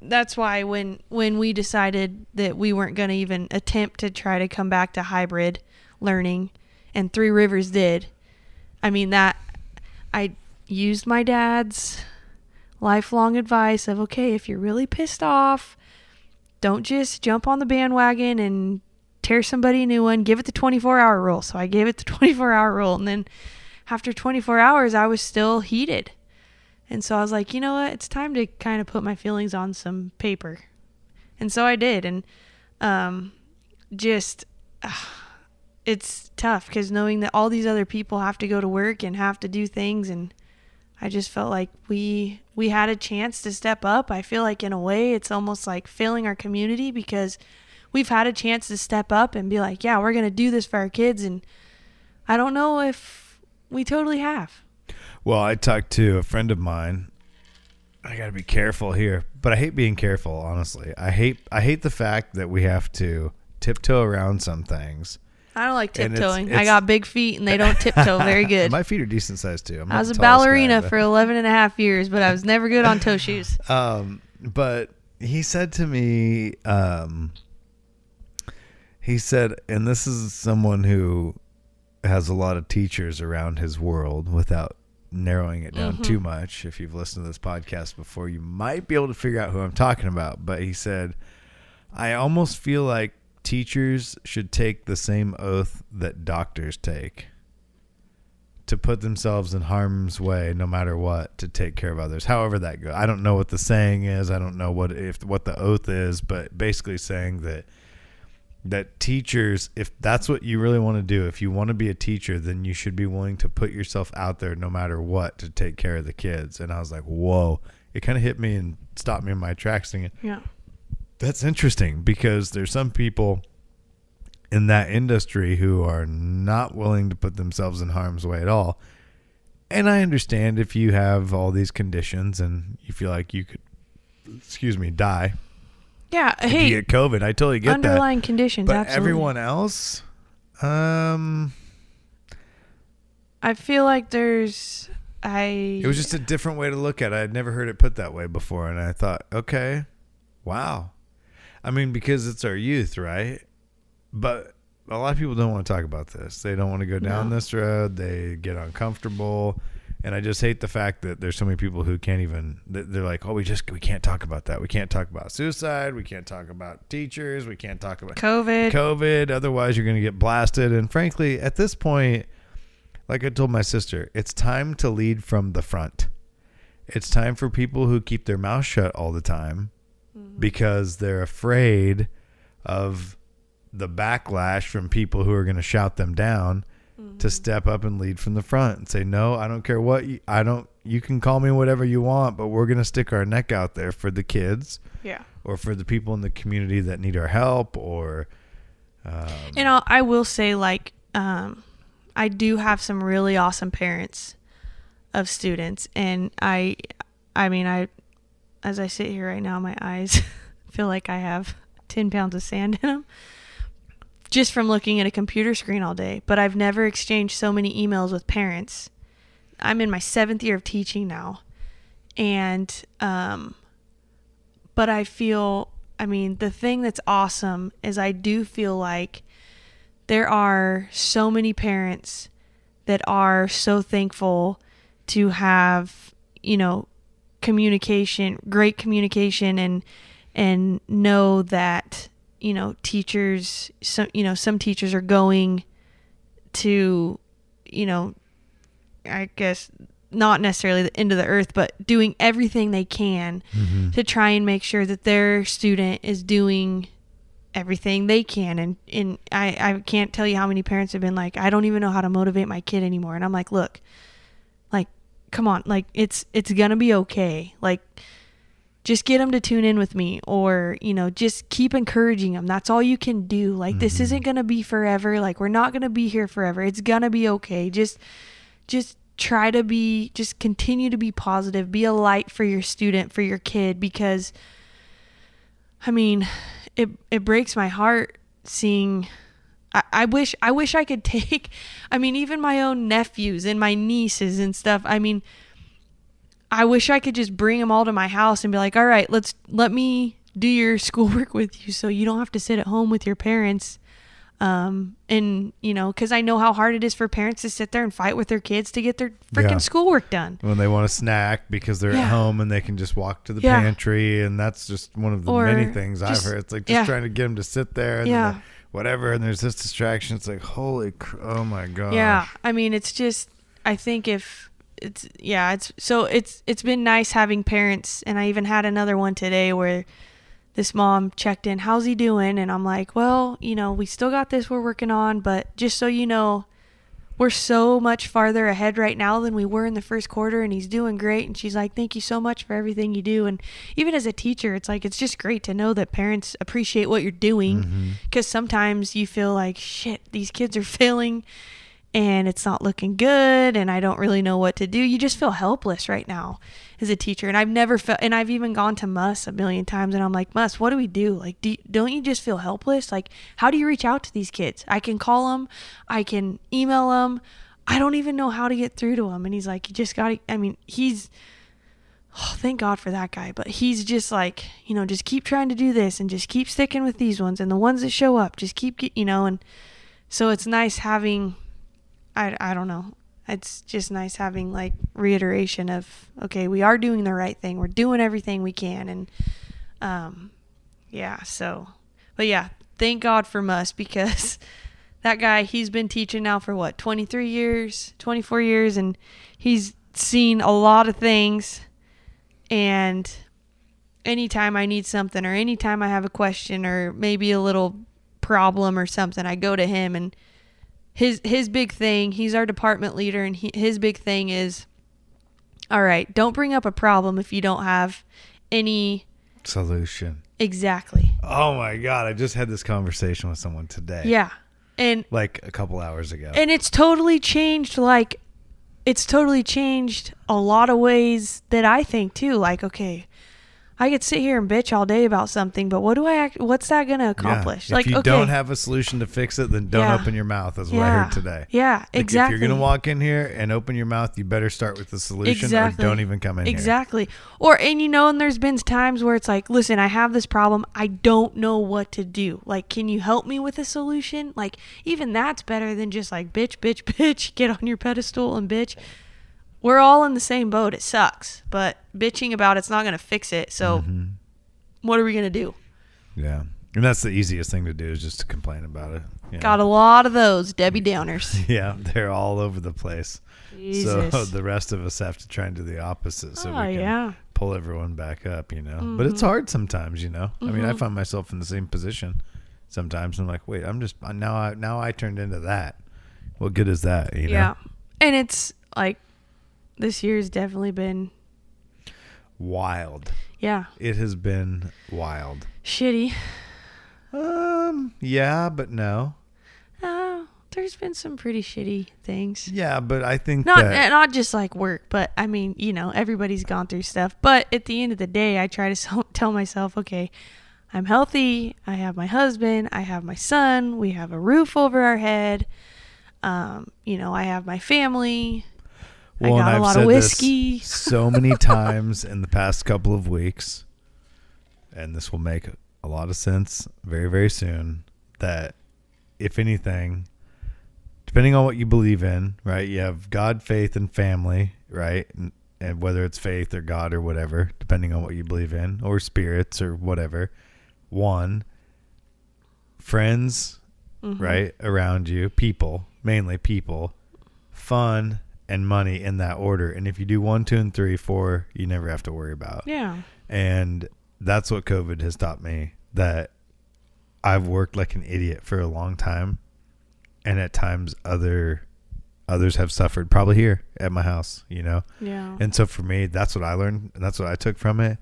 Speaker 2: that's why when when we decided that we weren't going to even attempt to try to come back to hybrid learning and Three Rivers did. I mean that I used my dad's lifelong advice of okay, if you're really pissed off, don't just jump on the bandwagon and tear somebody a new one. Give it the 24 hour rule. So I gave it the <laughs> 24 hour rule. And then after 24 hours, I was still heated. And so I was like, you know what? It's time to kind of put my feelings on some paper. And so I did. And um, just, uh, it's tough because knowing that all these other people have to go to work and have to do things and I just felt like we we had a chance to step up. I feel like in a way it's almost like failing our community because we've had a chance to step up and be like, yeah, we're going to do this for our kids and I don't know if we totally have.
Speaker 1: Well, I talked to a friend of mine. I got to be careful here, but I hate being careful. Honestly, I hate I hate the fact that we have to tiptoe around some things.
Speaker 2: I don't like
Speaker 1: And it's-
Speaker 2: tiptoeing. I
Speaker 1: it's-
Speaker 2: got big feet and they don't tiptoe very <laughs> good.
Speaker 1: My feet are decent sized too. I'm
Speaker 2: I was
Speaker 1: the
Speaker 2: a
Speaker 1: tallest guy,
Speaker 2: ballerina
Speaker 1: but-
Speaker 2: for 11 and a half years, but I was never good on toe shoes. <laughs>
Speaker 1: Um, but he said to me, um, he said, and this is someone who has a lot of teachers around his world without narrowing it down
Speaker 2: Mhm.
Speaker 1: too much. If you've listened to this podcast before, you might be able to figure out who I'm talking about. But he said, I almost feel like teachers should take the same oath that doctors take to put themselves in harm's way no matter what to take care of others however that goes i don't know what the saying is i don't know what if what the oath is but basically saying that that teachers if that's what you really want to do if you want to be a teacher then you should be willing to put yourself out there no matter what to take care of the kids and i was like whoa it kind of hit me and stopped me in my tracks thinking
Speaker 2: Yeah.
Speaker 1: that's interesting because there's some people in that industry who are not willing to put themselves in harm's way at all. And I understand if you have all these conditions and you feel like you could, excuse me, die
Speaker 2: Yeah. Hey,
Speaker 1: you get COVID. I totally get that.
Speaker 2: underlying conditions.
Speaker 1: But
Speaker 2: absolutely.
Speaker 1: everyone else, um,
Speaker 2: I feel like there's. I.
Speaker 1: it was just a different way to look at it. I'd never heard it put that way before. And I thought, okay, wow. I mean, because it's our youth, right? But a lot of people don't want to talk about this. They don't want to go down
Speaker 2: No.
Speaker 1: this road. They get uncomfortable. And I just hate the fact that there's so many people who can't even. They're like, oh, we just we can't talk about that. We can't talk about suicide. We can't talk about teachers. We can't talk about
Speaker 2: COVID.
Speaker 1: COVID. Otherwise, you're going to get blasted. And frankly, at this point, like I told my sister, it's time to lead from the front. It's time for people who keep their mouth shut all the time mm-hmm. because they're afraid of the backlash from people who are going to shout them down to step up and lead from the front and say, "No, I don't care what you, I don't. You can call me whatever you want, but we're going to stick our neck out there for the kids
Speaker 2: yeah.
Speaker 1: or for the people in the community that need our help or." Um,
Speaker 2: And I'll, I will say, like, um, I do have some really awesome parents of students, and I, I mean, I, as I sit here right now, my eyes <laughs> feel like I have ten pounds of sand in them, just from looking at a computer screen all day. But I've never exchanged so many emails with parents. I'm in my seventh year of teaching now, and um, but I feel, I mean, the thing that's awesome is I do feel like there are so many parents that are so thankful to have, you know, communication, great communication and and know that, you know, teachers some you know, some teachers are going to, you know, I guess not necessarily the end of the earth, but doing everything they can
Speaker 1: Mhm.
Speaker 2: to try and make sure that their student is doing everything they can. And and I, I can't tell you how many parents have been like i don't even know how to motivate my kid anymore. And i'm like look like come on like it's it's gonna be okay. Like just get them to tune in with me or you know just keep encouraging them that's all you can do. Like this
Speaker 1: Mhm.
Speaker 2: isn't gonna be forever. Like we're not gonna be here forever. It's gonna be okay. Just just try to be just continue to be positive. Be a light for your student for your kid because i mean it it breaks my heart seeing I, I wish I wish I could <laughs> take I mean even my own nephews and my nieces and stuff. I mean I wish I could just bring them all to my house and be like all right let's let me do your <laughs> schoolwork with you so you don't have to sit at home with your parents um and you know because I know how hard it is for parents to sit there and fight with their kids to get their freaking
Speaker 1: Yeah.
Speaker 2: schoolwork done
Speaker 1: when they want a snack because they're
Speaker 2: Yeah.
Speaker 1: at home and they can just walk to the
Speaker 2: Yeah.
Speaker 1: pantry and that's just one of the
Speaker 2: Or
Speaker 1: many things I've heard. It's like just trying to get them to sit there and
Speaker 2: Yeah.
Speaker 1: whatever and there's this distraction. It's like holy cr- oh my god.
Speaker 2: Yeah, I mean, it's just I think if it's yeah, it's so it's it's been nice having parents, and I even had another one today where this mom checked in, how's he doing? And I'm like, well, you know, we still got this we're working on, but just so you know, we're so much farther ahead right now than we were in the first quarter, and he's doing great. And she's like, thank you so much for everything you do. And even as a teacher, it's like it's just great to know that parents appreciate what you're doing
Speaker 1: mm-hmm.
Speaker 2: because sometimes you feel like shit these kids are <laughs> failing and it's not looking good and i don't really know what to do. You just feel helpless right now as a teacher. And i've never felt and i've even gone to mus a million times and i'm like mus what do we do? Like do, don't you just feel helpless? Like how do you reach out to these kids? I can call them i can email them i don't even know how to get through to them and he's like you just gotta i mean he's oh, thank God for that guy. But he's just like, you know, just keep trying to do this and just keep sticking with these ones and the ones that show up, just keep, you know, and so it's nice having, I, I don't know. It's just nice having like reiteration of, okay, we are doing the right thing. We're doing everything we can. And, um, yeah, so, but yeah, thank God for Mus because <laughs> that guy, he's been teaching now for what, 23 years, 24 years, and he's seen a lot of things and anytime I need something or anytime I have a question or maybe a little problem or something, I go to him and his his big thing, he's our department leader and he, his big thing is all right, don't bring up a problem if you don't have any
Speaker 1: Solution.
Speaker 2: exactly.
Speaker 1: Oh my god! I just had this conversation with someone today.
Speaker 2: Yeah. And
Speaker 1: Like a couple hours ago.
Speaker 2: and it's totally changed like it's totally changed a lot of ways that I think too. Like, okay, I could sit here and bitch all day about something, but what do I act? What's that going to
Speaker 1: Yeah.
Speaker 2: accomplish?
Speaker 1: If you
Speaker 2: okay,
Speaker 1: don't have a solution to fix it, then don't
Speaker 2: Yeah.
Speaker 1: open your mouth. Is what I heard today.
Speaker 2: yeah,
Speaker 1: Like,
Speaker 2: exactly.
Speaker 1: If you're gonna walk in here and open your mouth, you better start with the solution,
Speaker 2: Exactly.
Speaker 1: or don't even come in here.
Speaker 2: Exactly. Or and you know, and there's been times where it's like, listen, I have this problem. I don't know what to do. Like, can you help me with a solution? Like, even that's better than just like bitch, bitch, <laughs> bitch, get on your pedestal and bitch. We're all in the same boat. It sucks, but bitching about it's not going to fix it. So,
Speaker 1: Mhm.
Speaker 2: what are we going to do?
Speaker 1: Yeah, and that's the easiest thing to do is just to complain about it. you know?
Speaker 2: Got a lot of those Debbie Downers. <laughs>
Speaker 1: Yeah, they're all over the place.
Speaker 2: Jesus.
Speaker 1: So <laughs> the rest of us have to try and do the opposite, so
Speaker 2: oh
Speaker 1: we can
Speaker 2: yeah.
Speaker 1: pull everyone back up. You know, but it's
Speaker 2: Mhm.
Speaker 1: hard sometimes. You know, I mean, I
Speaker 2: Mhm.
Speaker 1: find myself in the same position sometimes. I'm like, wait, I'm just now. I now I turned into that. What good is that? You know,
Speaker 2: Yeah. And it's like this year's definitely been
Speaker 1: wild.
Speaker 2: yeah,
Speaker 1: It has been wild.
Speaker 2: shitty.
Speaker 1: Um, yeah, but no.
Speaker 2: Uh, there's been some pretty shitty things.
Speaker 1: Yeah, but I think
Speaker 2: Not
Speaker 1: that
Speaker 2: uh, not just like work, but I mean, you know, everybody's gone through stuff. But at the end of the day, I try to <laughs> tell myself, okay, I'm healthy. I have my husband. I have my son. We have a roof over our head. Um, you know, I have my family.
Speaker 1: Well, I
Speaker 2: got a
Speaker 1: I've
Speaker 2: lot of whiskey.
Speaker 1: so many <laughs> times in the past couple of weeks, and this will make a lot of sense very, very soon. That if anything, depending on what you believe in, right? You have God, faith, and family, right? And, and whether it's faith or God or whatever, depending on what you believe in, or spirits or whatever. One, friends
Speaker 2: Mhm.
Speaker 1: right around you, people, mainly people, fun and money in that order. And if you do one, two, and three, four, you never have to worry about.
Speaker 2: Yeah.
Speaker 1: And that's what COVID has taught me that I've worked like an idiot for a long time. And at times other others have suffered probably here at my house, you know?
Speaker 2: Yeah.
Speaker 1: And so for me, that's what I learned and that's what I took from it,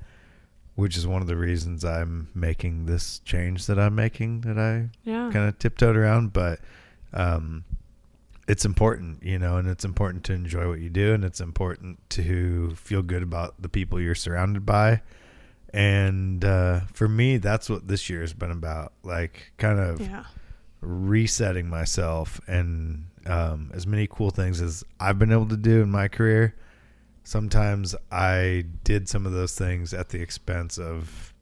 Speaker 1: which is one of the reasons I'm making this change that I'm making that I
Speaker 2: yeah.
Speaker 1: kind of tiptoed around, but um, it's important, you know, and it's important to enjoy what you do, and it's important to feel good about the people you're surrounded by. And uh, for me, that's what this year has been about, like kind of
Speaker 2: yeah.
Speaker 1: resetting myself and um, as many cool things as I've been able to do in my career. Sometimes I did some of those things at the expense of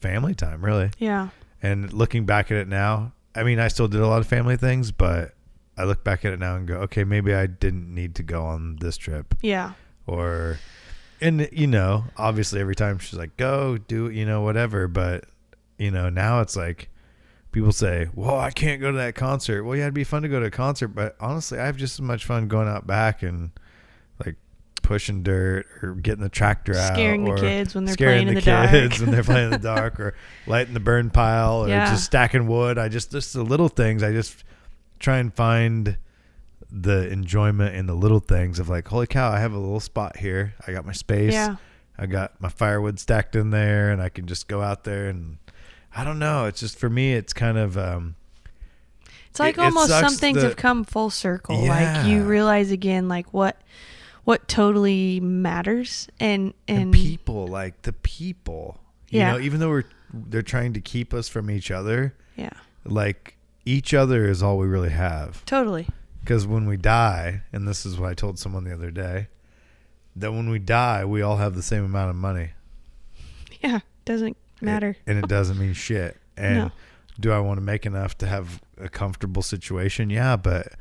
Speaker 1: family time, really.
Speaker 2: Yeah.
Speaker 1: And looking back at it now, I mean, I still did a lot of family things, but I look back at it now and go, okay, maybe I didn't need to go on this trip.
Speaker 2: Yeah.
Speaker 1: Or, and, you know, obviously every time she's like, go do it, you know, whatever. But, you know, now it's like people say, well, I can't go to that concert. Well, yeah, it'd be fun to go to a concert. But honestly, I have just as much fun going out back and like pushing dirt or getting the tractor out.
Speaker 2: Scaring the kids when they're
Speaker 1: scaring
Speaker 2: playing in
Speaker 1: the
Speaker 2: the dark.
Speaker 1: kids when they're playing in the dark or <laughs> lighting the burn pile or
Speaker 2: Yeah.
Speaker 1: just stacking wood. I just just the little things. I just try and find the enjoyment in the little things of like, holy cow, I have a little spot here. I got my space.
Speaker 2: Yeah.
Speaker 1: I got my firewood stacked in there and I can just go out there and I don't know. It's just for me it's kind of um
Speaker 2: It's like
Speaker 1: It- it
Speaker 2: almost
Speaker 1: sucks
Speaker 2: some things have come full circle.
Speaker 1: Yeah.
Speaker 2: Like you realize again like what what totally matters and
Speaker 1: and,
Speaker 2: and,
Speaker 1: people like the people. You
Speaker 2: Yeah.
Speaker 1: know, even though we're they're trying to keep us from each other,
Speaker 2: yeah.
Speaker 1: like each other is all we really have.
Speaker 2: Totally.
Speaker 1: Because when we die, and this is what I told someone the other day, that when we die, we all have the same amount of money. <laughs>
Speaker 2: Yeah. Doesn't matter.
Speaker 1: And it doesn't mean shit. <laughs> And
Speaker 2: No.
Speaker 1: do I want to make enough to have a comfortable situation? Yeah, but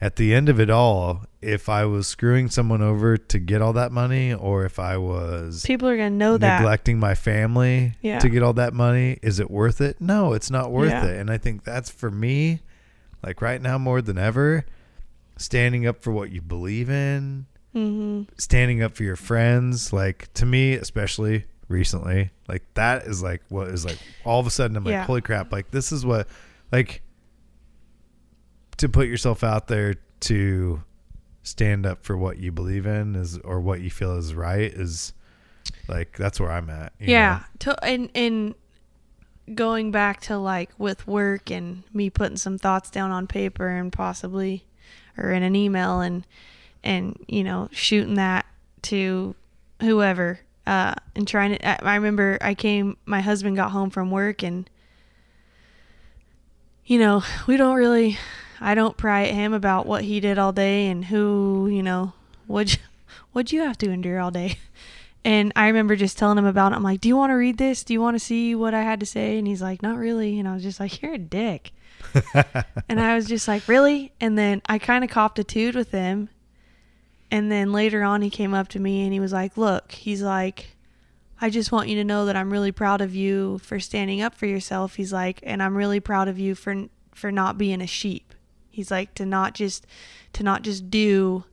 Speaker 1: at the end of it all, if I was screwing someone over to get all that money, or if I was
Speaker 2: People are gonna know that.
Speaker 1: neglecting my family
Speaker 2: Yeah.
Speaker 1: to get all that money, is it worth it? No, it's not worth
Speaker 2: Yeah.
Speaker 1: it. And I think that's for me, like right now more than ever, standing up for what you believe in,
Speaker 2: hmm
Speaker 1: standing up for your friends. Like to me, especially recently, like that is like what is like all of a sudden I'm like,
Speaker 2: Yeah.
Speaker 1: holy crap! Like this is what like to put yourself out there to stand up for what you believe in is or what you feel is right is like that's where I'm at. you
Speaker 2: Yeah. To, and and going back to like with work and me putting some thoughts down on paper and possibly or in an email and and you know shooting that to whoever uh and trying to I remember I came my husband got home from work and you know, we don't really I don't pry at him about what he did all day and who, you know, what'd you, <laughs> what'd you have to endure all day. <laughs> And I remember just telling him about it. I'm like, Do you want to read this? Do you want to see what I had to say? And he's like, Not really. And I was just like, You're a dick. <laughs> and I was just like, Really? And then I kind of copped a toot with him. And then later on, he came up to me and he was like, Look, he's like, I just want you to know that I'm really proud of you for standing up for yourself. He's like, and I'm really proud of you for for not being a sheep. He's like to not just to not just do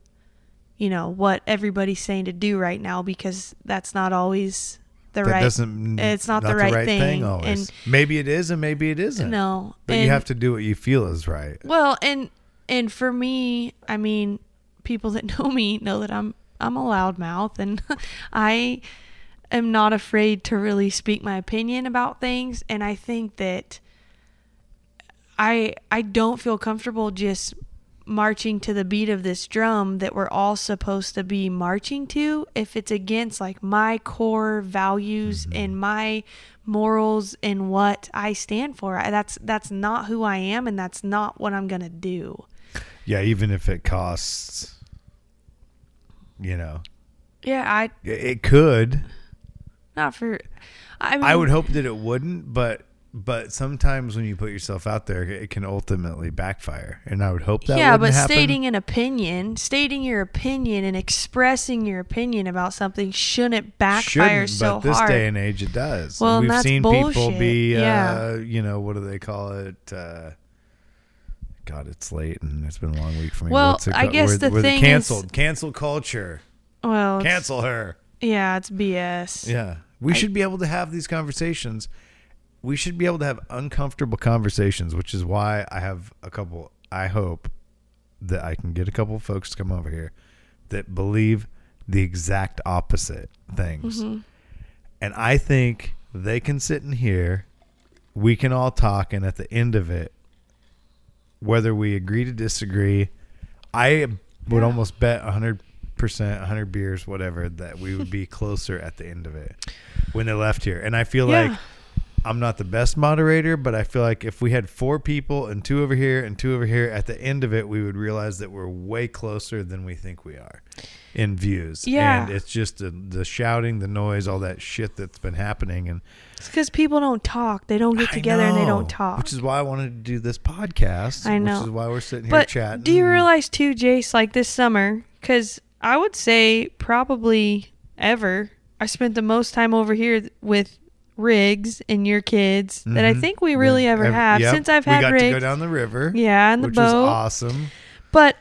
Speaker 2: you know what everybody's saying to do right now because that's not always the
Speaker 1: that
Speaker 2: right
Speaker 1: doesn't
Speaker 2: it's not the right thing,
Speaker 1: always.
Speaker 2: and-
Speaker 1: maybe it is and maybe it isn't.
Speaker 2: no
Speaker 1: But you have to do what you feel is right.
Speaker 2: well and and for me i mean people that <laughs> know me know that i'm i'm a loudmouth and <laughs> i am not afraid to really speak my opinion about things and i think that i i don't feel comfortable just marching to the beat of this drum that we're all supposed to be marching to if it's against like my core values mm-hmm. and my morals and what I stand for. That's that's not who I am and that's not what I'm going to do.
Speaker 1: Yeah, even if it costs, you know,
Speaker 2: Yeah, I
Speaker 1: it- it could.
Speaker 2: not for I mean
Speaker 1: I would hope that it wouldn't, but but sometimes when you put yourself out there, it can ultimately backfire, and I would hope that.
Speaker 2: yeah, but
Speaker 1: happen.
Speaker 2: stating an opinion, stating your opinion and expressing your opinion about something shouldn't backfire
Speaker 1: Shouldn't,
Speaker 2: so
Speaker 1: but this
Speaker 2: hard.
Speaker 1: day and age it does.
Speaker 2: Well,
Speaker 1: we've seen people
Speaker 2: bullshit.
Speaker 1: be, uh,
Speaker 2: Yeah.
Speaker 1: you know, what do they call it? Uh, God, it's late and it's been a long week for me.
Speaker 2: Well,
Speaker 1: it
Speaker 2: I guess
Speaker 1: we're-
Speaker 2: the
Speaker 1: we're
Speaker 2: thing is-
Speaker 1: canceled. Cancel culture.
Speaker 2: Well,
Speaker 1: Cancel her.
Speaker 2: Yeah, it's BS.
Speaker 1: Yeah. We
Speaker 2: I-
Speaker 1: should be able to have these conversations. We should be able to have uncomfortable conversations, which is why I have a couple. I hope that I can get a couple folks to come over here that believe the exact opposite things.
Speaker 2: Mhm.
Speaker 1: And I think they can sit in here, we can all talk, and at the end of it, whether we agree to disagree, I would
Speaker 2: Yeah.
Speaker 1: almost bet 100%, 100 beers, whatever, that we would be <laughs> closer at the end of it when they left here. And I feel
Speaker 2: Yeah.
Speaker 1: like I'm not the best moderator, but I feel like if we had four people and two over here and two over here, at the end of it, we would realize that we're way closer than we think we are in views.
Speaker 2: Yeah.
Speaker 1: And it's just the, the shouting, the noise, all that shit that's been happening. And
Speaker 2: It's because people don't talk. They don't get
Speaker 1: I
Speaker 2: together and they don't talk.
Speaker 1: Which is why I wanted to do this podcast.
Speaker 2: I know.
Speaker 1: Which is why we're sitting here
Speaker 2: but
Speaker 1: chatting.
Speaker 2: do you realize too, Jace, like this summer, because I would say probably ever, I spent the most time over here with Riggs and your kids that I
Speaker 1: Mhm.
Speaker 2: think we really
Speaker 1: Yeah,
Speaker 2: ever
Speaker 1: ev-
Speaker 2: have
Speaker 1: yep.
Speaker 2: since I've had.
Speaker 1: we got
Speaker 2: Riggs.
Speaker 1: to go down the river.
Speaker 2: yeah, and the
Speaker 1: which
Speaker 2: boat.
Speaker 1: was awesome.
Speaker 2: But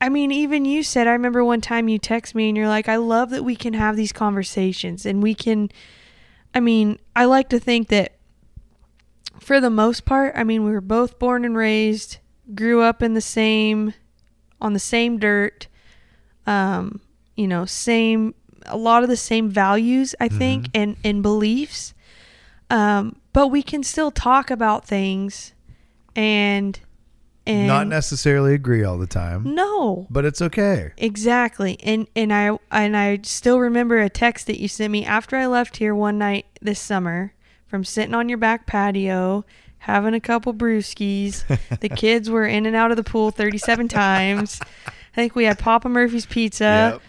Speaker 2: I mean, even you said, I remember one time you text me and you're like, I love that we can have these conversations and we can. I mean, I like to think that for the most part, I mean, we were both born and raised, grew up in the same, on the same dirt, um, you know, same, a lot of the same values, I think, and, and beliefs. Um, but we can still talk about things and, and
Speaker 1: Not necessarily agree all the time,
Speaker 2: no,
Speaker 1: but it's okay.
Speaker 2: exactly. And and I and I still remember a text that you sent me after I left here one night this summer from sitting on your back patio having a couple brewskis. the <laughs> kids were in and out of the pool 37 times. I think we had Papa Murphy's pizza.
Speaker 1: Yep.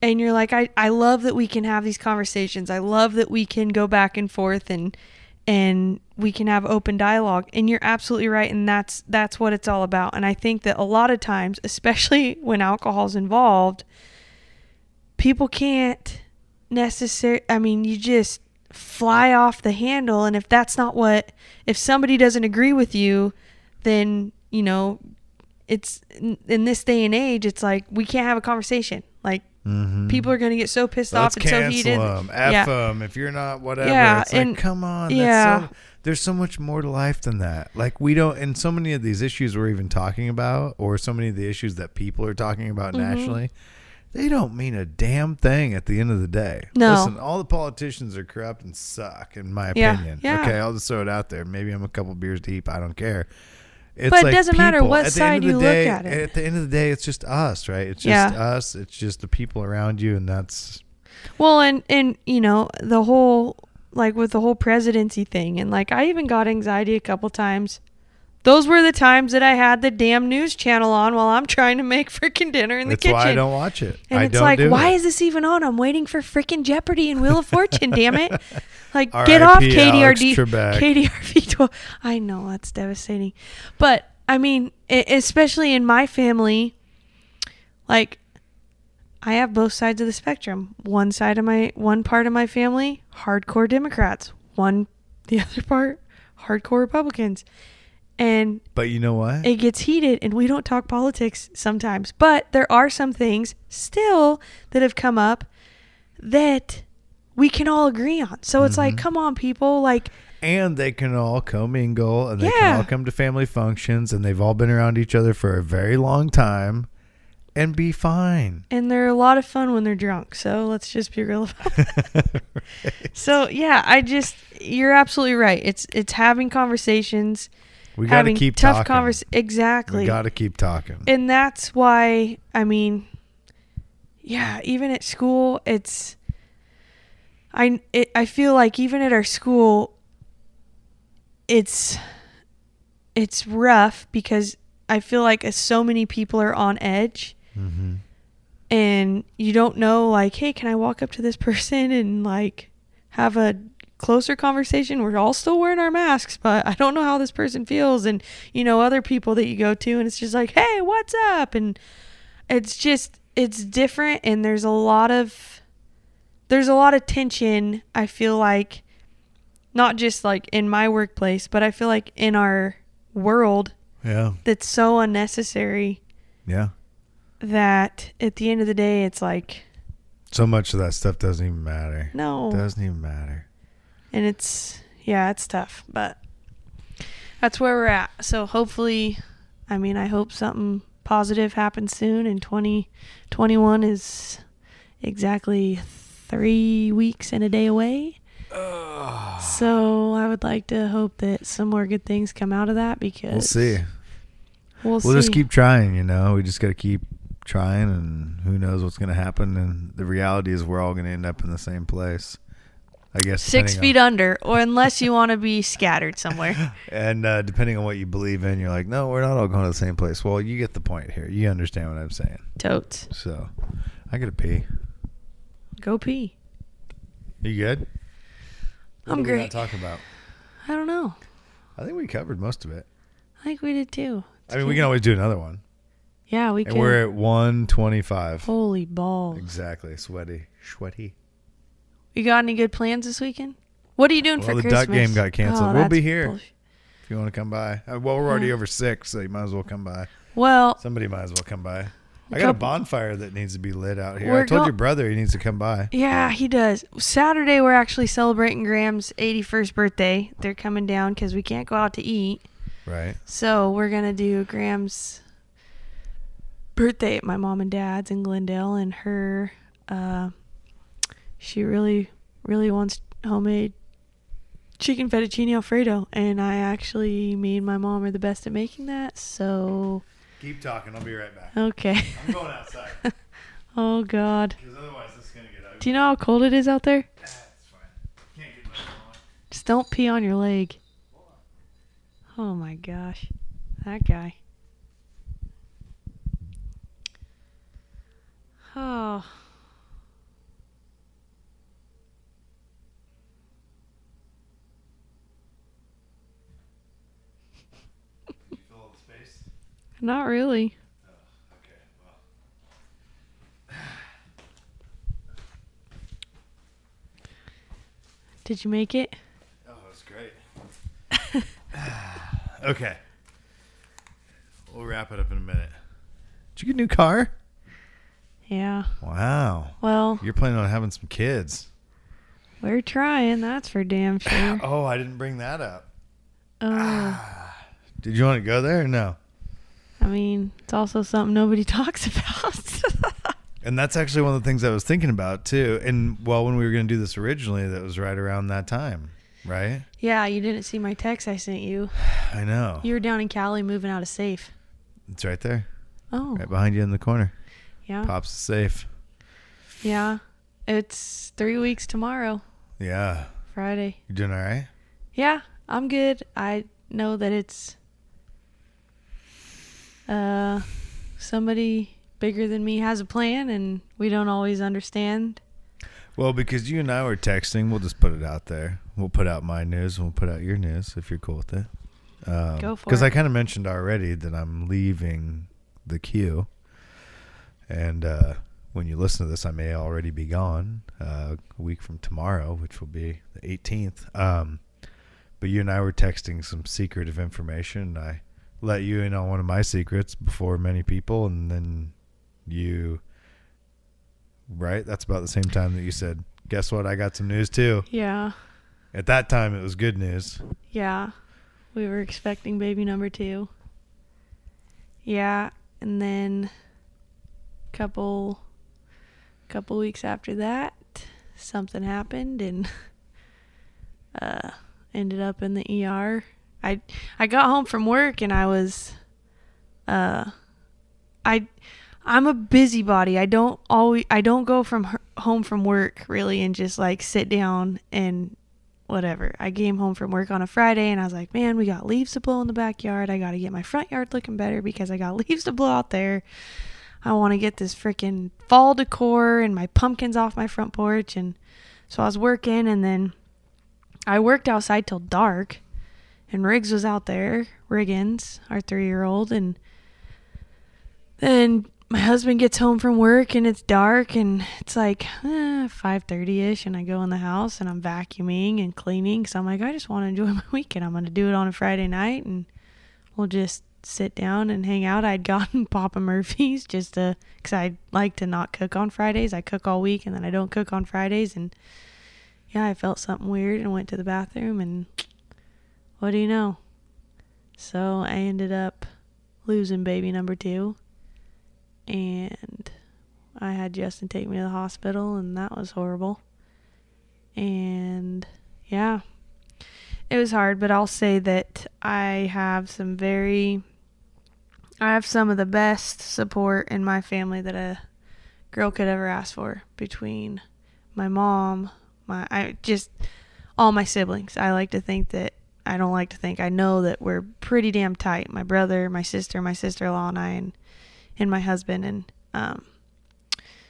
Speaker 2: And you're like, I, I love that we can have these conversations. I love that we can go back and forth and and we can have open dialogue. And you're absolutely right. And that's that's what it's all about. And I think that a lot of times, especially <laughs> when alcohol's involved, people can't necessarily I mean, you just fly off the handle and if that's not what if somebody doesn't agree with you, then, you know, it's in in this day and age, it's like we can't have a conversation. Like
Speaker 1: Mhm.
Speaker 2: people are going to get so pissed
Speaker 1: Let's
Speaker 2: off and so
Speaker 1: cancel
Speaker 2: heated.
Speaker 1: them. F
Speaker 2: Yeah.
Speaker 1: them. If you're not whatever,
Speaker 2: Yeah,
Speaker 1: it's like,
Speaker 2: and-
Speaker 1: come on.
Speaker 2: yeah.
Speaker 1: That's so, there's so much more to life than that. Like we don't, and so many of these issues we're even talking about, or so many of the issues that people are talking about
Speaker 2: Mhm.
Speaker 1: nationally, they don't mean a damn thing at the end of the day.
Speaker 2: No.
Speaker 1: Listen, all the politicians are corrupt and suck, in my
Speaker 2: Yeah,
Speaker 1: opinion.
Speaker 2: yeah.
Speaker 1: Okay, I'll just throw it out there. Maybe I'm a couple beers deep. I don't care. It's
Speaker 2: But it doesn't matter what
Speaker 1: At the end
Speaker 2: side you look at it.
Speaker 1: At the end of the day, it's just us, right? It's just
Speaker 2: Yeah.
Speaker 1: us. It's just the people around you, and that's
Speaker 2: Well, and and you know the whole like with the whole presidency thing, and like I even got anxiety a couple times. Those were the times that I had the damn news channel on while I'm trying to make freaking dinner in the
Speaker 1: That's
Speaker 2: kitchen.
Speaker 1: why I don't watch it.
Speaker 2: and
Speaker 1: I
Speaker 2: it's
Speaker 1: don't
Speaker 2: like,
Speaker 1: do
Speaker 2: why
Speaker 1: it.
Speaker 2: is this even on? I'm waiting for freaking Jeopardy and Wheel of Fortune. damn it! <laughs> Like, get off
Speaker 1: R.I.P. Alex
Speaker 2: KDRV,
Speaker 1: Trebek.
Speaker 2: KDRV 12. I know that's devastating, but I mean, e- especially in my family, like, I have both sides of the spectrum. One side of my, one part of my family, hardcore Democrats. One, the <laughs> other part, hardcore Republicans. And
Speaker 1: But you know what?
Speaker 2: it gets heated and we don't talk politics sometimes but there are some things still that have come up that we can all agree on so it's like
Speaker 1: Mhm.
Speaker 2: come on people like
Speaker 1: and they can all commingle and they
Speaker 2: Yeah.
Speaker 1: can all come to family functions and they've all been around each other for a very long time and be fine.
Speaker 2: and they're a lot of fun when they're drunk so let's just be real about it <laughs> so yeah i just you're absolutely right it's it's having conversations
Speaker 1: We got to keep
Speaker 2: tough
Speaker 1: talking.
Speaker 2: convers exactly
Speaker 1: We got to keep talking.
Speaker 2: and that's why i mean yeah even at school it's i it, i feel like even at our school it's it's rough because i feel like so many people are on edge
Speaker 1: hmm
Speaker 2: and you don't know like hey can i walk up to this person and like have a closer conversation we're all still wearing our masks but i don't know how this person feels and you know other people that you go to and it's just like hey what's up and it's just it's different and there's a lot of there's a lot of tension i feel like not just like in my workplace but i feel like in our world
Speaker 1: Yeah.
Speaker 2: that's so unnecessary
Speaker 1: Yeah.
Speaker 2: that at the end of the day, it's like,
Speaker 1: So much of that stuff doesn't even matter.
Speaker 2: no.
Speaker 1: Doesn't even matter.
Speaker 2: And it's yeah it's tough but that's where we're at so hopefully i mean i hope something positive happens soon and 2021 is exactly three weeks and a day away so i would like to hope that some more good things come out of that because
Speaker 1: We'll see.
Speaker 2: we'll,
Speaker 1: We'll just keep trying, you know. We just got to keep trying, and who knows what's going to happen. And the reality is, we're all going to end up in the same place. I guess
Speaker 2: six feet under or unless you want to be scattered somewhere <laughs>
Speaker 1: and uh, depending on what you believe in, you're like, no, we're not all going to the same place. Well, you get the point here. You understand what I'm saying.
Speaker 2: totes
Speaker 1: So, I got to pee.
Speaker 2: go pee
Speaker 1: You good? What
Speaker 2: i'm
Speaker 1: we not
Speaker 2: great
Speaker 1: talk about.
Speaker 2: i don't know
Speaker 1: I think we covered most of it.
Speaker 2: i think we did too
Speaker 1: I mean, we can always do another one.
Speaker 2: yeah we
Speaker 1: And
Speaker 2: can
Speaker 1: we're at 125.
Speaker 2: holy balls
Speaker 1: Exactly. Sweaty. Sweaty.
Speaker 2: You got any good plans this weekend? What are you doing
Speaker 1: Well,
Speaker 2: for
Speaker 1: the
Speaker 2: Christmas?
Speaker 1: duck game got canceled.
Speaker 2: Oh,
Speaker 1: We'll be here.
Speaker 2: bullshit.
Speaker 1: If you want to come by. Uh, well, we're already
Speaker 2: Yeah.
Speaker 1: over six, so you might as well come by.
Speaker 2: Well,
Speaker 1: Somebody might as well come by. I got a bonfire that needs to be lit out here. I told
Speaker 2: go-
Speaker 1: your brother he needs to come by.
Speaker 2: yeah, he does. Saturday we're actually celebrating Graham's 81st birthday. They're coming down because we can't go out to eat,
Speaker 1: Right.
Speaker 2: so we're gonna do Graham's birthday at my mom and dad's in Glendale, and her, uh, she really, really wants homemade chicken fettuccine alfredo, and I actually, me and my mom are the best at making that, so
Speaker 1: Keep talking. I'll be right back.
Speaker 2: okay.
Speaker 1: I'm going <laughs> outside
Speaker 2: Oh God.
Speaker 1: because otherwise this is gonna get ugly.
Speaker 2: Do you know how cold it is out there?
Speaker 1: That's fine. Can't get much on.
Speaker 2: Just don't pee on your leg. Oh my gosh. That guy. Oh.
Speaker 1: You fill all the space.
Speaker 2: Not really. <sighs> Did you make it?
Speaker 1: Oh, that's great. <laughs> <sighs> okay. We'll wrap it up in a minute. Did you get a new car?
Speaker 2: Yeah.
Speaker 1: Wow.
Speaker 2: Well,
Speaker 1: You're planning on having some kids.
Speaker 2: we're trying. That's for damn <laughs> sure.
Speaker 1: Oh, I didn't bring that up.
Speaker 2: Uh, <sighs>
Speaker 1: Did you want to go there or no?
Speaker 2: I mean, it's also something nobody <laughs> talks about.
Speaker 1: And that's actually one of the things I was thinking about too. And well, when we were going to do this originally, that was right around that time, right?
Speaker 2: yeah, you didn't see my text I sent you. <sighs>
Speaker 1: I know.
Speaker 2: You were down in Cali moving out of safe.
Speaker 1: It's right there,
Speaker 2: Oh,
Speaker 1: right behind you in the corner.
Speaker 2: yeah.
Speaker 1: Pops the safe.
Speaker 2: Yeah. It's three weeks tomorrow,
Speaker 1: Yeah.
Speaker 2: Friday.
Speaker 1: You doing all right?
Speaker 2: Yeah, I'm good. I know that it's uh somebody bigger than me has a plan and we don't always understand.
Speaker 1: Well, because you and I were texting, we'll just put it out there. We'll put out my news and we'll put out your news if you're cool with it. Um,
Speaker 2: Go for
Speaker 1: Because
Speaker 2: it.
Speaker 1: I kind of mentioned already that I'm leaving the queue. And uh, when you listen to this, I may already be gone uh, a week from tomorrow, which will be the 18th. Um, but you and I were texting some secretive information. And I let you in on one of my secrets before many people, and then you, right? That's about the same time that you said, "Guess what? I got some news too."
Speaker 2: Yeah.
Speaker 1: At that time, it was good news.
Speaker 2: Yeah. We were expecting baby number 2. Yeah, and then couple couple weeks after that, something happened and <laughs> uh ended up in the ER. I I got home from work and I was uh I I'm a busybody. I don't always I don't go from home from work really and just like sit down and whatever. I came home from work on a Friday and I was like, man, we got leaves to blow in the backyard. I got to get my front yard looking better because I got <laughs> leaves to blow out there. I want to get this freaking fall decor and my pumpkins off my front porch. And so I was working and then I worked outside till dark and Riggs was out there, Riggins, our three year old. And then my husband gets home from work and it's dark and it's like eh, 5.30ish and i go in the house and i'm vacuuming and cleaning so i'm like i just want to enjoy <laughs> my weekend i'm to do it on a friday night and we'll just sit down and hang out. I'd gotten <laughs> Papa Murphy's just to, cause I like to not cook on Fridays. I cook all week and then I don't cook on Fridays. And yeah, I felt something weird and went to the bathroom and what do you know? So I ended up losing baby number two. And I had Justin take me to the hospital and that was horrible. And yeah, it was hard, but I'll say that I have some very I have some of the best support in my family that a girl could ever ask for between my mom, my I just all my siblings. I like to think that I don't like to think. I know that we're pretty damn tight. My brother, my sister, my sister-in-law and I and and my husband and um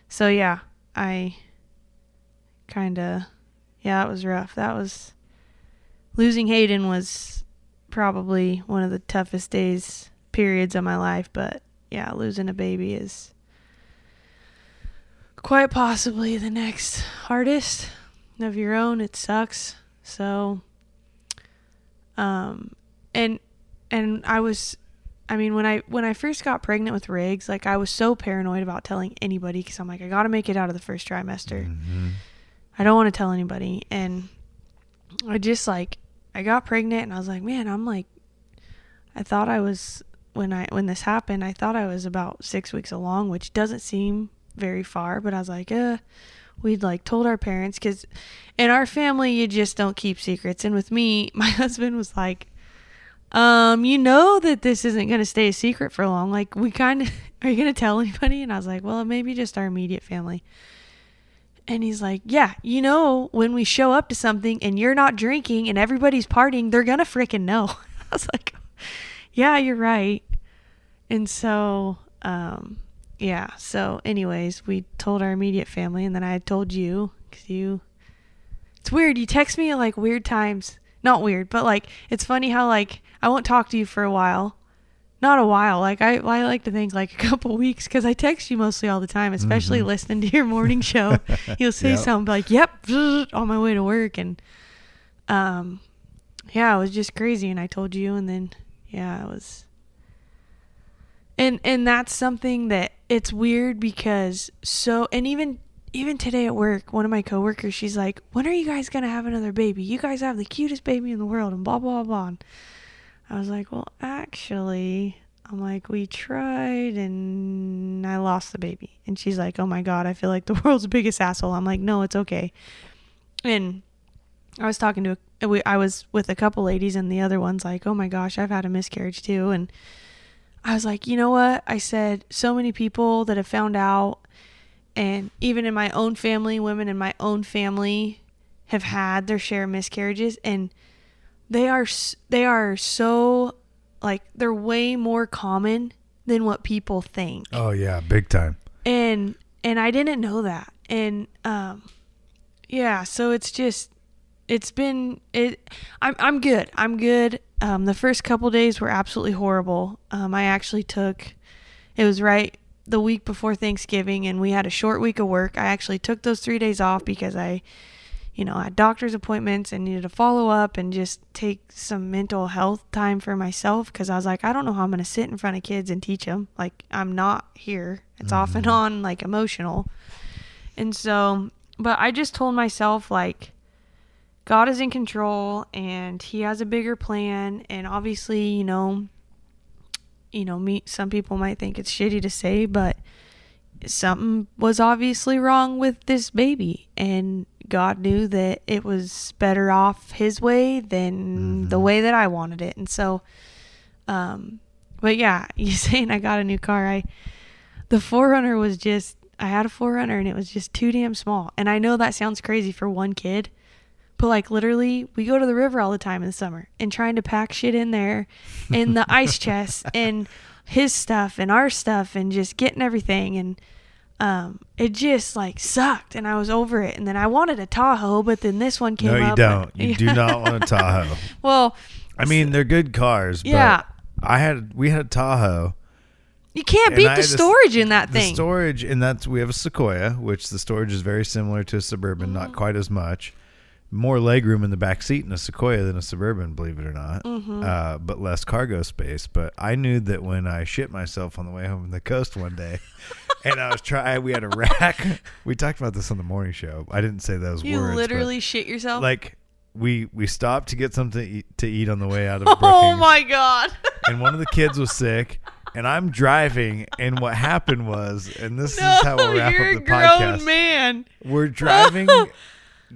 Speaker 2: so yeah, I kind of yeah, that was rough. That was losing Hayden was probably one of the toughest days periods of my life, but yeah, losing a baby is quite possibly the next hardest of your own. It sucks. So um and and I was I mean when I when I first got pregnant with Riggs, like I was so paranoid about telling anybody cuz I'm like I got to make it out of the first trimester.
Speaker 1: Mm-hmm.
Speaker 2: I don't want to tell anybody and I just like I got pregnant and I was like, man, I'm like, I thought I was when I when this happened, I thought I was about six weeks along, which doesn't seem very far, but I was like, uh, we'd like told our parents because in our family you just don't keep secrets, and with me, <laughs> my husband was like, um, you know that this isn't gonna stay a secret for long. Like we kind of <laughs> are you gonna tell anybody? And I was like, well, maybe just our immediate family. And he's like, Yeah, you know, when we show up to something and you're not drinking and everybody's partying, they're going to freaking know. <laughs> I was like, Yeah, you're right. And so, um, yeah. So, anyways, we told our immediate family and then I told you because you, it's weird. You text me at like weird times. Not weird, but like, it's funny how like I won't talk to you for a while not a while. Like I, I like to think like <laughs> a couple weeks because I text you mostly all the time, especially
Speaker 1: Mhm.
Speaker 2: listening to your morning <laughs> show. You'll say
Speaker 1: Yep.
Speaker 2: something like, "Yep," <laughs> on my way to work, and um, yeah, it was just crazy. And I told you, and then yeah, it was, and and that's something that it's weird because so, and even even today at work, one of my coworkers, she's like, "When are you guys gonna have another baby? You guys have the cutest baby in the world," and blah blah blah. And I was like, well, actually, I'm like, we tried and I lost the baby. And she's like, oh my God, I feel like the <laughs> world's biggest asshole. I'm like, no, it's okay. And I was talking to, a, I was with a couple ladies and the other one's like, oh my gosh, I've had a miscarriage too. And I was like, you know what? I said, so many people that have found out, and even in my own family, women in my own family have had their share of miscarriages. And they are they are so like they're way more common than what people think
Speaker 1: Oh yeah, big time.
Speaker 2: and and I didn't know that and um yeah so it's just it's been it I'm I'm good I'm good um the first couple days were absolutely horrible um I actually took it was right the week before Thanksgiving and we had a short week of work I actually took those 3 days off because I you know, I had doctor's appointments and needed to follow up and just take some mental health time for myself because I was like, I don't know how I'm going to sit in front of kids and teach them. Like, I'm not here. It's off and
Speaker 1: Mhm.
Speaker 2: on, like, emotional. And so, but I just told myself, like, God is in control and He has a bigger plan. And obviously, you know, you know, me, some people might think it's shitty to say, but something was obviously wrong with this baby and God knew that it was better off his way than the
Speaker 1: Mhm.
Speaker 2: way that I wanted it. And so um but yeah, <laughs> you saying I got a new car. I the 4Runner was just I had a 4Runner and it was just too damn small. And I know that sounds crazy for one kid, but like literally we go to the river all the time in the summer and trying to pack shit in there in the ice <laughs> chest and his stuff and our stuff and just getting everything and um it just like sucked and I was over it and then I wanted a Tahoe but then this one came
Speaker 1: No, you
Speaker 2: up
Speaker 1: don't. You do not <laughs> want a Tahoe.
Speaker 2: well
Speaker 1: I mean, they're good cars, but
Speaker 2: yeah
Speaker 1: I had we had a Tahoe.
Speaker 2: you can't beat the
Speaker 1: had a
Speaker 2: storage in that
Speaker 1: The
Speaker 2: thing
Speaker 1: storage, and that's we have a Sequoia, which the storage is very similar to a Suburban, not
Speaker 2: Mhm.
Speaker 1: quite as much. More leg room in the back seat in a Sequoia than a Suburban, believe it or not,
Speaker 2: Mm-hmm.
Speaker 1: uh, but less cargo space. But I knew that when I shit myself on the way home from the coast one day, <laughs> and I was trying, we had a rack. <laughs> we talked about this on the morning show. I didn't say those
Speaker 2: You
Speaker 1: words. but,
Speaker 2: literally shit yourself.
Speaker 1: like we we stopped to get something to eat, to eat on the way out of <laughs>
Speaker 2: oh my god.
Speaker 1: and one of the kids was sick. And I'm driving, and what happened was, and this
Speaker 2: no,
Speaker 1: is how we'll wrap up the podcast.
Speaker 2: man.
Speaker 1: We're driving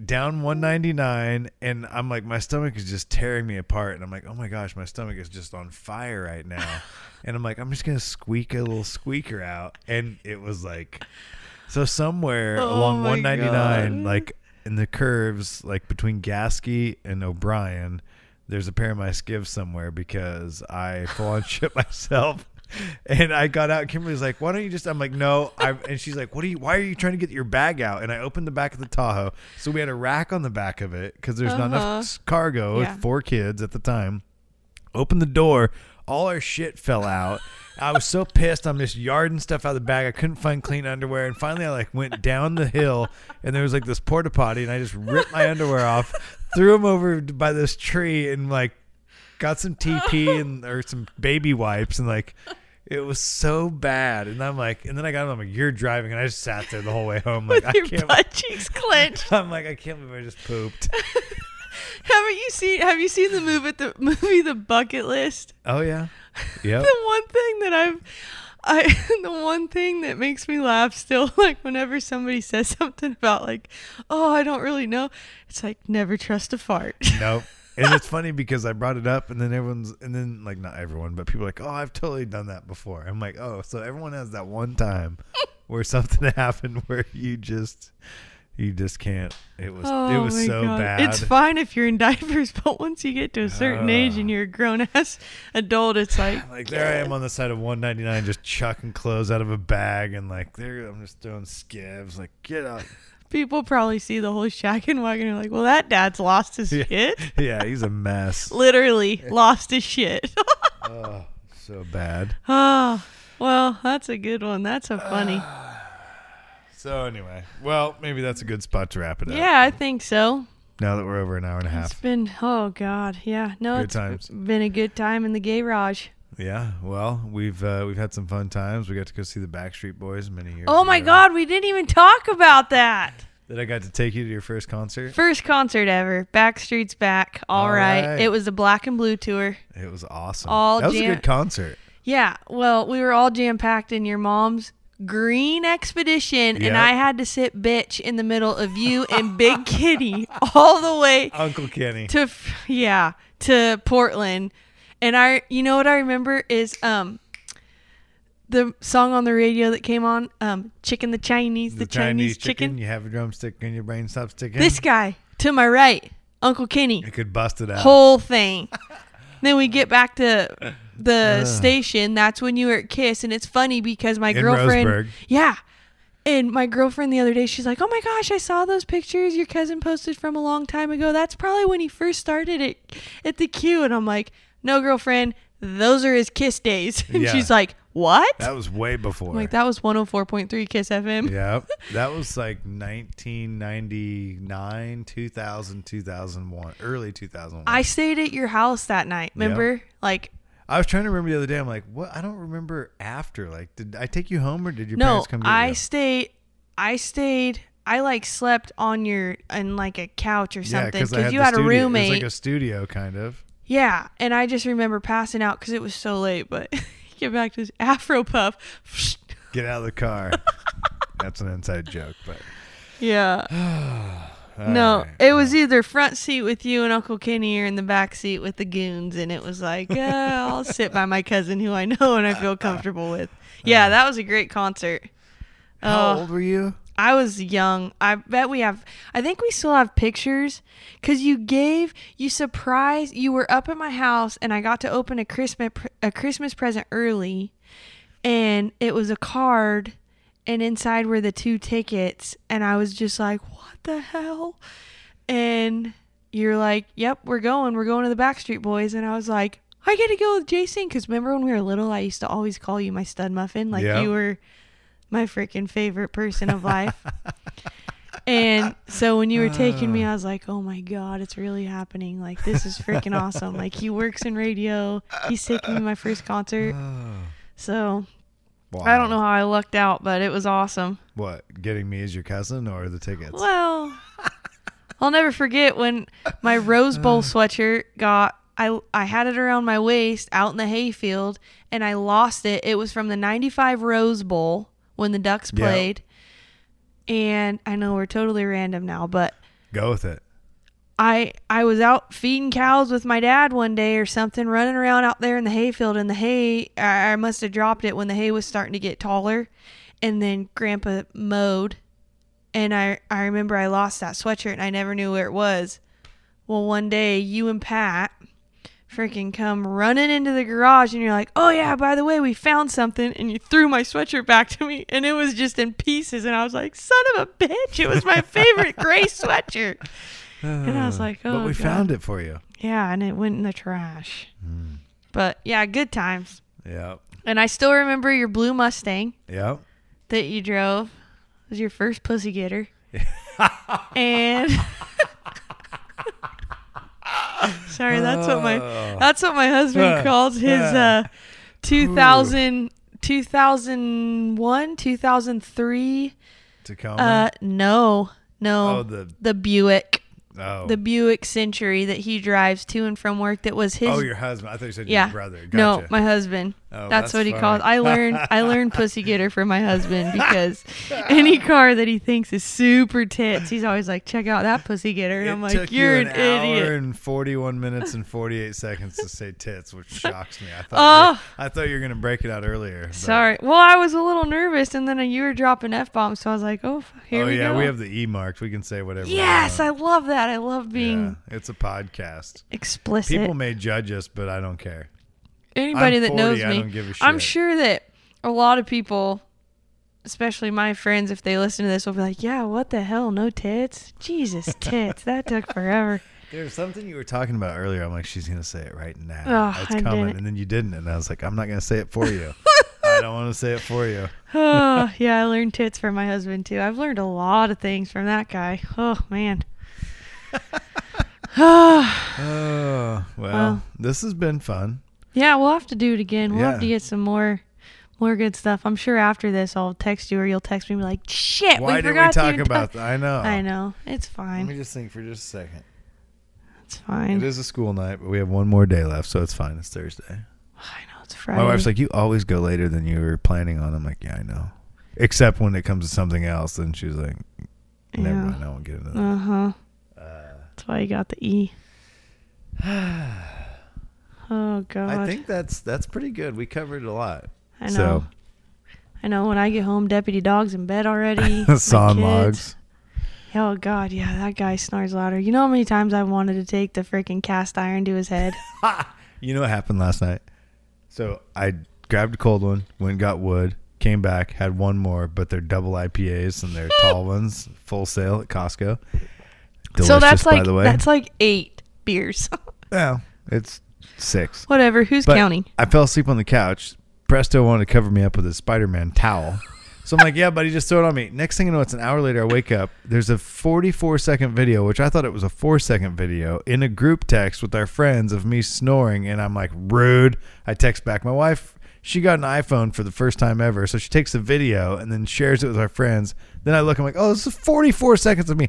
Speaker 1: down 199 and I'm like my stomach is just tearing me apart and I'm like oh my gosh my stomach is just on fire right now <laughs> and I'm like I'm just gonna squeak a little squeaker out and it was like so somewhere
Speaker 2: Oh
Speaker 1: along 199
Speaker 2: God.
Speaker 1: like in the curves like between Gasquet and O'Brien there's a pair of my skivs somewhere because I full on <laughs> shit myself. And I got out. Kimberly's like, "Why don't you just?" I'm like, "No." I and she's like, "What are you? Why are you trying to get your bag out?" And I opened the back of the Tahoe, so we had a rack on the back of it because there's not
Speaker 2: Uh-huh.
Speaker 1: enough cargo
Speaker 2: Yeah.
Speaker 1: with four kids at the time. Opened the door, all our shit fell out. I was so pissed. I'm just yarding stuff out of the bag. I couldn't find clean underwear, and finally I like went down the hill, and there was like this porta potty, and I just ripped my underwear off, threw them over by this tree, and like got some TP and or some baby wipes, and like it was so bad. And I'm like, and then I got him. I'm like, you're driving, and I just sat there the whole way home. Like
Speaker 2: With
Speaker 1: I
Speaker 2: your
Speaker 1: can't.
Speaker 2: butt cheeks clenched. <laughs>
Speaker 1: I'm like, I can't believe I just pooped. <laughs>
Speaker 2: Haven't you seen have you seen the movie the movie The Bucket List?
Speaker 1: Oh yeah, <laughs> yeah.
Speaker 2: The one thing that I've I the one thing that makes me laugh still like whenever somebody says something about like, "Oh, I don't really know." It's like never trust a fart.
Speaker 1: Nope. And it's funny because I brought it up, and then everyone's, and then like not everyone, but people are like, oh, I've totally done that before. I'm like, oh, so everyone has that one time <laughs> where something <laughs> happened where you just, you just can't. It was,
Speaker 2: oh
Speaker 1: it was so
Speaker 2: God.
Speaker 1: bad.
Speaker 2: It's fine if you're in <laughs> diapers, but once you get to a certain age and you're a grown ass adult, it's like
Speaker 1: like there I am on the side of 199, just chucking clothes out of a bag, and like there I'm just throwing skivs. Like get out.
Speaker 2: People probably see the whole shack and wagon and are like, "Well, that dad's lost his <laughs>
Speaker 1: Yeah.
Speaker 2: shit." <laughs>
Speaker 1: Yeah, he's a mess. <laughs>
Speaker 2: Literally lost his shit.
Speaker 1: oh, so bad.
Speaker 2: oh, <sighs> well, that's a good one. That's a funny. <sighs>
Speaker 1: So anyway, well, maybe that's a good spot to wrap it up.
Speaker 2: Yeah, I think so.
Speaker 1: Now that we're over an hour and a half.
Speaker 2: It's been oh god, yeah. No,
Speaker 1: Good
Speaker 2: it's
Speaker 1: times.
Speaker 2: been a good time in the garage.
Speaker 1: Yeah, well, we've uh, we've had some fun times. We got to go see the Backstreet Boys many years.
Speaker 2: Oh my
Speaker 1: ago.
Speaker 2: god, we didn't even talk about that.
Speaker 1: That I got to take you to your first concert.
Speaker 2: First concert ever. Backstreet's back.
Speaker 1: All
Speaker 2: All right.
Speaker 1: right.
Speaker 2: It was a black and blue tour.
Speaker 1: It was awesome.
Speaker 2: All
Speaker 1: that was a good concert.
Speaker 2: Yeah. Well, we were all jam packed in your mom's green expedition,
Speaker 1: Yep.
Speaker 2: and I had to sit bitch in the middle of you and Big <laughs> Kitty all the way
Speaker 1: Uncle Kenny.
Speaker 2: to f- yeah to Portland, and I you know what I remember is um the song on the radio that came on um chicken the Chinese the, Chinese, chicken.
Speaker 1: You have a drumstick and your brain stops ticking.
Speaker 2: This guy to my right, Uncle Kenny,
Speaker 1: you could bust it out.
Speaker 2: whole thing. <laughs> then we get back to the
Speaker 1: Ugh.
Speaker 2: station. That's when you were at Kiss, and it's funny because my girlfriend,
Speaker 1: Roseburg.
Speaker 2: yeah. And my girlfriend the other day, she's like, "Oh my gosh, I saw those pictures your cousin posted from a long time ago. That's probably when he first started it at the Q." And I'm like, "No, girlfriend, those are his Kiss days." <laughs> And
Speaker 1: Yeah.
Speaker 2: she's like, "What?"
Speaker 1: That was way before.
Speaker 2: I'm like, "That was 104.3 Kiss FM."
Speaker 1: Yep. <laughs> That was like 1999, 2000, 2001, early 2001.
Speaker 2: I stayed at your house that night. Remember? Like,
Speaker 1: I was trying to remember the other day. I'm like, what? I don't remember after. Like, did I take you home or did your
Speaker 2: no,
Speaker 1: parents come get
Speaker 2: I
Speaker 1: you?
Speaker 2: stayed. I stayed. I like slept on your on like a couch or something
Speaker 1: because
Speaker 2: because
Speaker 1: I had
Speaker 2: you had a
Speaker 1: studio. It
Speaker 2: roommate.
Speaker 1: was like a studio kind of.
Speaker 2: Yeah, and I just remember passing out because it was so late. But <laughs> get back to this Afro Puff. <laughs>
Speaker 1: Get out of the car. That's an inside joke, but
Speaker 2: yeah. <sighs> <sighs> no,
Speaker 1: right.
Speaker 2: it was either front seat with you and Uncle Kenny or in the back seat with the goons. And it was like, I'll sit by my cousin who I know and I feel comfortable with. Yeah, <laughs> that was a great concert.
Speaker 1: How
Speaker 2: Oh,
Speaker 1: old were you?
Speaker 2: I was young. I bet we have. I think we still have pictures because you gave you surprised. You were up at my house and I got to open a Christmas a Christmas present early, and it was a card, and inside were the two tickets, and I was just like, what the hell? And you're like, yep, we're going. We're going to the Backstreet Boys, and I was like. I get to go with Jason because remember when we were little, I used to always call you my stud muffin, like
Speaker 1: Yep.
Speaker 2: you were my freaking favorite person of life. And so when you were taking me, uh. I was like, "Oh my god, it's really happening! Like this is freaking awesome! Like he works in radio. He's taking me to my first concert. <gasps> So I don't know how I lucked out, but it was awesome.
Speaker 1: What, getting me as your cousin or the tickets?
Speaker 2: Well, I'll never forget when my Rose Bowl <sighs> sweatshirt got I I had it around my waist out in the hayfield and I lost it. It was from the 95 Rose Bowl when the Ducks
Speaker 1: Yeah.
Speaker 2: played. And I know we're totally random now, but
Speaker 1: Go with it.
Speaker 2: I I was out feeding cows with my dad one day or something, running around out there in the hayfield, and the hay I, I must have dropped it when the hay was starting to get taller, and then Grandpa mowed, and I I remember I lost that sweatshirt and I never knew where it was. Well, one day you and Pat freaking come running into the garage and you're like, "Oh yeah, by the way, we found something." And you threw my sweatshirt back to me and it was just in pieces and I was like, "Son of a bitch, it was my <laughs> favorite gray sweatshirt." <sighs> And I was like, oh.
Speaker 1: but
Speaker 2: "Oh,
Speaker 1: we
Speaker 2: God."
Speaker 1: found it for you.
Speaker 2: Yeah, and it went in the trash. Mm. But yeah, good times.
Speaker 1: Yep.
Speaker 2: And I still remember your blue Mustang
Speaker 1: Yep.
Speaker 2: that you drove. It was your first pussy getter. <laughs> and <laughs> <laughs> Sorry, that's what my
Speaker 1: Oh.
Speaker 2: that's what my husband <laughs> calls his uh 2000 2001, 2003
Speaker 1: Tacoma.
Speaker 2: uh no. No.
Speaker 1: oh, the
Speaker 2: the Buick.
Speaker 1: oh.
Speaker 2: The Buick Century that he drives to and from work that was his
Speaker 1: oh, your husband. I thought you said
Speaker 2: yeah.
Speaker 1: your brother.
Speaker 2: No, my husband.
Speaker 1: Oh,
Speaker 2: that's,
Speaker 1: that's
Speaker 2: what he
Speaker 1: funny.
Speaker 2: calls. I learned. I <laughs> learned pussy getter from my husband because any car that he thinks is super tits, he's always like, "Check out that pussy getter," and
Speaker 1: it
Speaker 2: I'm like,
Speaker 1: took
Speaker 2: "You're
Speaker 1: you
Speaker 2: an,
Speaker 1: an, hour
Speaker 2: idiot."
Speaker 1: and 41 minutes and 48 seconds to say tits, which <laughs> shocks me. I thought,
Speaker 2: Oh.
Speaker 1: you, I thought you were going to break it out earlier. but-
Speaker 2: Sorry. Well, I was a little nervous, and then you were dropping f bombs, so I was like, "Oh, here
Speaker 1: oh,
Speaker 2: we
Speaker 1: yeah,
Speaker 2: go."
Speaker 1: Oh yeah, we have the E marked. We can say whatever.
Speaker 2: yes, I love that. I love being
Speaker 1: Yeah, it's a podcast.
Speaker 2: explicit.
Speaker 1: People may judge us, but I don't care.
Speaker 2: Anybody
Speaker 1: I'm
Speaker 2: that
Speaker 1: 40,
Speaker 2: knows
Speaker 1: I
Speaker 2: me,
Speaker 1: don't give a
Speaker 2: I'm sure that a lot of people, especially my friends, if they listen to this, will be like, "Yeah, what the hell? No tits? Jesus, <laughs> tits! that took forever."
Speaker 1: There's something you were talking about earlier. I'm like, she's gonna say it right now.
Speaker 2: Oh,
Speaker 1: it's
Speaker 2: I
Speaker 1: coming,
Speaker 2: didn't.
Speaker 1: and then you didn't, and I was like, I'm not gonna say it for you. <laughs> I don't want to say it for you.
Speaker 2: oh, yeah, I learned tits from my husband too. I've learned a lot of things from that guy. Oh man.
Speaker 1: Oh <laughs> <sighs> well,
Speaker 2: Well.
Speaker 1: this has been fun.
Speaker 2: Yeah, we'll have to do it again. We'll have to get some more more good stuff. I'm sure after this I'll text you or you'll text me and be like, shit,
Speaker 1: Why
Speaker 2: we
Speaker 1: did we
Speaker 2: forgot to
Speaker 1: talk
Speaker 2: even
Speaker 1: about
Speaker 2: talk-"
Speaker 1: that? I know.
Speaker 2: I know. It's fine.
Speaker 1: Let me
Speaker 2: fine.
Speaker 1: just think for just a second.
Speaker 2: It's
Speaker 1: It
Speaker 2: fine.
Speaker 1: is a school night, but we have one more day left, so it's fine. It's Thursday. <sighs>
Speaker 2: I know it's Friday.
Speaker 1: My wife's like, "You always go later than you were planning on." I'm like, "Yeah, I know." Except when it comes to something else, then she's like, "Never
Speaker 2: Yeah.
Speaker 1: mind, I won't get into that."
Speaker 2: Uh huh.
Speaker 1: Uh,
Speaker 2: That's why you got the E. <sighs> <sighs> Oh God.
Speaker 1: I think that's that's pretty good. We covered a lot.
Speaker 2: I know.
Speaker 1: So
Speaker 2: I know. When I get home, Deputy Dog's in bed already. <laughs> my
Speaker 1: sawn logs.
Speaker 2: Oh God, yeah, that guy snores louder. You know how many times I wanted to take the freaking cast iron to his head? <laughs>
Speaker 1: You know what happened last night? So I grabbed a cold one, went and got wood, came back, had one more, but they're double IPAs and they're tall <laughs> ones, Full Sail at Costco. Delicious,
Speaker 2: so that's
Speaker 1: by
Speaker 2: like
Speaker 1: the way.
Speaker 2: that's like eight beers.
Speaker 1: yeah, it's six.
Speaker 2: Whatever. Who's
Speaker 1: But
Speaker 2: counting?
Speaker 1: I fell asleep on the couch. Presto wanted to cover me up with a Spider-Man towel. <laughs> So I'm like, yeah, buddy, just throw it on me. Next thing you know, it's an hour later. I wake up. There's a 44 second video, which I thought it was a four second video, in a group text with our friends of me snoring. And I'm like, rude. I text back my wife. She got an iPhone for the first time ever. So she takes the video and then shares it with our friends. Then I look, I'm like, oh, this is 44 seconds of me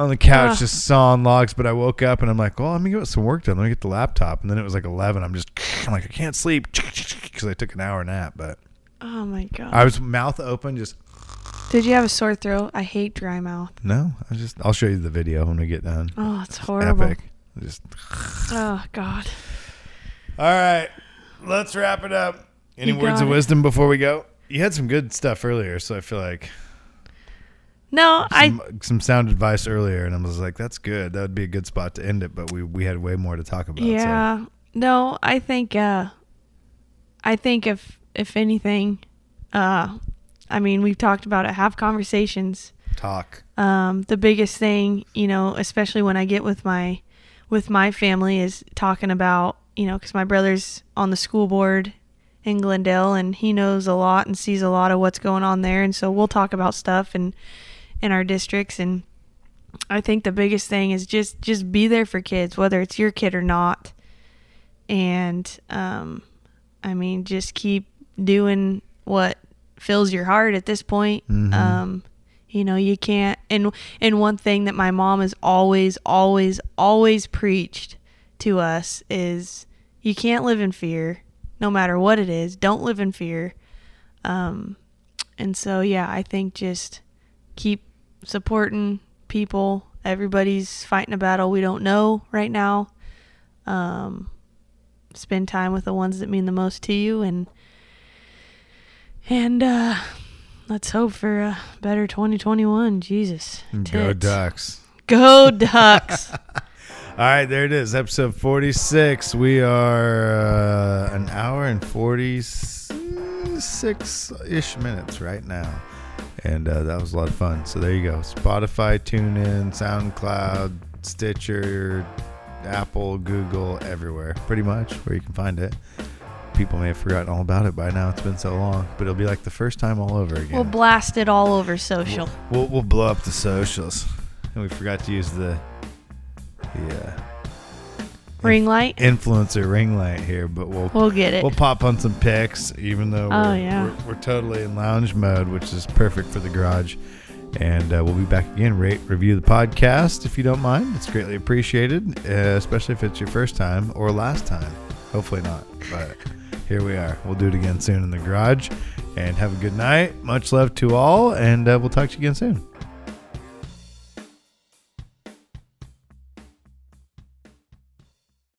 Speaker 1: on the couch
Speaker 2: Ugh.
Speaker 1: just sawing logs. But I woke up and I'm like, well, let me get some work done. Let me get the laptop. And then it was like 11. I'm just, <sniffs> I'm like, I can't sleep <sniffs> because I took an hour nap. But
Speaker 2: Oh my God.
Speaker 1: I was mouth open, just
Speaker 2: Did you have a sore throat? I hate dry mouth.
Speaker 1: no. I just, I'll show you the video when we get done.
Speaker 2: Oh, it's horrible.
Speaker 1: Epic. Just <sighs>
Speaker 2: Oh God.
Speaker 1: all right. Let's wrap it up. Any
Speaker 2: You
Speaker 1: words of
Speaker 2: it.
Speaker 1: wisdom before we go? You had some good stuff earlier, so I feel like
Speaker 2: No, I
Speaker 1: some, some sound advice earlier, and I was like, "That's good. That would be a good spot to end it." But we we had way more to talk about. so.
Speaker 2: yeah. No, I think uh I think if if anything, uh I mean we've talked about it, have conversations.
Speaker 1: talk.
Speaker 2: Um the biggest thing, you know, especially when I get with my with my family is talking about, you know, cuz my brother's on the school board in Glendale and he knows a lot and sees a lot of what's going on there and so we'll talk about stuff and in our districts and I think the biggest thing is just just be there for kids whether it's your kid or not. And um I mean just keep doing what fills your heart at this point.
Speaker 1: Mhm.
Speaker 2: Um you know, you can't and and one thing that my mom has always always always preached to us is you can't live in fear no matter what it is. Don't live in fear. Um and so yeah, I think just keep supporting people. Everybody's fighting a battle we don't know right now. Um spend time with the ones that mean the most to you and and uh let's hope for a better 2021 jesus
Speaker 1: Go. Ducks.
Speaker 2: go ducks <laughs>
Speaker 1: All right, there it is, episode 46. We are uh, an hour and 46 ish minutes right now. And uh, that was a lot of fun. So there you go Spotify, TuneIn, SoundCloud, Stitcher, Apple, Google, everywhere, pretty much where you can find it. People may have forgotten all about it by now. It's been so long, but it'll be like the first time all over again.
Speaker 2: we'll blast it all over social
Speaker 1: We'll, we'll blow up the socials. And we forgot to use the the uh,
Speaker 2: ring light
Speaker 1: influencer ring light here, but we'll
Speaker 2: we'll get it
Speaker 1: we'll pop on some pics, even though
Speaker 2: Oh,
Speaker 1: we're,
Speaker 2: yeah.
Speaker 1: we're, we're totally in lounge mode, which is perfect for the garage. And uh, we'll be back again. Rate, review the podcast if you don't mind. It's greatly appreciated, uh, especially if it's your first time or last time. Hopefully not, but <laughs> here we are. We'll do it again soon in the garage. And have a good night. Much love to all, and uh, we'll talk to you again soon.